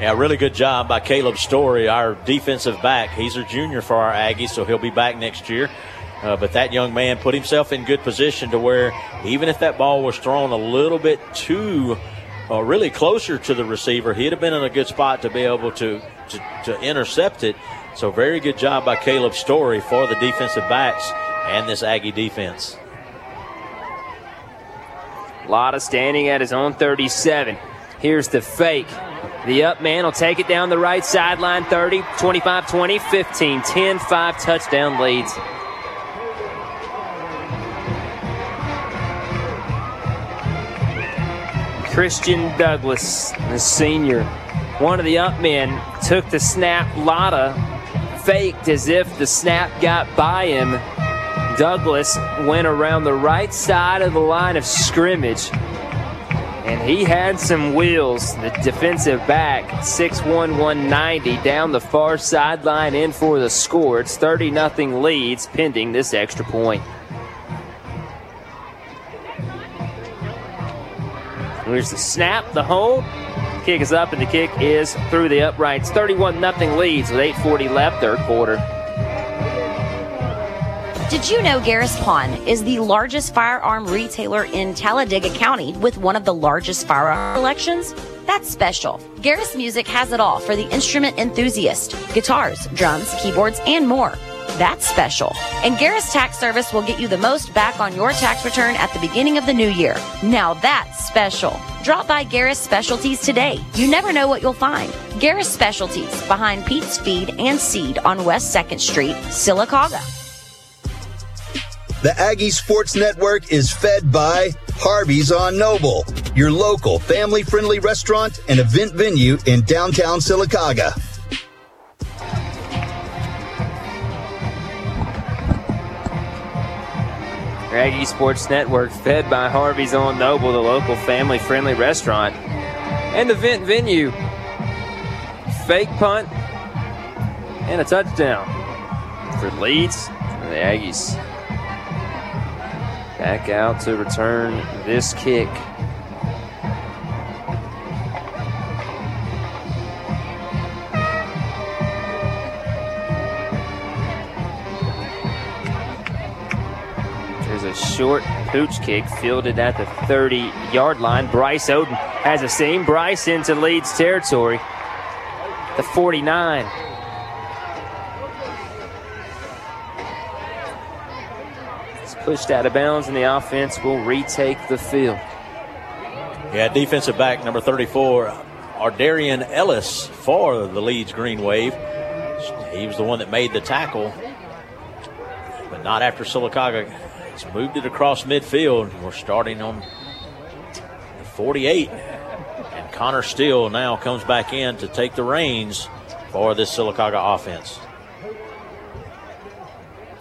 Yeah, really good job by Caleb Story, our defensive back. He's a junior for our Aggies, so he'll be back next year. Uh, but that young man put himself in good position to where even if that ball was thrown a little bit too, uh, really closer to the receiver, he'd have been in a good spot to be able to, to, to intercept it. So very good job by Caleb Story for the defensive backs and this Aggie defense. Latta standing at his own 37. Here's the fake. The up man will take it down the right sideline 30, 25 20, 15 10, 5 touchdown Leeds. Christian Douglas, the senior, one of the up men, took the snap. Latta faked as if the snap got by him. Douglas went around the right side of the line of scrimmage and he had some wheels. The defensive back, 6'1, 190, down the far sideline in for the score. It's 30 0 Leeds pending this extra point. Here's the snap, the hold. Kick is up, and the kick is through the uprights. 31 0 Leeds with 8.40 left, third quarter. Did you know Garris Pawn is the largest firearm retailer in Talladega County with one of the largest firearm collections? That's special. Garris Music has it all for the instrument enthusiast guitars, drums, keyboards, and more. That's special. And Garris Tax Service will get you the most back on your tax return at the beginning of the new year. Now that's special. Drop by Garris Specialties today. You never know what you'll find. Garris Specialties behind Pete's Feed and Seed on West 2nd Street, Sylacauga. The Aggie Sports Network is fed by Harvey's on Noble, your local family friendly restaurant and event venue in downtown Sylacauga. Aggie Sports Network, fed by Harvey's on Noble, the local family friendly restaurant. And event venue. Fake punt and a touchdown for Leeds and the Aggies. Back out to return this kick. There's a short pooch kick fielded at the 30 yard line. Bryce Oden has a seam. Bryce into Leeds territory. The 49. Pushed out of bounds, and the offense will retake the field. Yeah, defensive back number 34, Ardarian Ellis for the Leeds Green Wave. He was the one that made the tackle, but not after Sylacauga has moved it across midfield. We're starting on the 48. And Connor Steele now comes back in to take the reins for this Sylacauga offense.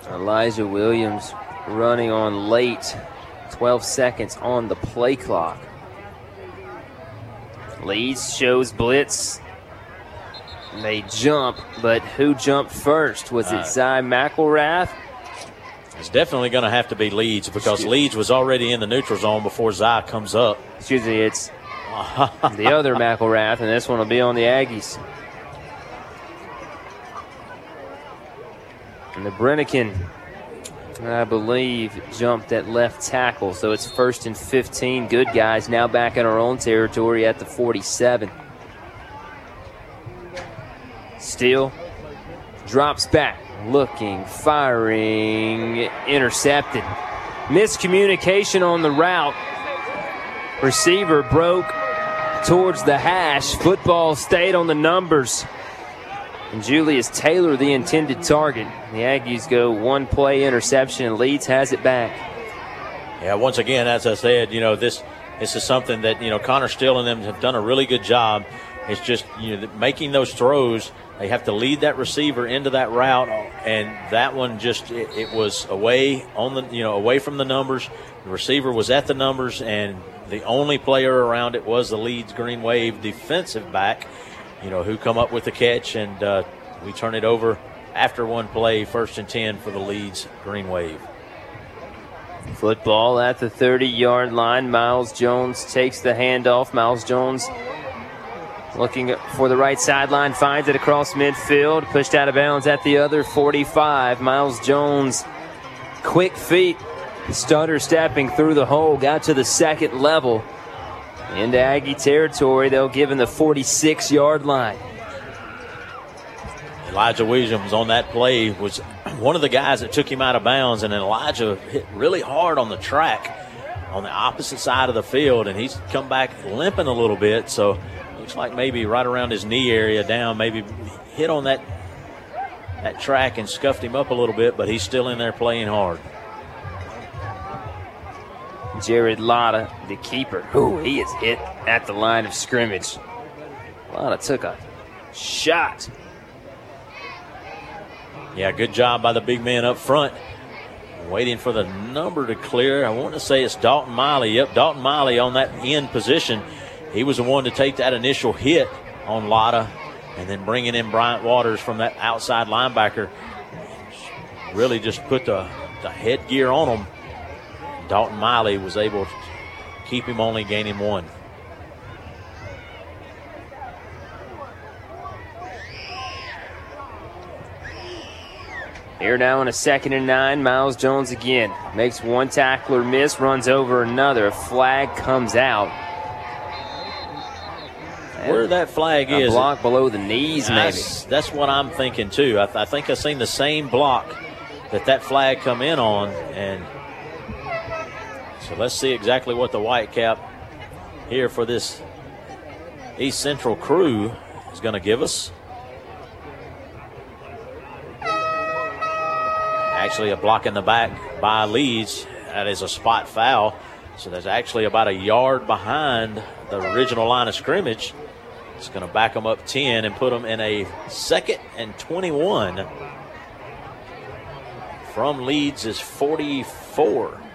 Elijah Williams running on late. 12 seconds on the play clock. Leeds shows blitz. They jump, but who jumped first? Was Uh, it Zy McElrath? It's definitely going to have to be Leeds because Leeds was already in the neutral zone before Zy comes up. Excuse me, it's *laughs* the other McElrath, and this one will be on the Aggies. And the Brennikin, I believe, jumped at left tackle. So it's first and 15. Good guys now back in our own territory at the 47. Steele drops back, looking, firing, intercepted. Miscommunication on the route. Receiver broke towards the hash. Football stayed on the numbers. And Julius Taylor, the intended target. The Aggies go one play interception, and Leeds has it back. Yeah, once again, as I said, you know this this is something that you know Connor Steele and them have done a really good job. It's just you know making those throws. They have to lead that receiver into that route, and that one just it, it was away on the you know away from the numbers. The receiver was at the numbers, and the only player around it was the Leeds Green Wave defensive back. You know who come up with the catch, and uh, we turn it over after one play, first and ten for the Leeds Green Wave. Football at the 30 yard line. Miles Jones takes the handoff. Miles Jones looking for the right sideline, finds it across midfield, pushed out of bounds at the other 45. Miles Jones, quick feet, stutter stepping through the hole, got to the second level. Into Aggie territory, they'll give him the 46 yard line. Elijah Williams on that play was *clears throat* one of the guys that took him out of bounds, and Elijah hit really hard on the track on the opposite side of the field, and he's come back limping a little bit. So looks like maybe right around his knee area down, maybe hit on that that track and scuffed him up a little bit, but he's still in there playing hard. Jared Latta, the keeper. Ooh, he is hit at the line of scrimmage. Latta took a shot. Yeah, good job by the big man up front. Waiting for the number to clear. I want to say it's Dalton Miley. Yep, Dalton Miley on that end position. He was the one to take that initial hit on Latta and then bringing in Bryant Waters from that outside linebacker. Really just put the, the headgear on him. Dalton Miley was able to keep him only gaining one. Here now in a second and nine, Miles Jones again makes one tackler miss, runs over another. A flag comes out. Where that flag a is, block below the knees, maybe. That's, that's what I'm thinking too. I, I think I've seen the same block that that flag come in on, and so let's see exactly what the white cap here for this East Central crew is going to give us. Actually, a block in the back by Leeds. That is a spot foul. So that's actually about a yard behind the original line of scrimmage. It's going to back them up 10 and put them in a second and 21 from Leeds is 44.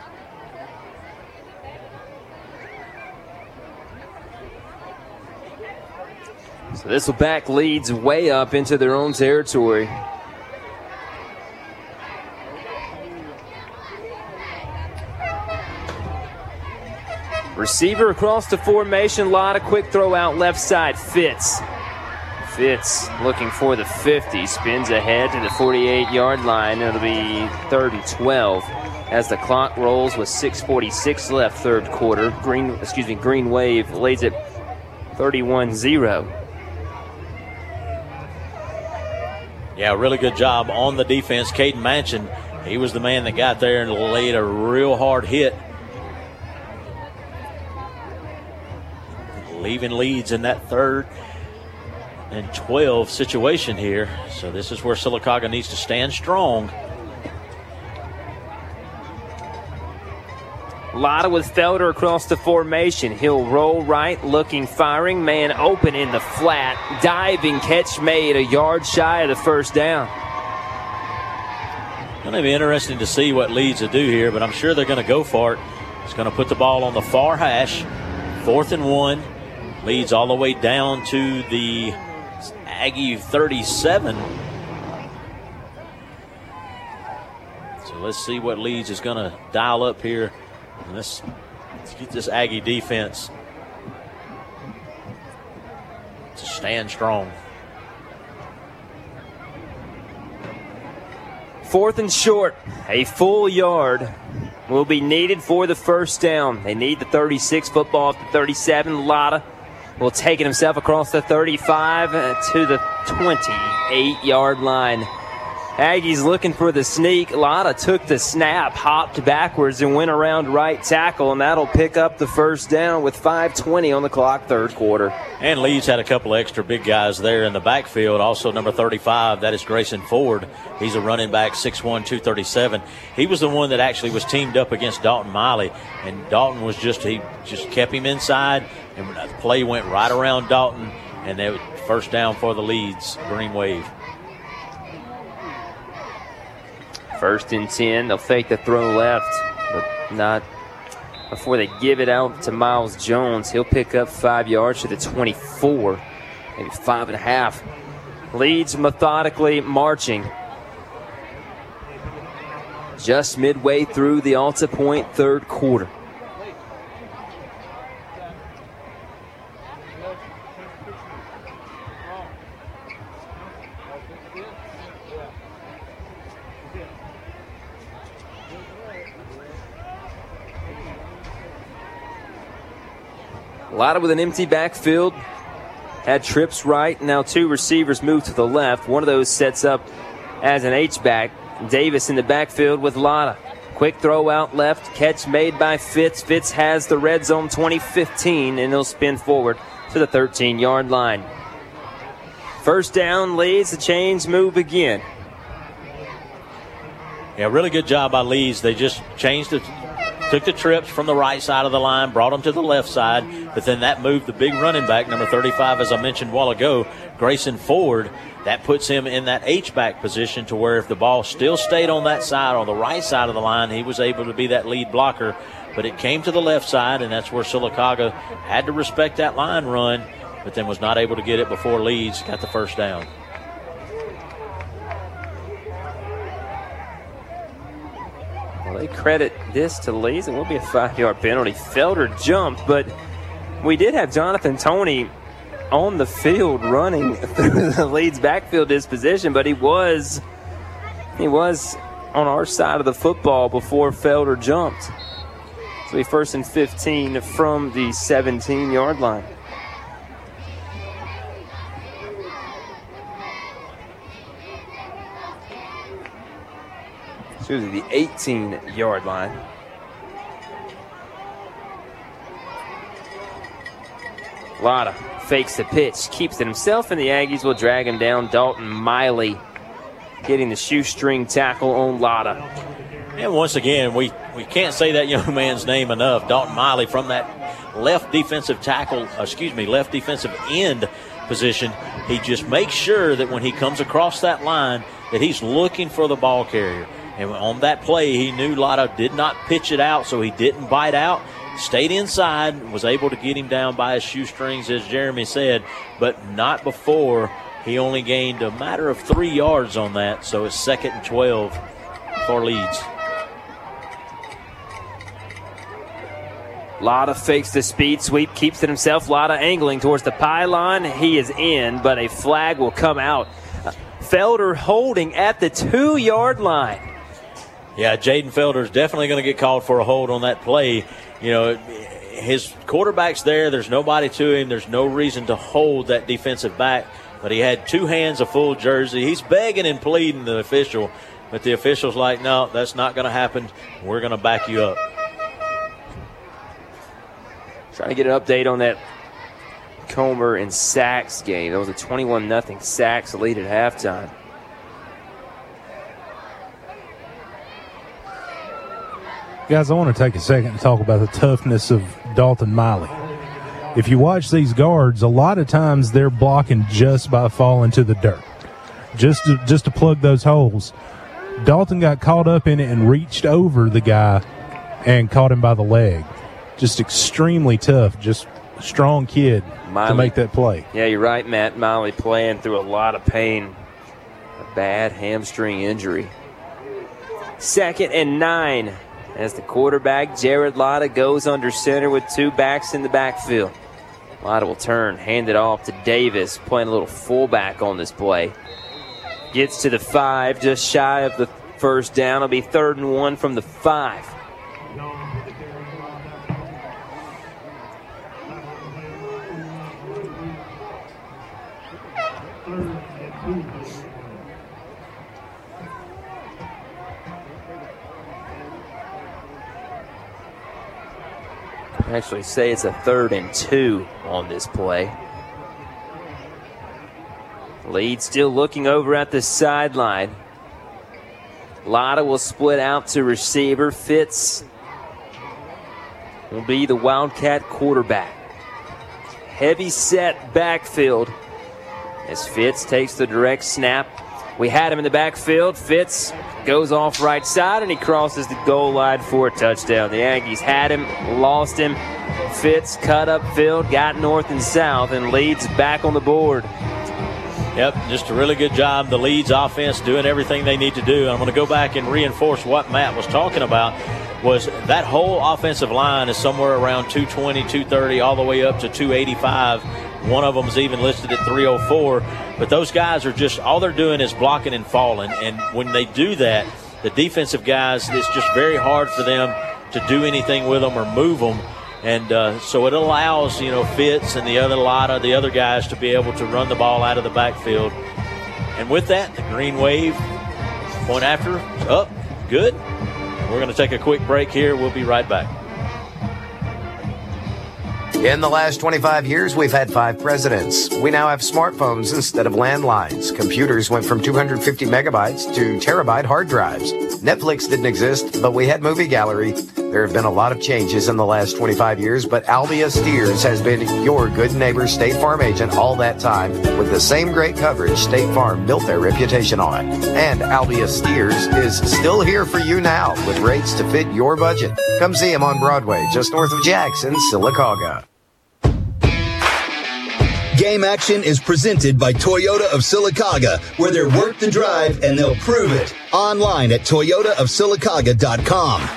So back Leeds way up into their own territory. Receiver across the formation. Lot of quick throw out left side. Fitz. Fitz looking for the 50. Spins ahead to the 48 yard line. It'll be third and 12 as the clock rolls with 6.46 left, third quarter. Green, excuse me, Green Wave leads it 31 0. Yeah, really good job on the defense. Caden Manchin, he was the man that got there and laid a real hard hit. Leaving Leeds in that third and 12 situation here. So this is where Sylacauga needs to stand strong. Latta with Felder across the formation. He'll roll right, looking, firing. Man open in the flat. Diving catch made a yard shy of the first down. To be interesting to see what Leeds will do here, but I'm sure they're going to go for it. It's going to put the ball on the far hash. Fourth and one. Leeds all the way down to the Aggie 37. So let's see what Leeds is going to dial up here. Let's, let's get this Aggie defense to stand strong. Fourth and short, a full yard will be needed for the first down. They need the 36 football off the 37. Latta will take it himself across the 35 to the 28 yard line. Aggies looking for the sneak. Latta took the snap, hopped backwards, and went around right tackle, and that'll pick up the first down with 5.20 on the clock, third quarter. And Leeds had a couple extra big guys there in the backfield. Also, number 35, that is Grayson Ford. He's a running back, 6'1, 237. He was the one that actually was teamed up against Dalton Miley, and Dalton was just, he just kept him inside, and the play went right around Dalton, and they first down for the Leeds, Green Wave. First and 10. They'll fake the throw left, but not before they give it out to Miles Jones. He'll pick up five yards to the 24, maybe five and a half. Leeds methodically marching. Just midway through the AltaPointe third quarter. Latta with an empty backfield. Had trips right. Now two receivers move to the left. One of those sets up as an H-back. Davis in the backfield with Latta. Quick throw out left. Catch made by Fitz. Fitz has the red zone 2015, and he'll spin forward to the 13 yard line. First down Leeds. The chains move again. Yeah, really good job by Leeds. They just changed it, took the trips from the right side of the line, brought them to the left side, but then that moved the big running back, number 35, as I mentioned a while ago, Grayson Ford. That puts him in that H back position to where if the ball still stayed on that side, on the right side of the line, he was able to be that lead blocker. But it came to the left side, and that's where Sylacauga had to respect that line run, but then was not able to get it before Leeds got the first down. Well, they credit this to Leeds. It will be a five yard penalty. Felder jumped, but we did have Jonathan Tony on the field running *laughs* through the Leeds backfield disposition, but he was he was on our side of the football before Felder jumped. So he first and 15 from the 17 yard line. Excuse me, the 18 yard line. Latta fakes the pitch, keeps it himself, and the Aggies will drag him down. Dalton Miley getting the shoestring tackle on Latta. And once again, we, we can't say that young man's name enough. Dalton Miley from that left defensive tackle, excuse me, left defensive end position. He just makes sure that when he comes across that line, that he's looking for the ball carrier. And on that play, he knew Latta did not pitch it out, so he didn't bite out. stayed inside, was able to get him down by his shoestrings, as Jeremy said, but not before. He only gained a matter of three yards on that, so it's second and 12 for Leeds. Latta fakes the speed sweep, keeps it himself. Latta angling towards the pylon. He is in, but a flag will come out. Felder holding at the two yard line. Yeah, Jaden Felder is definitely going to get called for a hold on that play. You know, his quarterback's there. There's nobody to him. There's no reason to hold that defensive back. But he had two hands, a full jersey. He's begging and pleading the official, but the official's like, no, that's not going to happen. We're going to back you up. Trying to get an update on that Comer and Saks game. That was a 21 0 Saks lead at halftime. Guys, I want to take a second to talk about the toughness of Dalton Miley. If you watch these guards, a lot of times they're blocking just by falling to the dirt, just to, just to plug those holes. Dalton got caught up in it and reached over the guy and caught him by the leg. Just extremely tough, just strong kid Miley. to make that play. Yeah, you're right, Matt. Miley playing through a lot of pain. A bad hamstring injury. Second and nine as the quarterback, Jared Latta, goes under center with two backs in the backfield. Latta will turn, hand it off to Davis, playing a little fullback on this play. Gets to the five, just shy of the first down. It'll be third and one from the five. Actually, say it's a third and two on this play. Lead still looking over at the sideline. Latta will split out to receiver. Fitz will be the Wildcat quarterback. Heavy set backfield as Fitz takes the direct snap. We had him in the backfield. Fitz goes off right side and he crosses the goal line for a touchdown. The Aggies had him, lost him. Fitz cut up field, got north and south, and Leeds back on the board. Yep, just a really good job. The Leeds offense doing everything they need to do. I'm going to go back and reinforce what Matt was talking about. Was that whole offensive line is somewhere around 220, 230, all the way up to 285. One of them is even listed at 304. But those guys are just all they're doing is blocking and falling. And when they do that, the defensive guys, it's just very hard for them to do anything with them or move them. And uh, so it allows, you know, Fitz and the other lot of the other guys to be able to run the ball out of the backfield. And with that, the green wave point after up, good. We're going to take a quick break here. We'll be right back. In the last 25 years, we've had five presidents. We now have smartphones instead of landlines. Computers went from 250 megabytes to terabyte hard drives. Netflix didn't exist, but we had Movie Gallery. There have been a lot of changes in the last 25 years, but Albia Steers has been your good neighbor State Farm agent all that time with the same great coverage State Farm built their reputation on. And Albia Steers is still here for you now with rates to fit your budget. Come see him on Broadway, just north of Jackson, Sylacauga. Game Action is presented by Toyota of Sylacauga, where they're worth the drive and they'll prove it. Online at toyotaofsylacauga.com.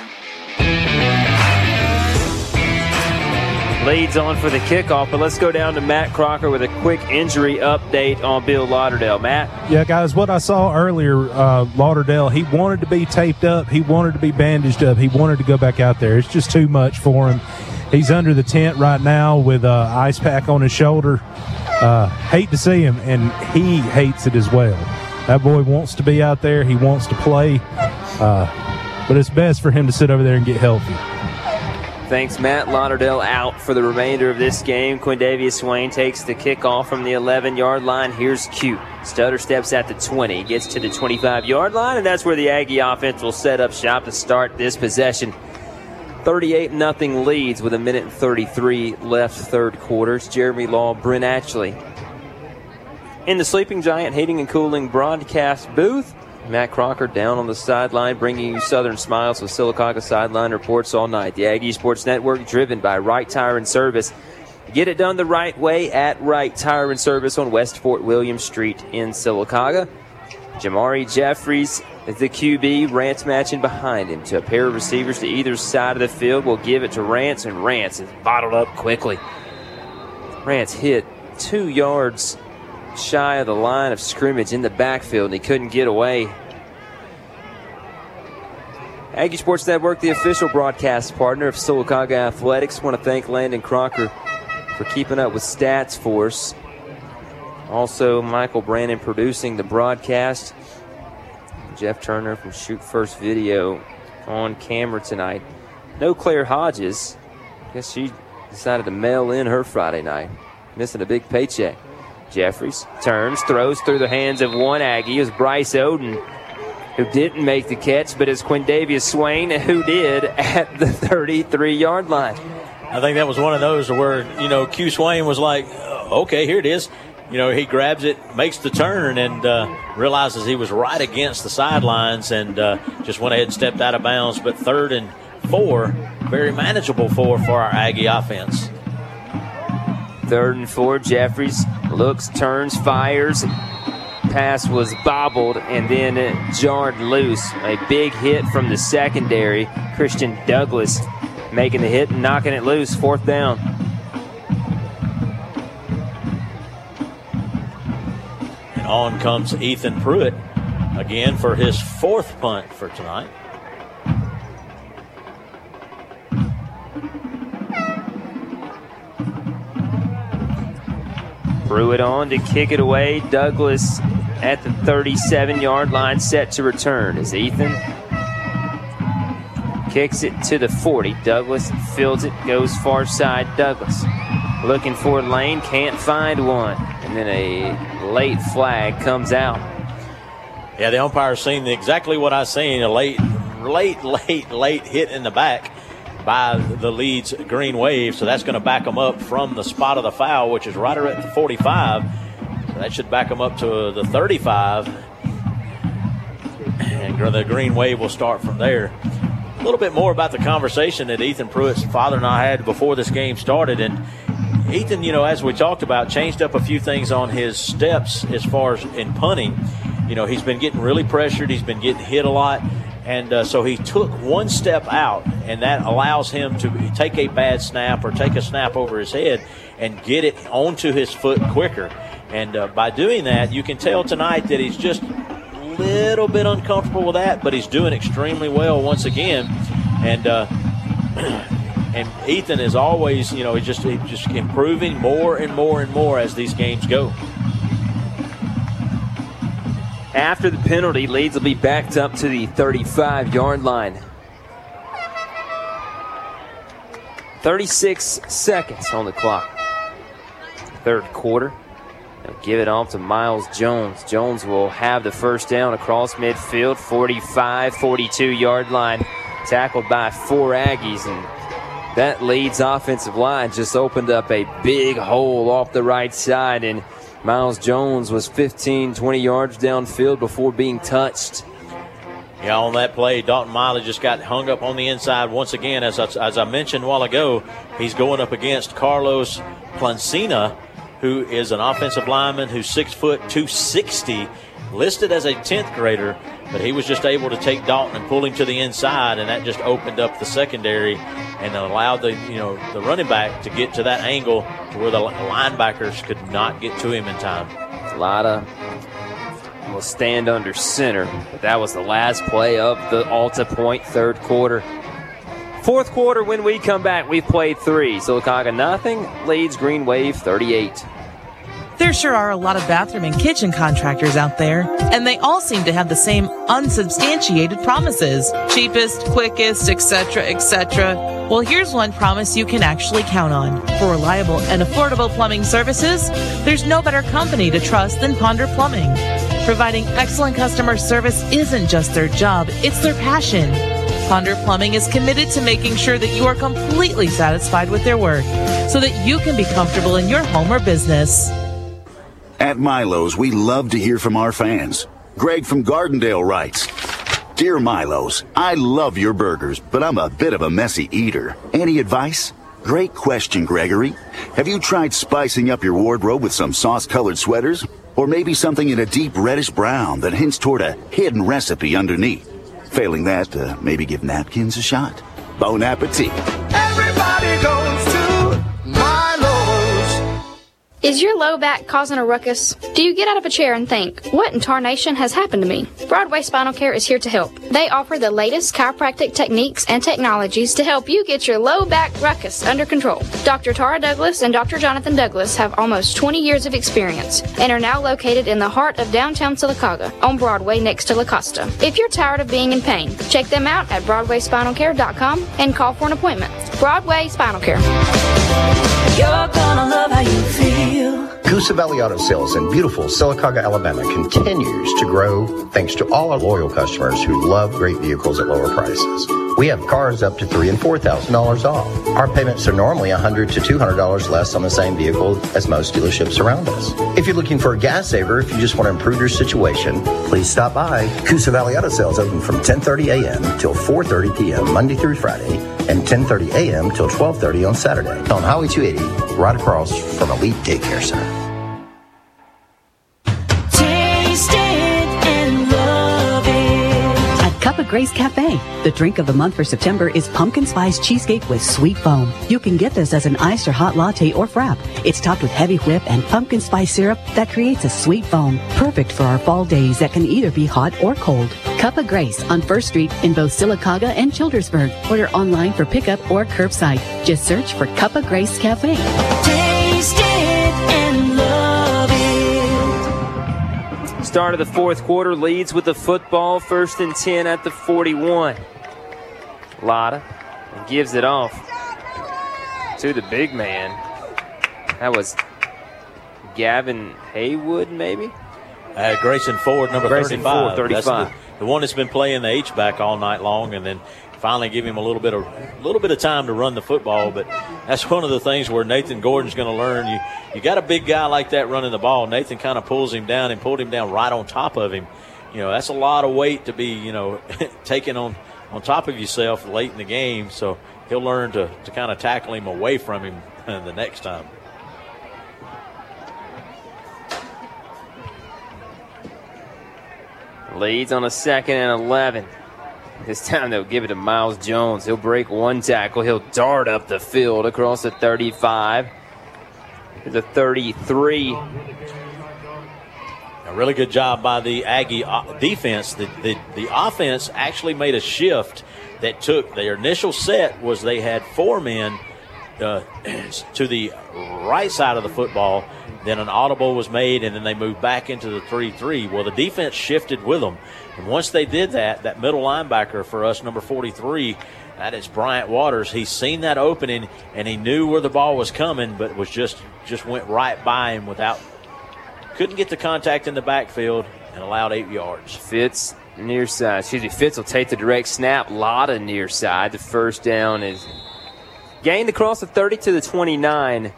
Leeds on for the kickoff, but let's go down to Matt Crocker with a quick injury update on Bill Lauderdale. Matt? Yeah, guys, what I saw earlier, uh, Lauderdale, he wanted to be taped up. He wanted to be bandaged up. He wanted to go back out there. It's just too much for him. He's under the tent right now with an uh, ice pack on his shoulder. Uh, hate to see him, and he hates it as well. That boy wants to be out there. He wants to play, uh, but it's best for him to sit over there and get healthy. Thanks, Matt Lauderdale out for the remainder of this game. Quindavius Swain takes the kickoff from the 11 yard line. Here's Q. Stutter steps at the 20, gets to the 25 yard line, and that's where the Aggie offense will set up shop to start this possession. 38 0 Leeds with a minute and 33 left third quarters. Jeremy Law, Brent Ashley. In the Sleeping Giant Heating and Cooling broadcast booth, Matt Crocker down on the sideline, bringing you Southern Smiles with Sylacauga sideline reports all night. The Aggie Sports Network, driven by Right Tire and Service. Get it done the right way at Right Tire and Service on West Fort William Street in Sylacauga. Jamari Jeffries the QB. Rance Matchin behind him to a pair of receivers to either side of the field. will give it to Rance, and Rance is bottled up quickly. Rance hit two yards shy of the line of scrimmage in the backfield, and he couldn't get away. Aggie Sports Network, the official broadcast partner of Sylacauga Athletics. want to thank Landon Crocker for keeping up with stats for us. Also, Michael Brandon producing the broadcast. Jeff Turner from Shoot First Video on camera tonight. No Claire Hodges. Guess she decided to mail in her Friday night, missing a big paycheck. Jeffries turns, throws through the hands of one Aggie. Is Bryce Oden, who didn't make the catch, but it's Quindavius Swain who did at the 33 yard line. I think that was one of those where, you know, Q Swain was like, okay, here it is you know, he grabs it, makes the turn, and uh, realizes he was right against the sidelines and uh, just went ahead and stepped out of bounds. But third and four, very manageable for for our Aggie offense. Third and four, Jeffries looks, turns, fires. Pass was bobbled and then jarred loose. A big hit from the secondary. Christian Douglas making the hit and knocking it loose. Fourth down. On comes Ethan Pruitt again for his fourth punt for tonight. Pruitt on to kick it away. Douglas at the 37 yard line, set to return as Ethan kicks it to the 40. Douglas fields it, goes far side. Douglas looking for a lane, can't find one. And then a late flag comes out. Yeah, the umpire seen exactly what I seen a late, late, late, late hit in the back by the Leeds green wave. So that's going to back them up from the spot of the foul, which is right at the 45. So that should back them up to the 35. And the green wave will start from there. A little bit more about the conversation that Ethan Pruitt's father and I had before this game started. And Ethan, you know, as we talked about, changed up a few things on his steps as far as in punting. You know, he's been getting really pressured, he's been getting hit a lot. And uh, so he took one step out, and that allows him to take a bad snap or take a snap over his head and get it onto his foot quicker. And uh, by doing that, you can tell tonight that he's just a little bit uncomfortable with that, but he's doing extremely well once again. And uh, *clears throat* and Ethan is always, you know, he's just he's just improving more and more and more as these games go. After the penalty, Leeds will be backed up to the 35 yard line. 36 seconds on the clock. Third quarter. They'll give it off to Miles Jones. Jones will have the first down across midfield, 45 42 yard line. Tackled by four Aggies, and that Leeds offensive line just opened up a big hole off the right side, and Miles Jones was 15, 20 yards downfield before being touched. Yeah, on that play, Dalton Miley just got hung up on the inside once again. As I, as I mentioned a while ago, he's going up against Carlos Plancina, who is an offensive lineman who's six foot 260, listed as a 10th grader, but he was just able to take Dalton and pull him to the inside, and that just opened up the secondary and allowed the you know the running back to get to that angle to where the linebackers could not get to him in time. Latta will stand under center, but that was the last play of the AltaPointe third quarter. Fourth quarter, when we come back, we've played three. Sylacauga nothing, Leeds Green Wave 38. There sure are a lot of bathroom and kitchen contractors out there, and they all seem to have the same unsubstantiated promises cheapest, quickest, etc., etc. Well, here's one promise you can actually count on. For reliable and affordable plumbing services, there's no better company to trust than Ponder Plumbing. Providing excellent customer service isn't just their job, it's their passion. Ponder Plumbing is committed to making sure that you are completely satisfied with their work so that you can be comfortable in your home or business. At Milo's, we love to hear from our fans. Greg from Gardendale writes Dear Milos, I love your burgers, but I'm a bit of a messy eater. Any advice? Great question, Gregory. Have you tried spicing up your wardrobe with some sauce colored sweaters? Or maybe something in a deep reddish brown that hints toward a hidden recipe underneath? Failing that, uh, maybe give napkins a shot. Bon appetit. Everybody goes. Is your low back causing a ruckus? Do you get out of a chair and think, what in tarnation has happened to me? Broadway Spinal Care is here to help. They offer the latest chiropractic techniques and technologies to help you get your low back ruckus under control. Dr. Tara Douglas and Dr. Jonathan Douglas have almost 20 years of experience and are now located in the heart of downtown Sylacauga on Broadway next to La Costa. If you're tired of being in pain, check them out at BroadwaySpinalCare.com and call for an appointment. Broadway Spinal Care. You're gonna love how you feel. You. Coosa Valley Auto Sales in beautiful Sylacauga, Alabama continues to grow thanks to all our loyal customers who love great vehicles at lower prices. We have cars up to three and four thousand dollars off. Our payments are normally 100 to $200 less on the same vehicle as most dealerships around us. If you're looking for a gas saver, if you just want to improve your situation, please stop by. Coosa Valley Auto Sales open from 10:30 a.m. till 4:30 p.m. Monday through Friday, and 10:30 a.m. till 12:30 on Saturday on Highway 280, right across from Elite Daycare Center. Taste it and love it. At Cup of Grace Cafe, the drink of the month for September is pumpkin spice cheesecake with sweet foam. You can get this as an iced or hot latte or frap. It's topped with heavy whip and pumpkin spice syrup that creates a sweet foam, perfect for our fall days that can either be hot or cold. Cup of Grace on First Street in both Sylacauga and Childersburg. Order online for pickup or curbside. Just search for Cup of Grace Cafe. Start of the fourth quarter Leeds with the football, first and 10 at the 41. Latta gives it off to the big man. That was Gavin Haywood, maybe? Uh, Grayson Ford, number Grayson 35. Ford, 35. the, the one that's been playing the H back all night long, and then finally give him a little bit of little bit of time to run the football. But that's one of the things where Nathan Gordon's going to learn. You you got a big guy like that running the ball. Nathan kind of pulls him down and pulled him down right on top of him. You know that's a lot of weight to be you know *laughs* taking on on top of yourself late in the game. So he'll learn to to kind of tackle him away from him *laughs* the next time. Leeds on a second and 11. This time they'll give it to Miles Jones. He'll break one tackle. He'll dart up the field across the 35 to the 33. A really good job by the Aggie uh, defense. The, the, the offense actually made a shift that took their initial set was they had four men uh, *clears throat* to the right side of the football. Then an audible was made, and then they moved back into the 3 3. Well, the defense shifted with them. And once they did that, that middle linebacker for us, number 43, that is Bryant Waters. He's seen that opening, and he knew where the ball was coming, but was just just went right by him without couldn't get the contact in the backfield and allowed eight yards. Fitz near side. Excuse me. Fitz will take the direct snap. Latta near side. The first down is gained across the 30 to the 29.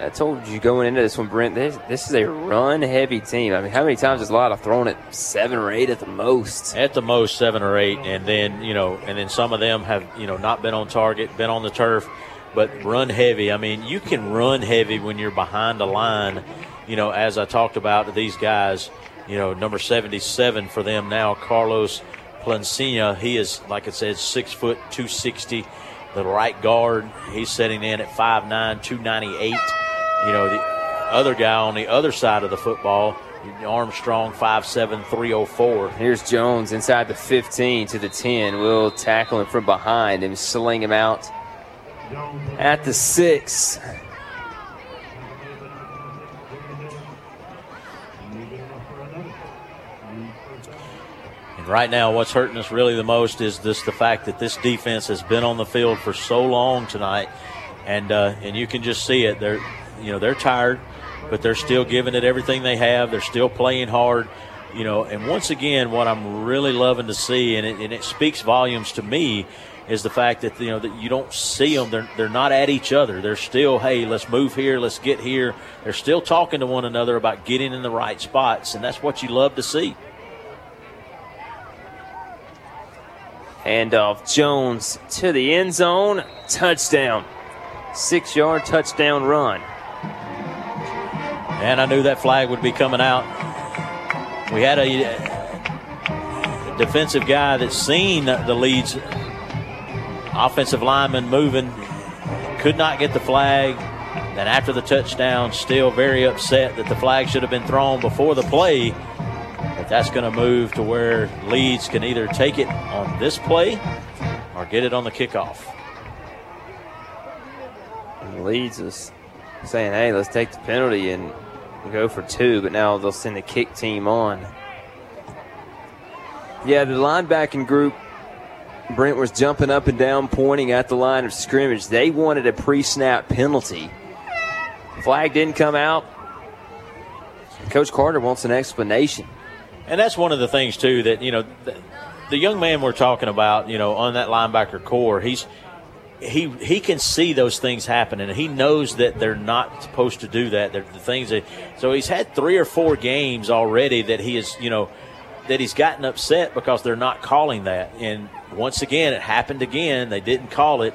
I told you going into this one, Brent. This, this is a run-heavy team. I mean, how many times has Latta thrown it? Seven or eight at the most. At the most, seven or eight, and then you know, and then some of them have you know not been on target, been on the turf, but run heavy. I mean, you can run heavy when you're behind the line. You know, as I talked about these guys, you know, number 77 for them now, Carlos Plancina. He is, like I said, six foot 260. The right guard, he's setting in at 5'9", 298. You know, the other guy on the other side of the football, Armstrong, 5'7", 304. Here's Jones inside the 15 to the 10. We'll tackle him from behind and sling him out at the six. And right now, what's hurting us really the most is this the fact that this defense has been on the field for so long tonight, and uh, and you can just see it. They're you know they're tired, but they're still giving it everything they have. They're still playing hard, you know. And once again, what I'm really loving to see, and it, and it speaks volumes to me, is the fact that you know that you don't see them. They're they're not at each other. They're still, hey, let's move here, let's get here. They're still talking to one another about getting in the right spots, and that's what you love to see. Handoff Jones to the end zone. Touchdown. Six yard touchdown run. And I knew that flag would be coming out. We had a defensive guy that's seen the Leeds offensive lineman moving, could not get the flag. Then after the touchdown, still very upset that the flag should have been thrown before the play. But that's going to move to where Leeds can either take it on this play or get it on the kickoff. And Leeds is saying, hey, let's take the penalty and go for two, but now they'll send the kick team on. Yeah, the linebacking group, Brent was jumping up and down, pointing at the line of scrimmage. They wanted a pre snap penalty. Flag didn't come out. Coach Carter wants an explanation. And that's one of the things, too, that, you know, the, the young man we're talking about, you know, on that linebacker core, he's he he can see those things happening. He knows that they're not supposed to do that. They're the things that so he's had three or four games already that he is you know that he's gotten upset because they're not calling that. And once again, it happened again. They didn't call it,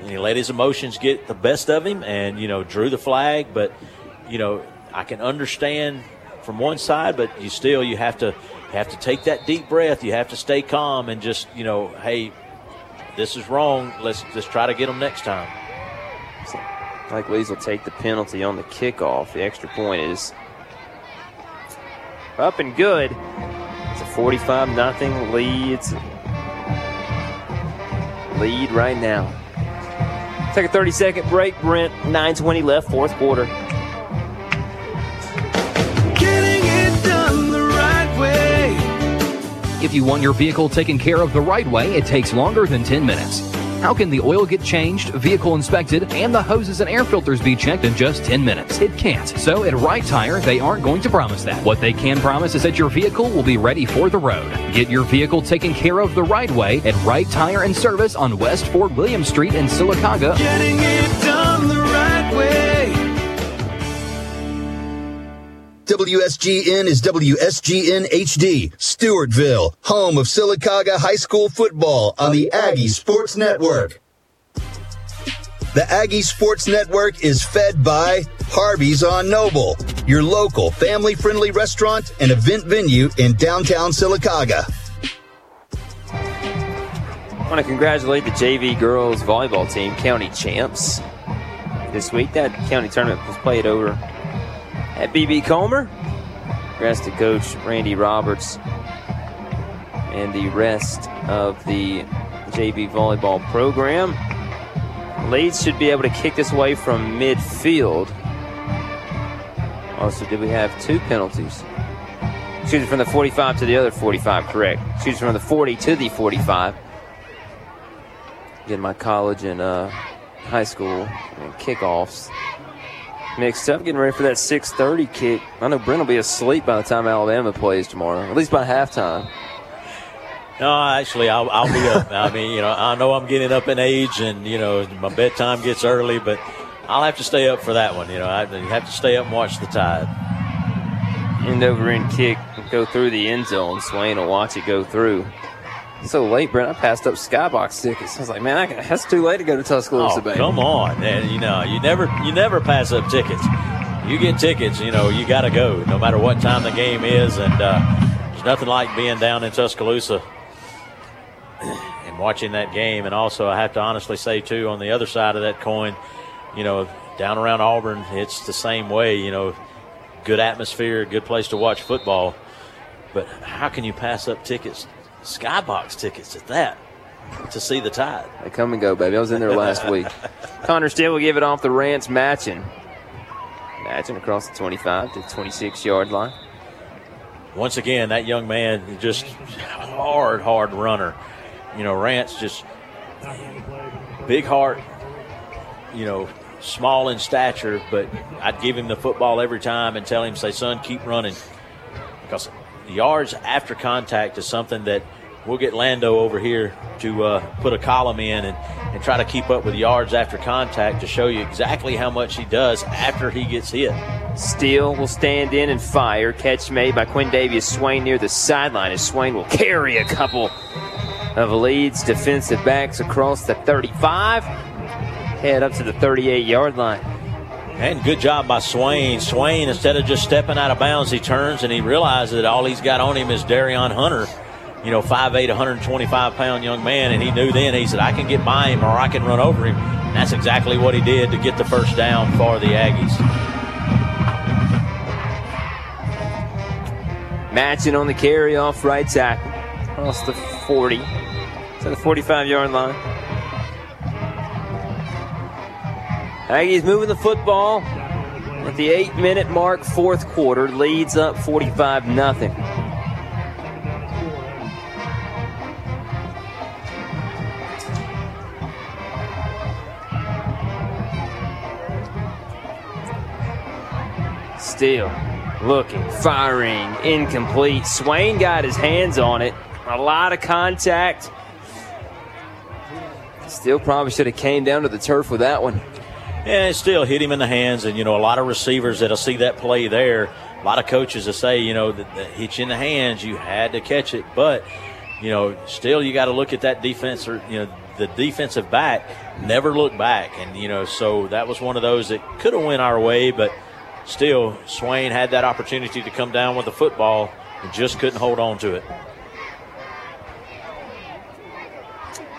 and he let his emotions get the best of him, and you know drew the flag. But you know I can understand from one side, but you still you have to have to take that deep breath. You have to stay calm and just you know hey this is wrong. Let's let's try to get them next time. Like Leeds will take the penalty on the kickoff. The extra point is up and good. It's a 45 nothing Leeds lead right now. Take a 30 second break, Brent. 9:20 left, fourth quarter. If you want your vehicle taken care of the right way, it takes longer than 10 minutes. How can the oil get changed, vehicle inspected, and the hoses and air filters be checked in just 10 minutes? It can't. So at Right Tire, they aren't going to promise that. What they can promise is that your vehicle will be ready for the road. Get your vehicle taken care of the right way at Right Tire and Service on West Fort William Street in Sylacauga. Getting it done the right way. WSGN is WSGN HD, Stewartville, home of Sylacauga High School football on the Aggie Sports Network. The Aggie Sports Network is fed by Harvey's on Noble, your local family friendly restaurant and event venue in downtown Sylacauga. I want to congratulate the JV girls volleyball team, county champs, this week. That county tournament was played over at BB Comer. Congrats to Coach Randy Roberts and the rest of the JV volleyball program. Leeds should be able to kick this away from midfield. Also, did we have two penalties? Shooting from the 45 to the other 45, correct. Shooting from the 40 to the 45. Getting my college and uh, high school and kickoffs mixed up, getting ready for that 6:30 kick. I know Brent will be asleep by the time Alabama plays tomorrow, at least by halftime. No, actually, I'll, I'll be up. I mean, you know, I know I'm getting up in age, and you know, my bedtime gets early, but I'll have to stay up for that one. You know, I have to stay up and watch the Tide. End over end kick, go through the end zone. Swain will watch it go through. So late, Brent. I passed up skybox tickets. I was like, man, I that's too late to go to Tuscaloosa, Oh, baby. come on, man. You know, you never you never pass up tickets. You get tickets, you know, you got to go, no matter what time the game is, and uh, there's nothing like being down in Tuscaloosa and watching that game. And also, I have to honestly say too, on the other side of that coin, you know, down around Auburn, it's the same way. You know, good atmosphere, good place to watch football. But how can you pass up tickets, skybox tickets at that, to see the Tide? They come and go, baby. I was in there last *laughs* week. Connor Steele will give it off the Rance Matchin. Matchin across the 25 to 26 yard line. once again, that young man just hard, hard runner. You know, Rance just big heart. You know, small in stature, but I'd give him the football every time and tell him, "Say, son, keep running," because yards after contact is something that we'll get Lando over here to uh, put a column in and, and try to keep up with yards after contact to show you exactly how much he does after he gets hit. Steele will stand in and fire. Catch made by Quindavius Swain near the sideline as Swain will carry a couple of Leeds defensive backs across the 35, head up to the 38 yard line. And good job by Swain. Swain, instead of just stepping out of bounds, he turns and he realizes that all he's got on him is Darion Hunter, you know, 5'8, 125 pound young man. And he knew then, he said, I can get by him or I can run over him. And that's exactly what he did to get the first down for the Aggies. Matchin on the carry off right tackle. Across the 40 to the 45 yard line. Aggies moving the football at the eight minute mark, fourth quarter, Leeds up 45 nothing. Steele looking, firing, incomplete. Swain got his hands on it. A lot of contact. Still probably should have came down to the turf with that one. Yeah, it still hit him in the hands, and you know a lot of receivers that'll see that play there. A lot of coaches will say, you know, that, that hit you in the hands, you had to catch it, but you know, still you got to look at that defense or you know the defensive back never looked back, and you know so that was one of those that could have went our way, but still Swain had that opportunity to come down with the football and just couldn't hold on to it.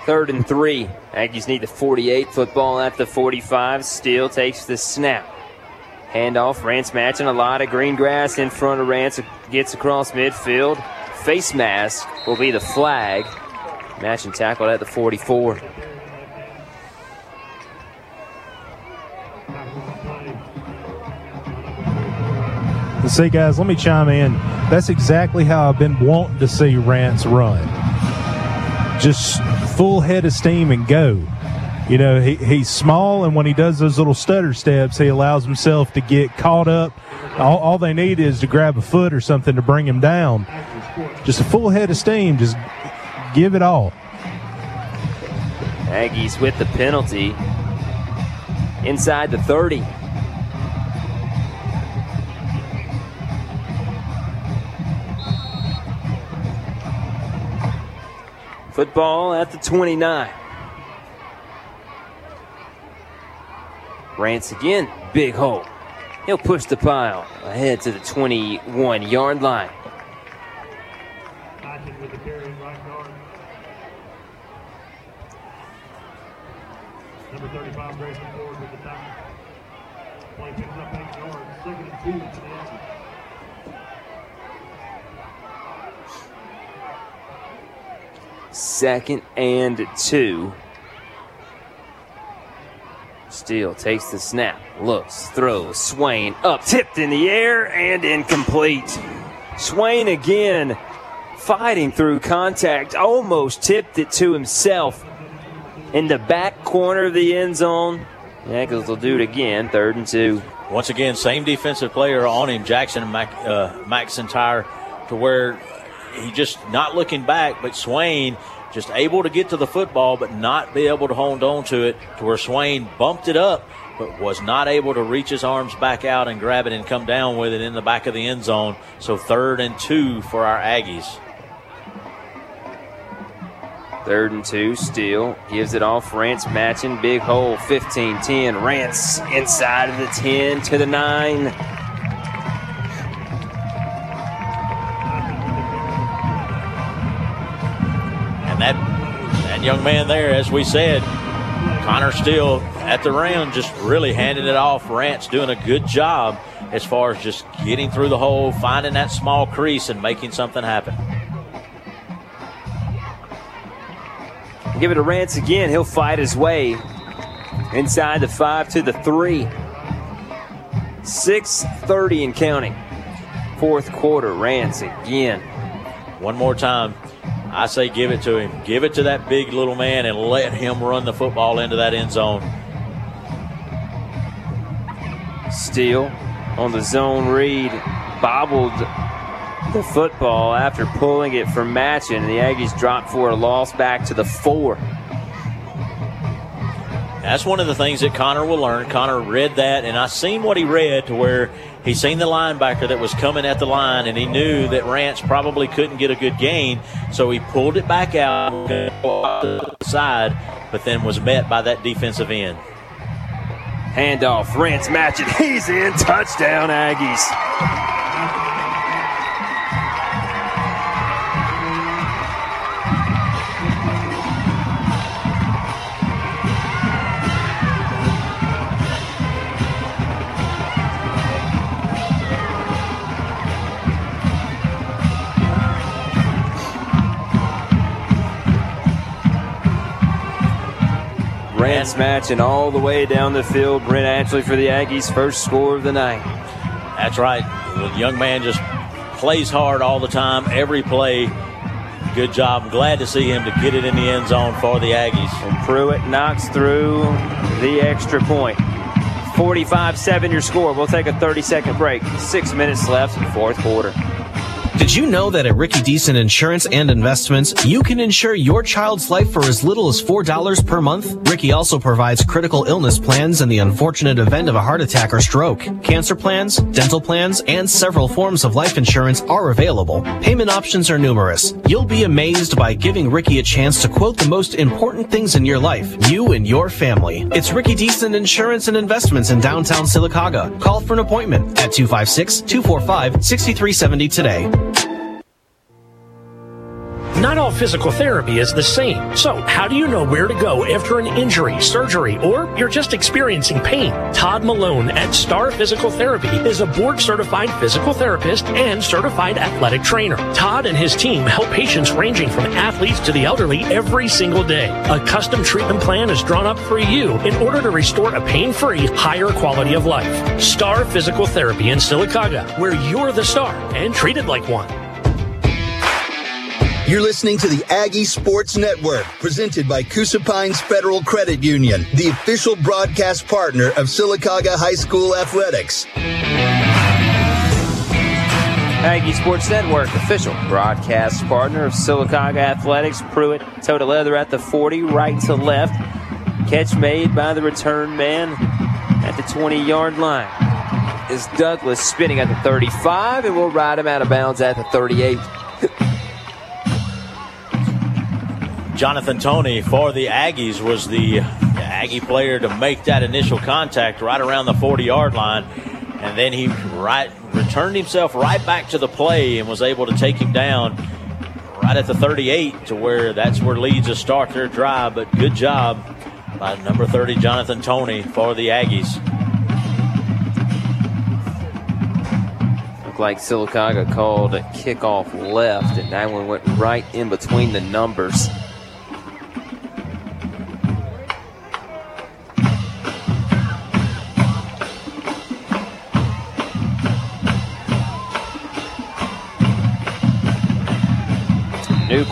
Third and three. Aggies need the 48 football at the 45. Steele takes the snap. Handoff. Rance Matchin a lot of green grass in front of Rance. Gets across midfield. Face mask will be the flag. Matchin tackled at the 44. See, guys, let me chime in. That's exactly how I've been wanting to see Rance run. Just full head of steam and go. You know, he, he's small, and when he does those little stutter steps, he allows himself to get caught up. All, all they need is to grab a foot or something to bring him down. Just a full head of steam. Just give it all. Aggies with the penalty inside the 30. Football at the 29. Rance again, big hole. He'll push the pile ahead to the 21 yard line. Number 35, Grayson Ford with the picks up eight yards. Second and two to the Aggies. Second and two. Steele takes the snap, looks, throws, Swain up, tipped in the air, and incomplete. Swain again fighting through contact, almost tipped it to himself in the back corner of the end zone. Eccles will do it again, third and two. Once again, same defensive player on him, Jackson Mac, uh, McIntyre, to where he just not looking back, but Swain just able to get to the football, but not be able to hold on to it to where Swain bumped it up, but was not able to reach his arms back out and grab it and come down with it in the back of the end zone. So third and two for our Aggies. Third and two, Steele gives it off. Rance Matchin, big hole, 15 10. Rance inside of the 10 to the 9. Man there, as we said, Connor Steele at the rim, just really handing it off. Rance doing a good job as far as just getting through the hole, finding that small crease, and making something happen. Give it to Rance again. He'll fight his way inside the five to the three. 6.30 and counting. Fourth quarter, Rance again. One more time. I say give it to him. Give it to that big little man and let him run the football into that end zone. Steele on the zone read, bobbled the football after pulling it from Matchin. The Aggies dropped for a loss back to the four. That's one of the things that Connor will learn. Connor read that, and I seen what he read to where he seen the linebacker that was coming at the line, and he knew that Rance probably couldn't get a good gain, so he pulled it back out to the side, but then was met by that defensive end. Handoff, Rance Matchin. *laughs* He's in. Touchdown, Aggies. Rance Matchin all the way down the field. Brent Ashley for the Aggies' first score of the night. That's right. The young man just plays hard all the time, every play. Good job. I'm glad to see him to get it in the end zone for the Aggies. And Pruitt knocks through the extra point. 45 7 your score. We'll take a 30 second break. Six minutes left in the fourth quarter. Did you know that at Ricky Deason Insurance and Investments, you can insure your child's life for as little as $4 per month? Ricky also provides critical illness plans in the unfortunate event of a heart attack or stroke. Cancer plans, dental plans, and several forms of life insurance are available. Payment options are numerous. You'll be amazed by giving Ricky a chance to quote the most important things in your life, you and your family. It's Ricky Deason Insurance and Investments in downtown Sylacauga. Call for an appointment at 256 245 6370 today. Not all physical therapy is the same. So, how do you know where to go after an injury, surgery, or you're just experiencing pain? Todd Malone at Star Physical Therapy is a board certified physical therapist and certified athletic trainer. Todd and his team help patients ranging from athletes to the elderly every single day. A custom treatment plan is drawn up for you in order to restore a pain free, higher quality of life. Star Physical Therapy in Sylacauga, where you're the star and treated like one. You're listening to the Aggie Sports Network, presented by Coosa Pines Federal Credit Union, the official broadcast partner of Sylacauga High School Athletics. Aggie Sports Network, official broadcast partner of Sylacauga Athletics. Pruitt, toe to leather at the 40, right to left. Catch made by the return man at the 20 yard line. Is Douglas spinning at the 35, and we'll ride him out of bounds at the 38. *laughs* Jonathan Tony for the Aggies was the Aggie player to make that initial contact right around the 40 yard line. And then he right returned himself right back to the play and was able to take him down right at the 38 to where that's where Leeds will start their drive. But good job by number 30, Jonathan Tony for the Aggies. Looked like Sylacauga called a kickoff left, and that one went right in between the numbers.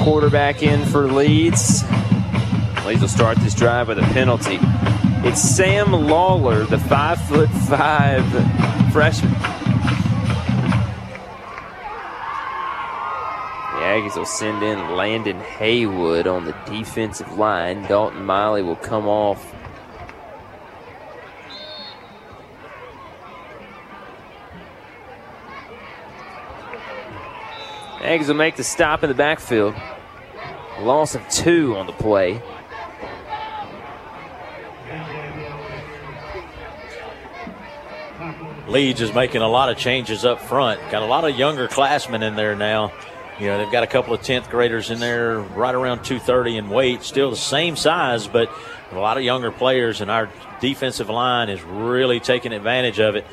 Quarterback in for Leeds. Leeds will start this drive with a penalty. It's Sam Lawler, the five foot five freshman. The Aggies will send in Landon Haywood on the defensive line. Dalton Miley will come off. Aggies will make the stop in the backfield. Loss of two on the play. Leeds is making a lot of changes up front. Got a lot of younger classmen in there now. You know, they've got a couple of 10th graders in there right around 230 in weight, still the same size, but a lot of younger players, and our defensive line is really taking advantage of it.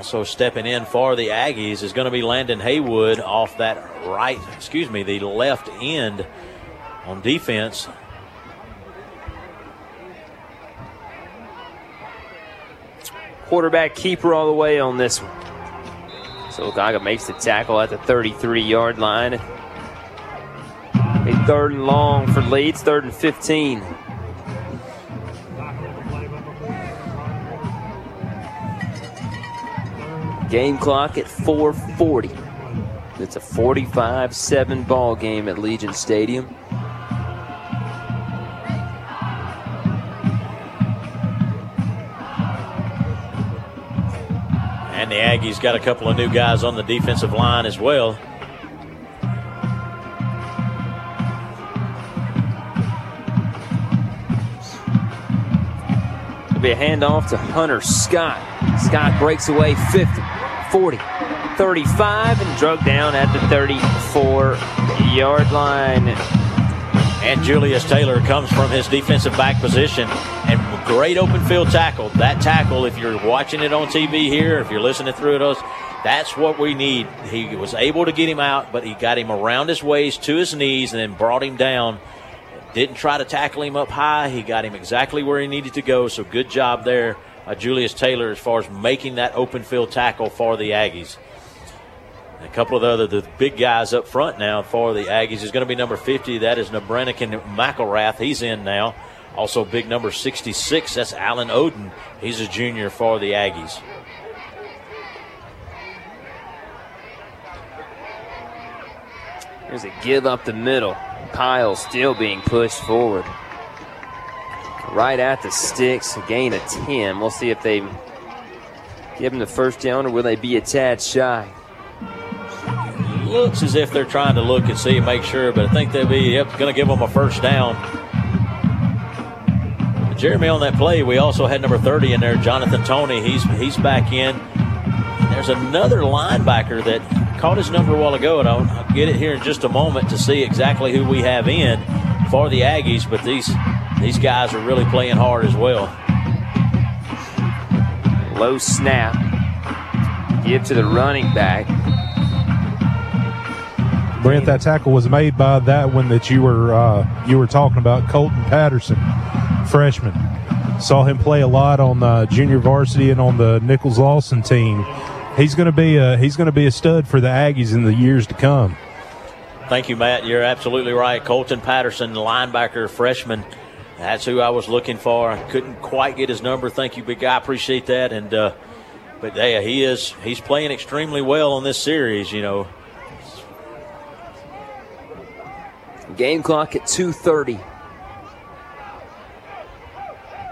Also stepping in for the Aggies is going to be Landon Haywood off that right, excuse me, the left end on defense. Quarterback keeper all the way on this one. So Gaga makes the tackle at the 33 yard line. A third and long for Leeds, third and 15. Game clock at 440. It's a 45 7 ball game at Legion Stadium. And the Aggies got a couple of new guys on the defensive line as well. It'll be a handoff to Hunter Scott. Scott breaks away 50, 40, 35, and drug down at the 34 yard line. And Julius Taylor comes from his defensive back position and great open field tackle. That tackle, if you're watching it on TV here, if you're listening through it, that's what we need. He was able to get him out, but he got him around his waist to his knees and then brought him down. Didn't try to tackle him up high. He got him exactly where he needed to go. So good job there, uh, Julius Taylor, as far as making that open field tackle for the Aggies. A couple of the other the big guys up front now for the Aggies is going to be number 50. That is Nebrenican McElrath. He's in now. Also, big number 66. That's Alan Oden. He's a junior for the Aggies. There's a give up the middle. pile still being pushed forward. Right at the sticks, gain of 10. We'll see if they give him the first down or will they be a tad shy. Looks as if they're trying to look and see and make sure, but I think they'll be yep, going to give them a first down. Jeremy on that play, we also had number 30 in there, Jonathan Tony. He's he's back in. There's another linebacker that caught his number a while ago, and I'll, I'll get it here in just a moment to see exactly who we have in for the Aggies. But these these guys are really playing hard as well. Low snap. Give to the running back. Brent, that tackle was made by that one that you were uh, you were talking about, Colton Patterson, freshman. Saw him play a lot on the junior varsity and on the Nichols Lawson team. He's going to be a he's going to be a stud for the Aggies in the years to come. Thank you, Matt. You're absolutely right. Colton Patterson, linebacker, freshman. That's who I was looking for. I couldn't quite get his number. Thank you, big guy. Appreciate that. And uh, but yeah, he is he's playing extremely well on this series. You know, Game clock at 2.30.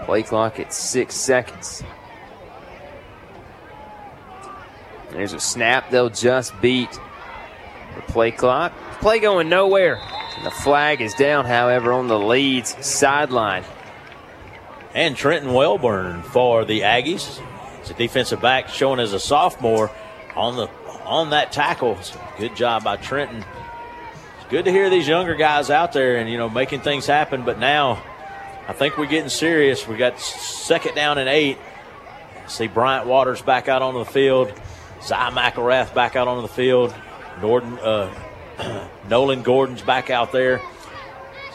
Play clock at six seconds. There's a snap. They'll just beat the play clock. Play going nowhere. And the flag is down, however, on the Leeds sideline. and Trenton Welburn for the Aggies. It's a defensive back showing as a sophomore on the on that tackle. Good job by Trenton. It's good to hear these younger guys out there and you know making things happen. But now, I think we're getting serious. We got second down and eight. See Bryant Waters back out onto the field. Zy McElrath back out onto the field. Gordon, uh, *clears throat* Nolan Gordon's back out there.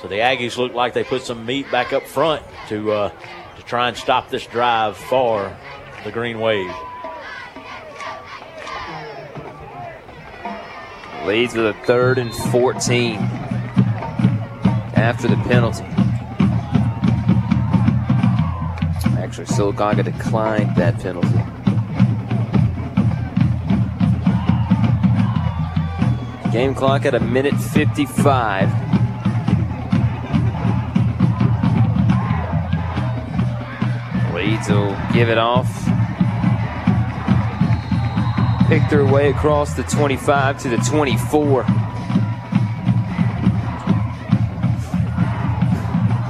So the Aggies look like they put some meat back up front to uh, to try and stop this drive for the Green Wave. Leeds with a third and 14 after the penalty. Actually, Sylacauga declined that penalty. Game clock at a minute 55. Leeds will give it off. Pick their way across the 25 to the 24.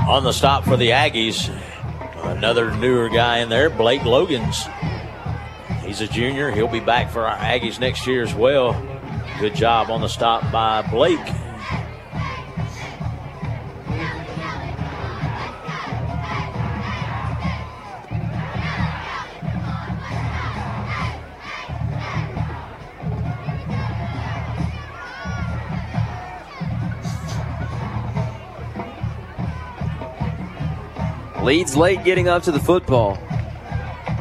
On the stop for the Aggies, another newer guy in there, Blake Logans. He's a junior. He'll be back for our Aggies next year as well. Good job on the stop by Blake. Leeds late getting up to the football.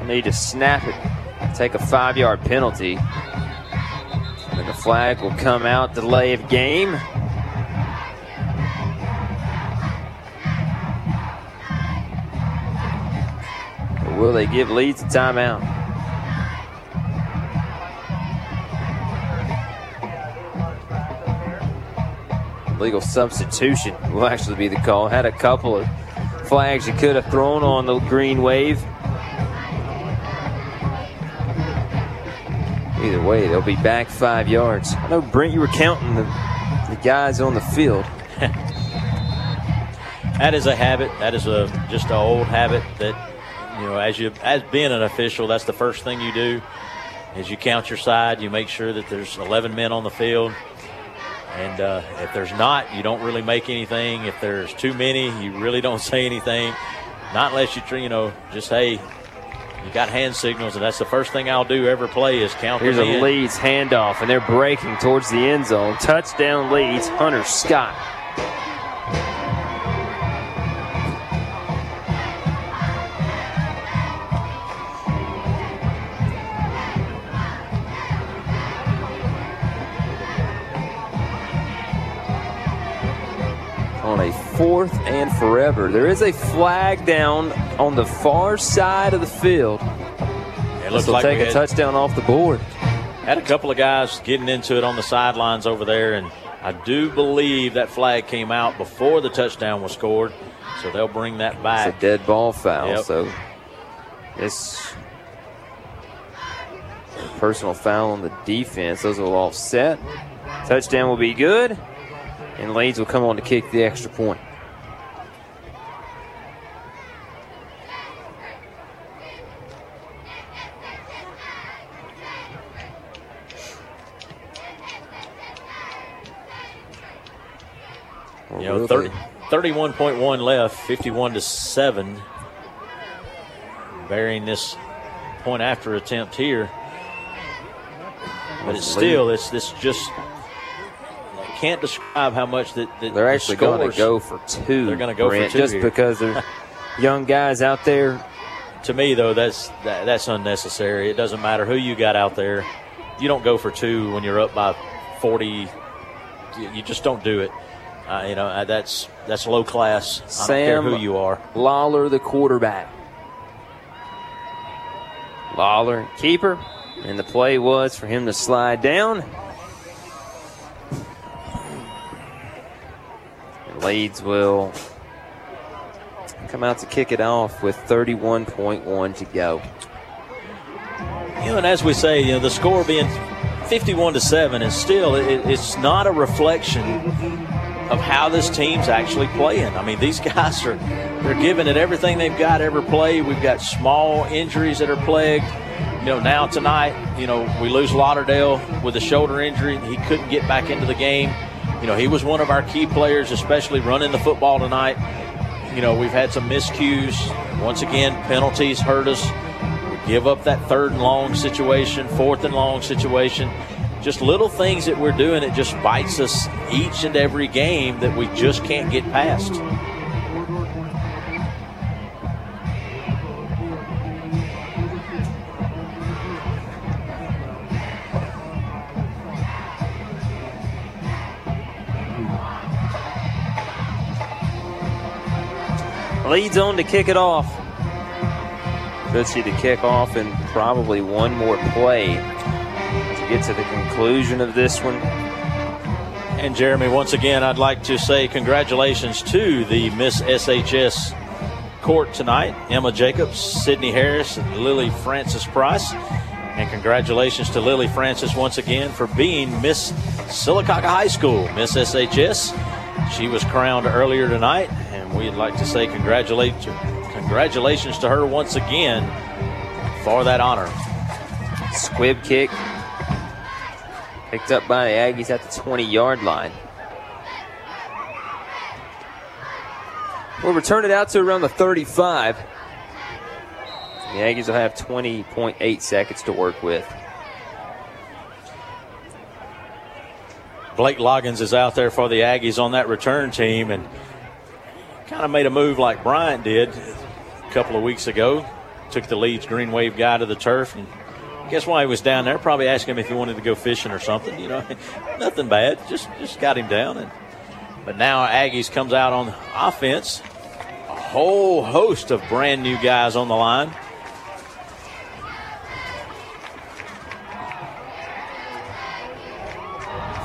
Need to snap it, take a five yard penalty. And the flag will come out, delay of game. Or will they give Leeds a timeout? Legal substitution will actually be the call. Had a couple of flags you could have thrown on the green wave. Either way, they'll be back five yards. I know, Brent, you were counting the, the guys on the field. *laughs* that is a habit. That is a just an old habit that you know, as you as being an official, that's the first thing you do. Is you count your side, you make sure that there's 11 men on the field, and uh, if there's not, you don't really make anything. If there's too many, you really don't *laughs* say anything. Not unless you, you know, just hey, you got hand signals, and that's the first thing I'll do every play is count Here's a in. Leeds handoff, and they're breaking towards the end zone. Touchdown Leeds, Hunter Scott. Fourth and forever. There is a flag down on the far side of the field. It This looks will like take a had- touchdown off the board. Had a couple of guys getting into it on the sidelines over there, and I do believe that flag came out before the touchdown was scored, so they'll bring that back. It's a dead ball foul. Yep. So this personal foul on the defense. Those will offset. Touchdown will be good, and Leeds will come on to kick the extra point. You know, 30, 31.1 left, 51 to 7. Burying this point after attempt here. But it's still, it's this just can't describe how much that, that They're the actually going to go for two. They're going to go Brent, for two just here. because they're *laughs* young guys out there. To me, though, that's that, that's unnecessary. It doesn't matter who you got out there. You don't go for two when you're up by 40. You, you just don't do it. Uh, you know uh, that's that's low class. I don't care Sam who you are. Lawler, the quarterback. Lawler, keeper, and the play was for him to slide down. And Leeds will come out to kick it off with 31.1 to go. You know, and as we say, you know, the score being 51 to seven is still it, it's not a reflection of how this team's actually playing. I mean, these *laughs* guys are they're giving it everything they've got every play. We've got small injuries that are plagued. You know, now tonight, you know, we lose Lauderdale with a shoulder injury. He couldn't get back into the game. You know, he was one of our key players, especially running the football tonight. You know, we've had some miscues. Once again, penalties hurt us. We give up that third and long situation, fourth and long situation. Just little things that we're doing, it just bites us each and every game that we just can't get past. Leeds on to kick it off. Should see the kickoff and probably one more play to get to the conclusion of this one. And Jeremy, once again, I'd like to say congratulations to the Miss SHS court tonight Emma Jacobs, Sydney Harris, and Lily Francis Price. And congratulations to Lily Francis once again for being Miss Sylacauga High School, Miss SHS. She was crowned earlier tonight, and we'd like to say congratulations to her once again for that honor. Squib kick. Picked up by the Aggies at the 20 yard line. We'll return it out to around the 35. The Aggies will have 20.8 seconds to work with. Blake Loggins is out there for the Aggies on that return team and kind of made a move like Bryant did a couple of weeks ago. Took the Leeds Green Wave guy to the turf and guess why he was down there? Probably asking him if he wanted to go fishing or something. You know, *laughs* nothing bad. Just just got him down. And but now Aggies comes out on offense. A whole host of brand new guys on the line.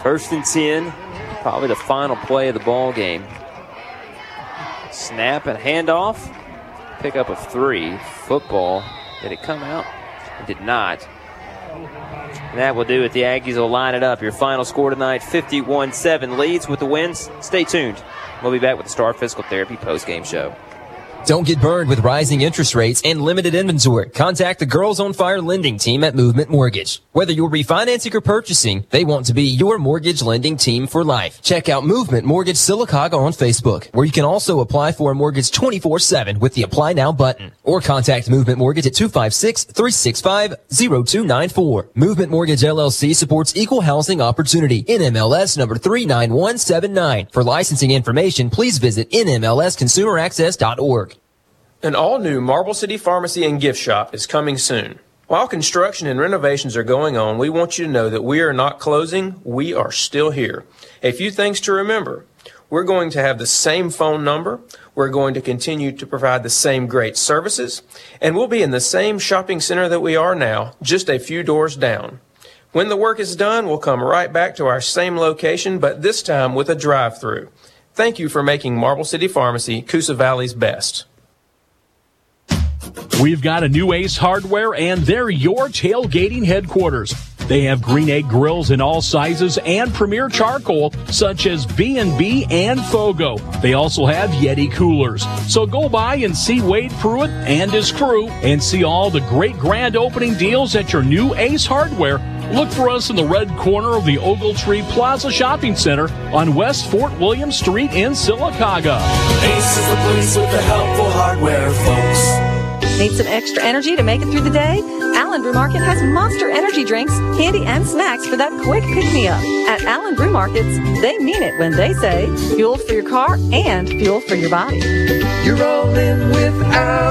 First and 10 probably the final play of the ball game. Snap and handoff. Pick up of three. Football. Did it come out? It did not. And that will do it. The Aggies will line it up. Your final score tonight 51 7 Leeds with the wins. Stay tuned. We'll be back with the Star Physical Therapy post game show. Don't get burned with rising interest rates and limited inventory. Contact the Girls on Fire lending team at Movement Mortgage. Whether you're refinancing or purchasing, they want to be your mortgage lending team for life. Check out Movement Mortgage Sylacauga on Facebook, where you can also apply for a mortgage 24-7 with the Apply Now button. Or contact Movement Mortgage at 256-365-0294. Movement Mortgage LLC supports equal housing opportunity. NMLS number 39179. For licensing information, please visit nmlsconsumeraccess.org. An all new Marble City Pharmacy and Gift Shop is coming soon. While construction and renovations are going on, we want you to know that we are not closing, we are still here. A few things to remember. We're going to have the same phone number, we're going to continue to provide the same great services, and we'll be in the same shopping center that we are now, just a few doors down. When the work is done, we'll come right back to our same location, but this time with a drive through. Thank you for making Marble City Pharmacy Coosa Valley's best. We've got a new Ace Hardware and they're your tailgating headquarters. They have green egg grills in all sizes and premier charcoal such as B&B and Fogo. They also have Yeti coolers. So go by and see Wade Pruitt and his crew and see all the great grand opening deals at your new Ace Hardware. Look for us in the red corner of the Ogletree Plaza Shopping Center on West Fort William Street in Sylacauga. Ace is the place with the helpful hardware, folks. Need some extra energy to make it through the day? Allen Brew Market has monster energy drinks, candy, and snacks for that quick pick me up. At Allen Brew Markets, they mean it when they say fuel for your car and fuel for your body. You're rolling with Allen,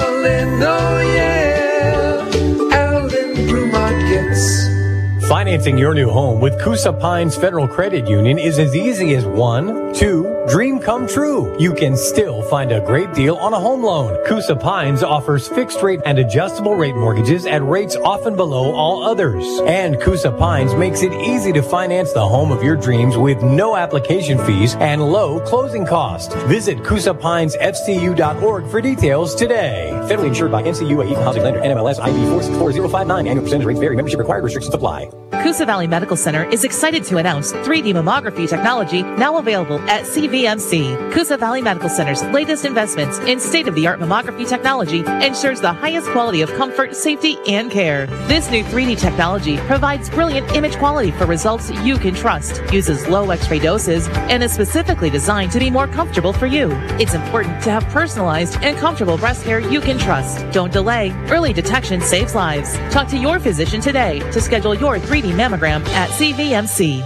Financing your new home with Coosa Pines Federal Credit Union is as easy as one, two, dream come true. You can still find a great deal on a home loan. Coosa Pines offers fixed rate and adjustable rate mortgages at rates often below all others. And Coosa Pines makes it easy to finance the home of your dreams with no application fees and low closing costs. Visit CoosaPinesFCU.org for details today. Federally insured by NCUA Equal Housing Lender NMLS ID 464059. Annual percentage rate vary. Membership required. Restrictions apply. Coosa Valley Medical Center is excited to announce 3D mammography technology now available at CVMC. Coosa Valley Medical Center's latest investments in state-of-the-art mammography technology ensures the highest quality of comfort, safety, and care. This new 3D technology provides brilliant image quality for results you can trust, uses low x-ray doses, and is specifically designed to be more comfortable for you. It's important to have personalized and comfortable breast care you can trust. Don't delay. Early detection saves lives. Talk to your physician today to schedule your 3D mammogram at CVMC.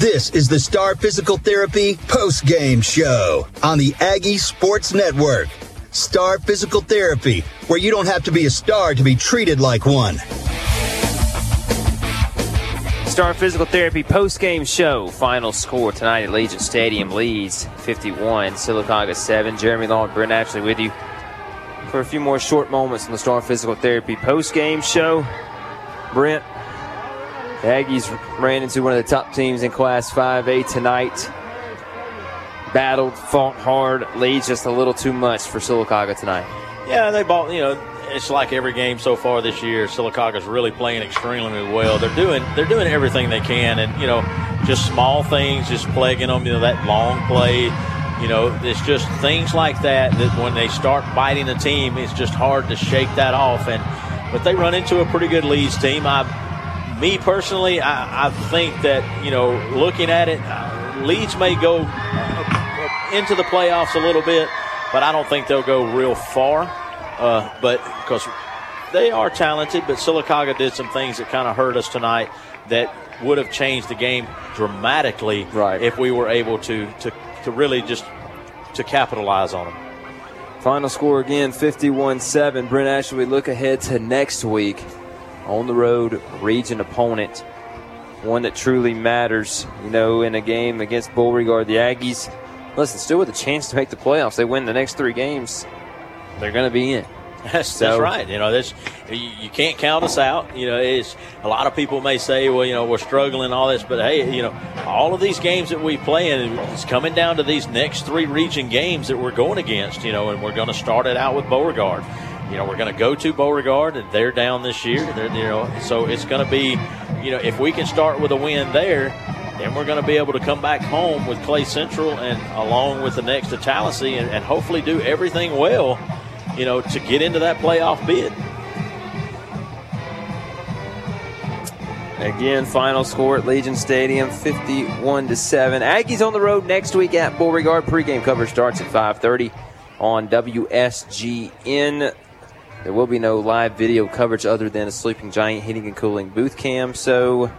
This is the Star Physical Therapy post game show on the Aggie Sports Network. Star Physical Therapy, where you don't have to be a star to be treated like one. Star Physical Therapy post game show. Final score tonight at Legion Stadium Leeds 51, Sylacauga 7. Jeremy and Brent Ashley with you for a few more short moments on the Star Physical Therapy post game show. Brent, the Aggies ran into one of the top teams in Class 5A tonight. Battled, fought hard, Leeds just a little too much for Sylacauga tonight. Yeah, they bought, you know, it's like every game so far this year. Sylacauga's really playing extremely well. They're doing they're doing everything they can, and you know, just small things, just plaguing them. You know, that long play. You know, it's just things like that that when they start biting the team, it's just hard to shake that off. And but they run into a pretty good Leeds team. I, me personally, I, I think that you know, looking at it, uh, Leeds may go uh, into the playoffs a little bit, but I don't think they'll go real far. Uh, but because they are talented, but Sylacauga did some things that kind of hurt us tonight that would have changed the game dramatically right. if we were able to, to, to really just to capitalize on them. Final score again 51 7. Brent Ashley, we look ahead to next week on the road, region opponent. One that truly matters, you know, in a game against Beauregard. The Aggies listen, still with a chance to make the playoffs. They win the next three games, they're going to be in. *laughs* That's, So- that's right. You know, that's you, you can't count us out. You know, it's a lot of people may say, well, you know, we're struggling all this, but hey, you know, all of these games that we play in is coming down to these next three region games that we're going against. You know, and we're going to start it out with Beauregard. You know, we're going to go to Beauregard, and they're down this year. They're, you know, so it's going to be, you know, if we can start with a win there, then we're going to be able to come back home with Clay Central and along with the next to Talladega and, and hopefully do everything well, you know, to get into that playoff bid. Again, final score at Legion Stadium, 51 to 7. Aggies on the road next week at Beauregard. Pregame coverage starts at 5:30 on WSGN. There will be no live video coverage other than a Sleeping Giant heating and cooling booth cam. So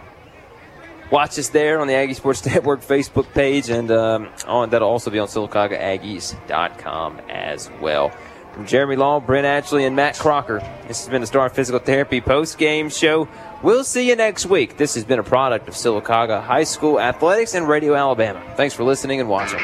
watch us there on the Aggie Sports *laughs* Network Facebook page, and um, on that'll also be on SylacaugaAggies.com as well. From Jeremy Law, Brent Ashley, and Matt Crocker, this has been the Star Physical Therapy post game show. We'll see you next week. This has been a product of Sylacauga High School Athletics and Radio Alabama. Thanks for listening and watching.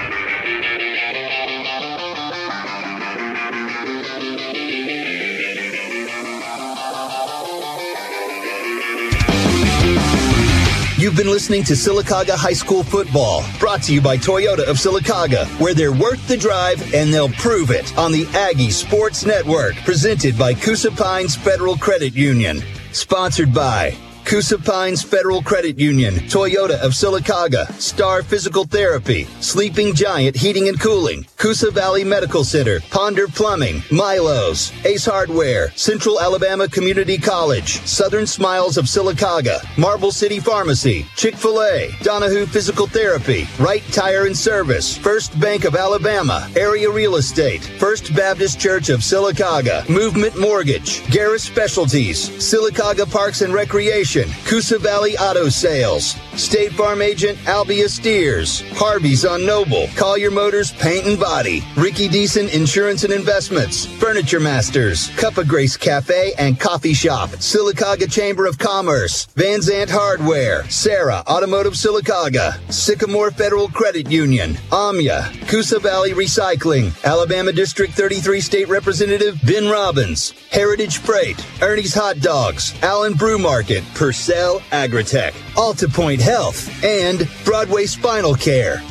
You've been listening to Sylacauga High School football, brought to you by Toyota of Sylacauga, where they're worth the drive and they'll prove it on the Aggie Sports Network, presented by Coosa Pines Federal Credit Union. Sponsored by Coosa Pines Federal Credit Union, Toyota of Sylacauga, Star Physical Therapy, Sleeping Giant Heating and Cooling, Coosa Valley Medical Center, Ponder Plumbing, Milo's, Ace Hardware, Central Alabama Community College, Southern Smiles of Sylacauga, Marble City Pharmacy, Chick-fil-A, Donahue Physical Therapy, Wright Tire and Service, First Bank of Alabama, Area Real Estate, First Baptist Church of Sylacauga, Movement Mortgage, Garris Specialties, Sylacauga Parks and Recreation, Coosa Valley Auto Sales, State Farm Agent Albia Steers, Harvey's on Noble, Collier Motors Paint and Body, Ricky Deason Insurance and Investments, Furniture Masters, Cup of Grace Cafe and Coffee Shop, Sylacauga Chamber of Commerce, Van Zant Hardware, Serra Automotive Sylacauga, Sycamore Federal Credit Union, Omya, Coosa Valley Recycling, Alabama District 33 State Representative Ben Robbins, Heritage Freight, Ernie's Hot Dogs, Allen Brew Market, Pursell Agritech, AltaPointe Health, and Broadway Spinal Care.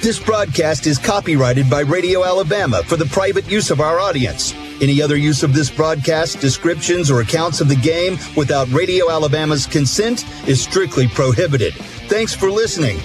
This broadcast is copyrighted by Radio Alabama for the private use of our audience. Any other use of this broadcast, descriptions, or accounts of the game without Radio Alabama's consent is strictly prohibited. Thanks for listening.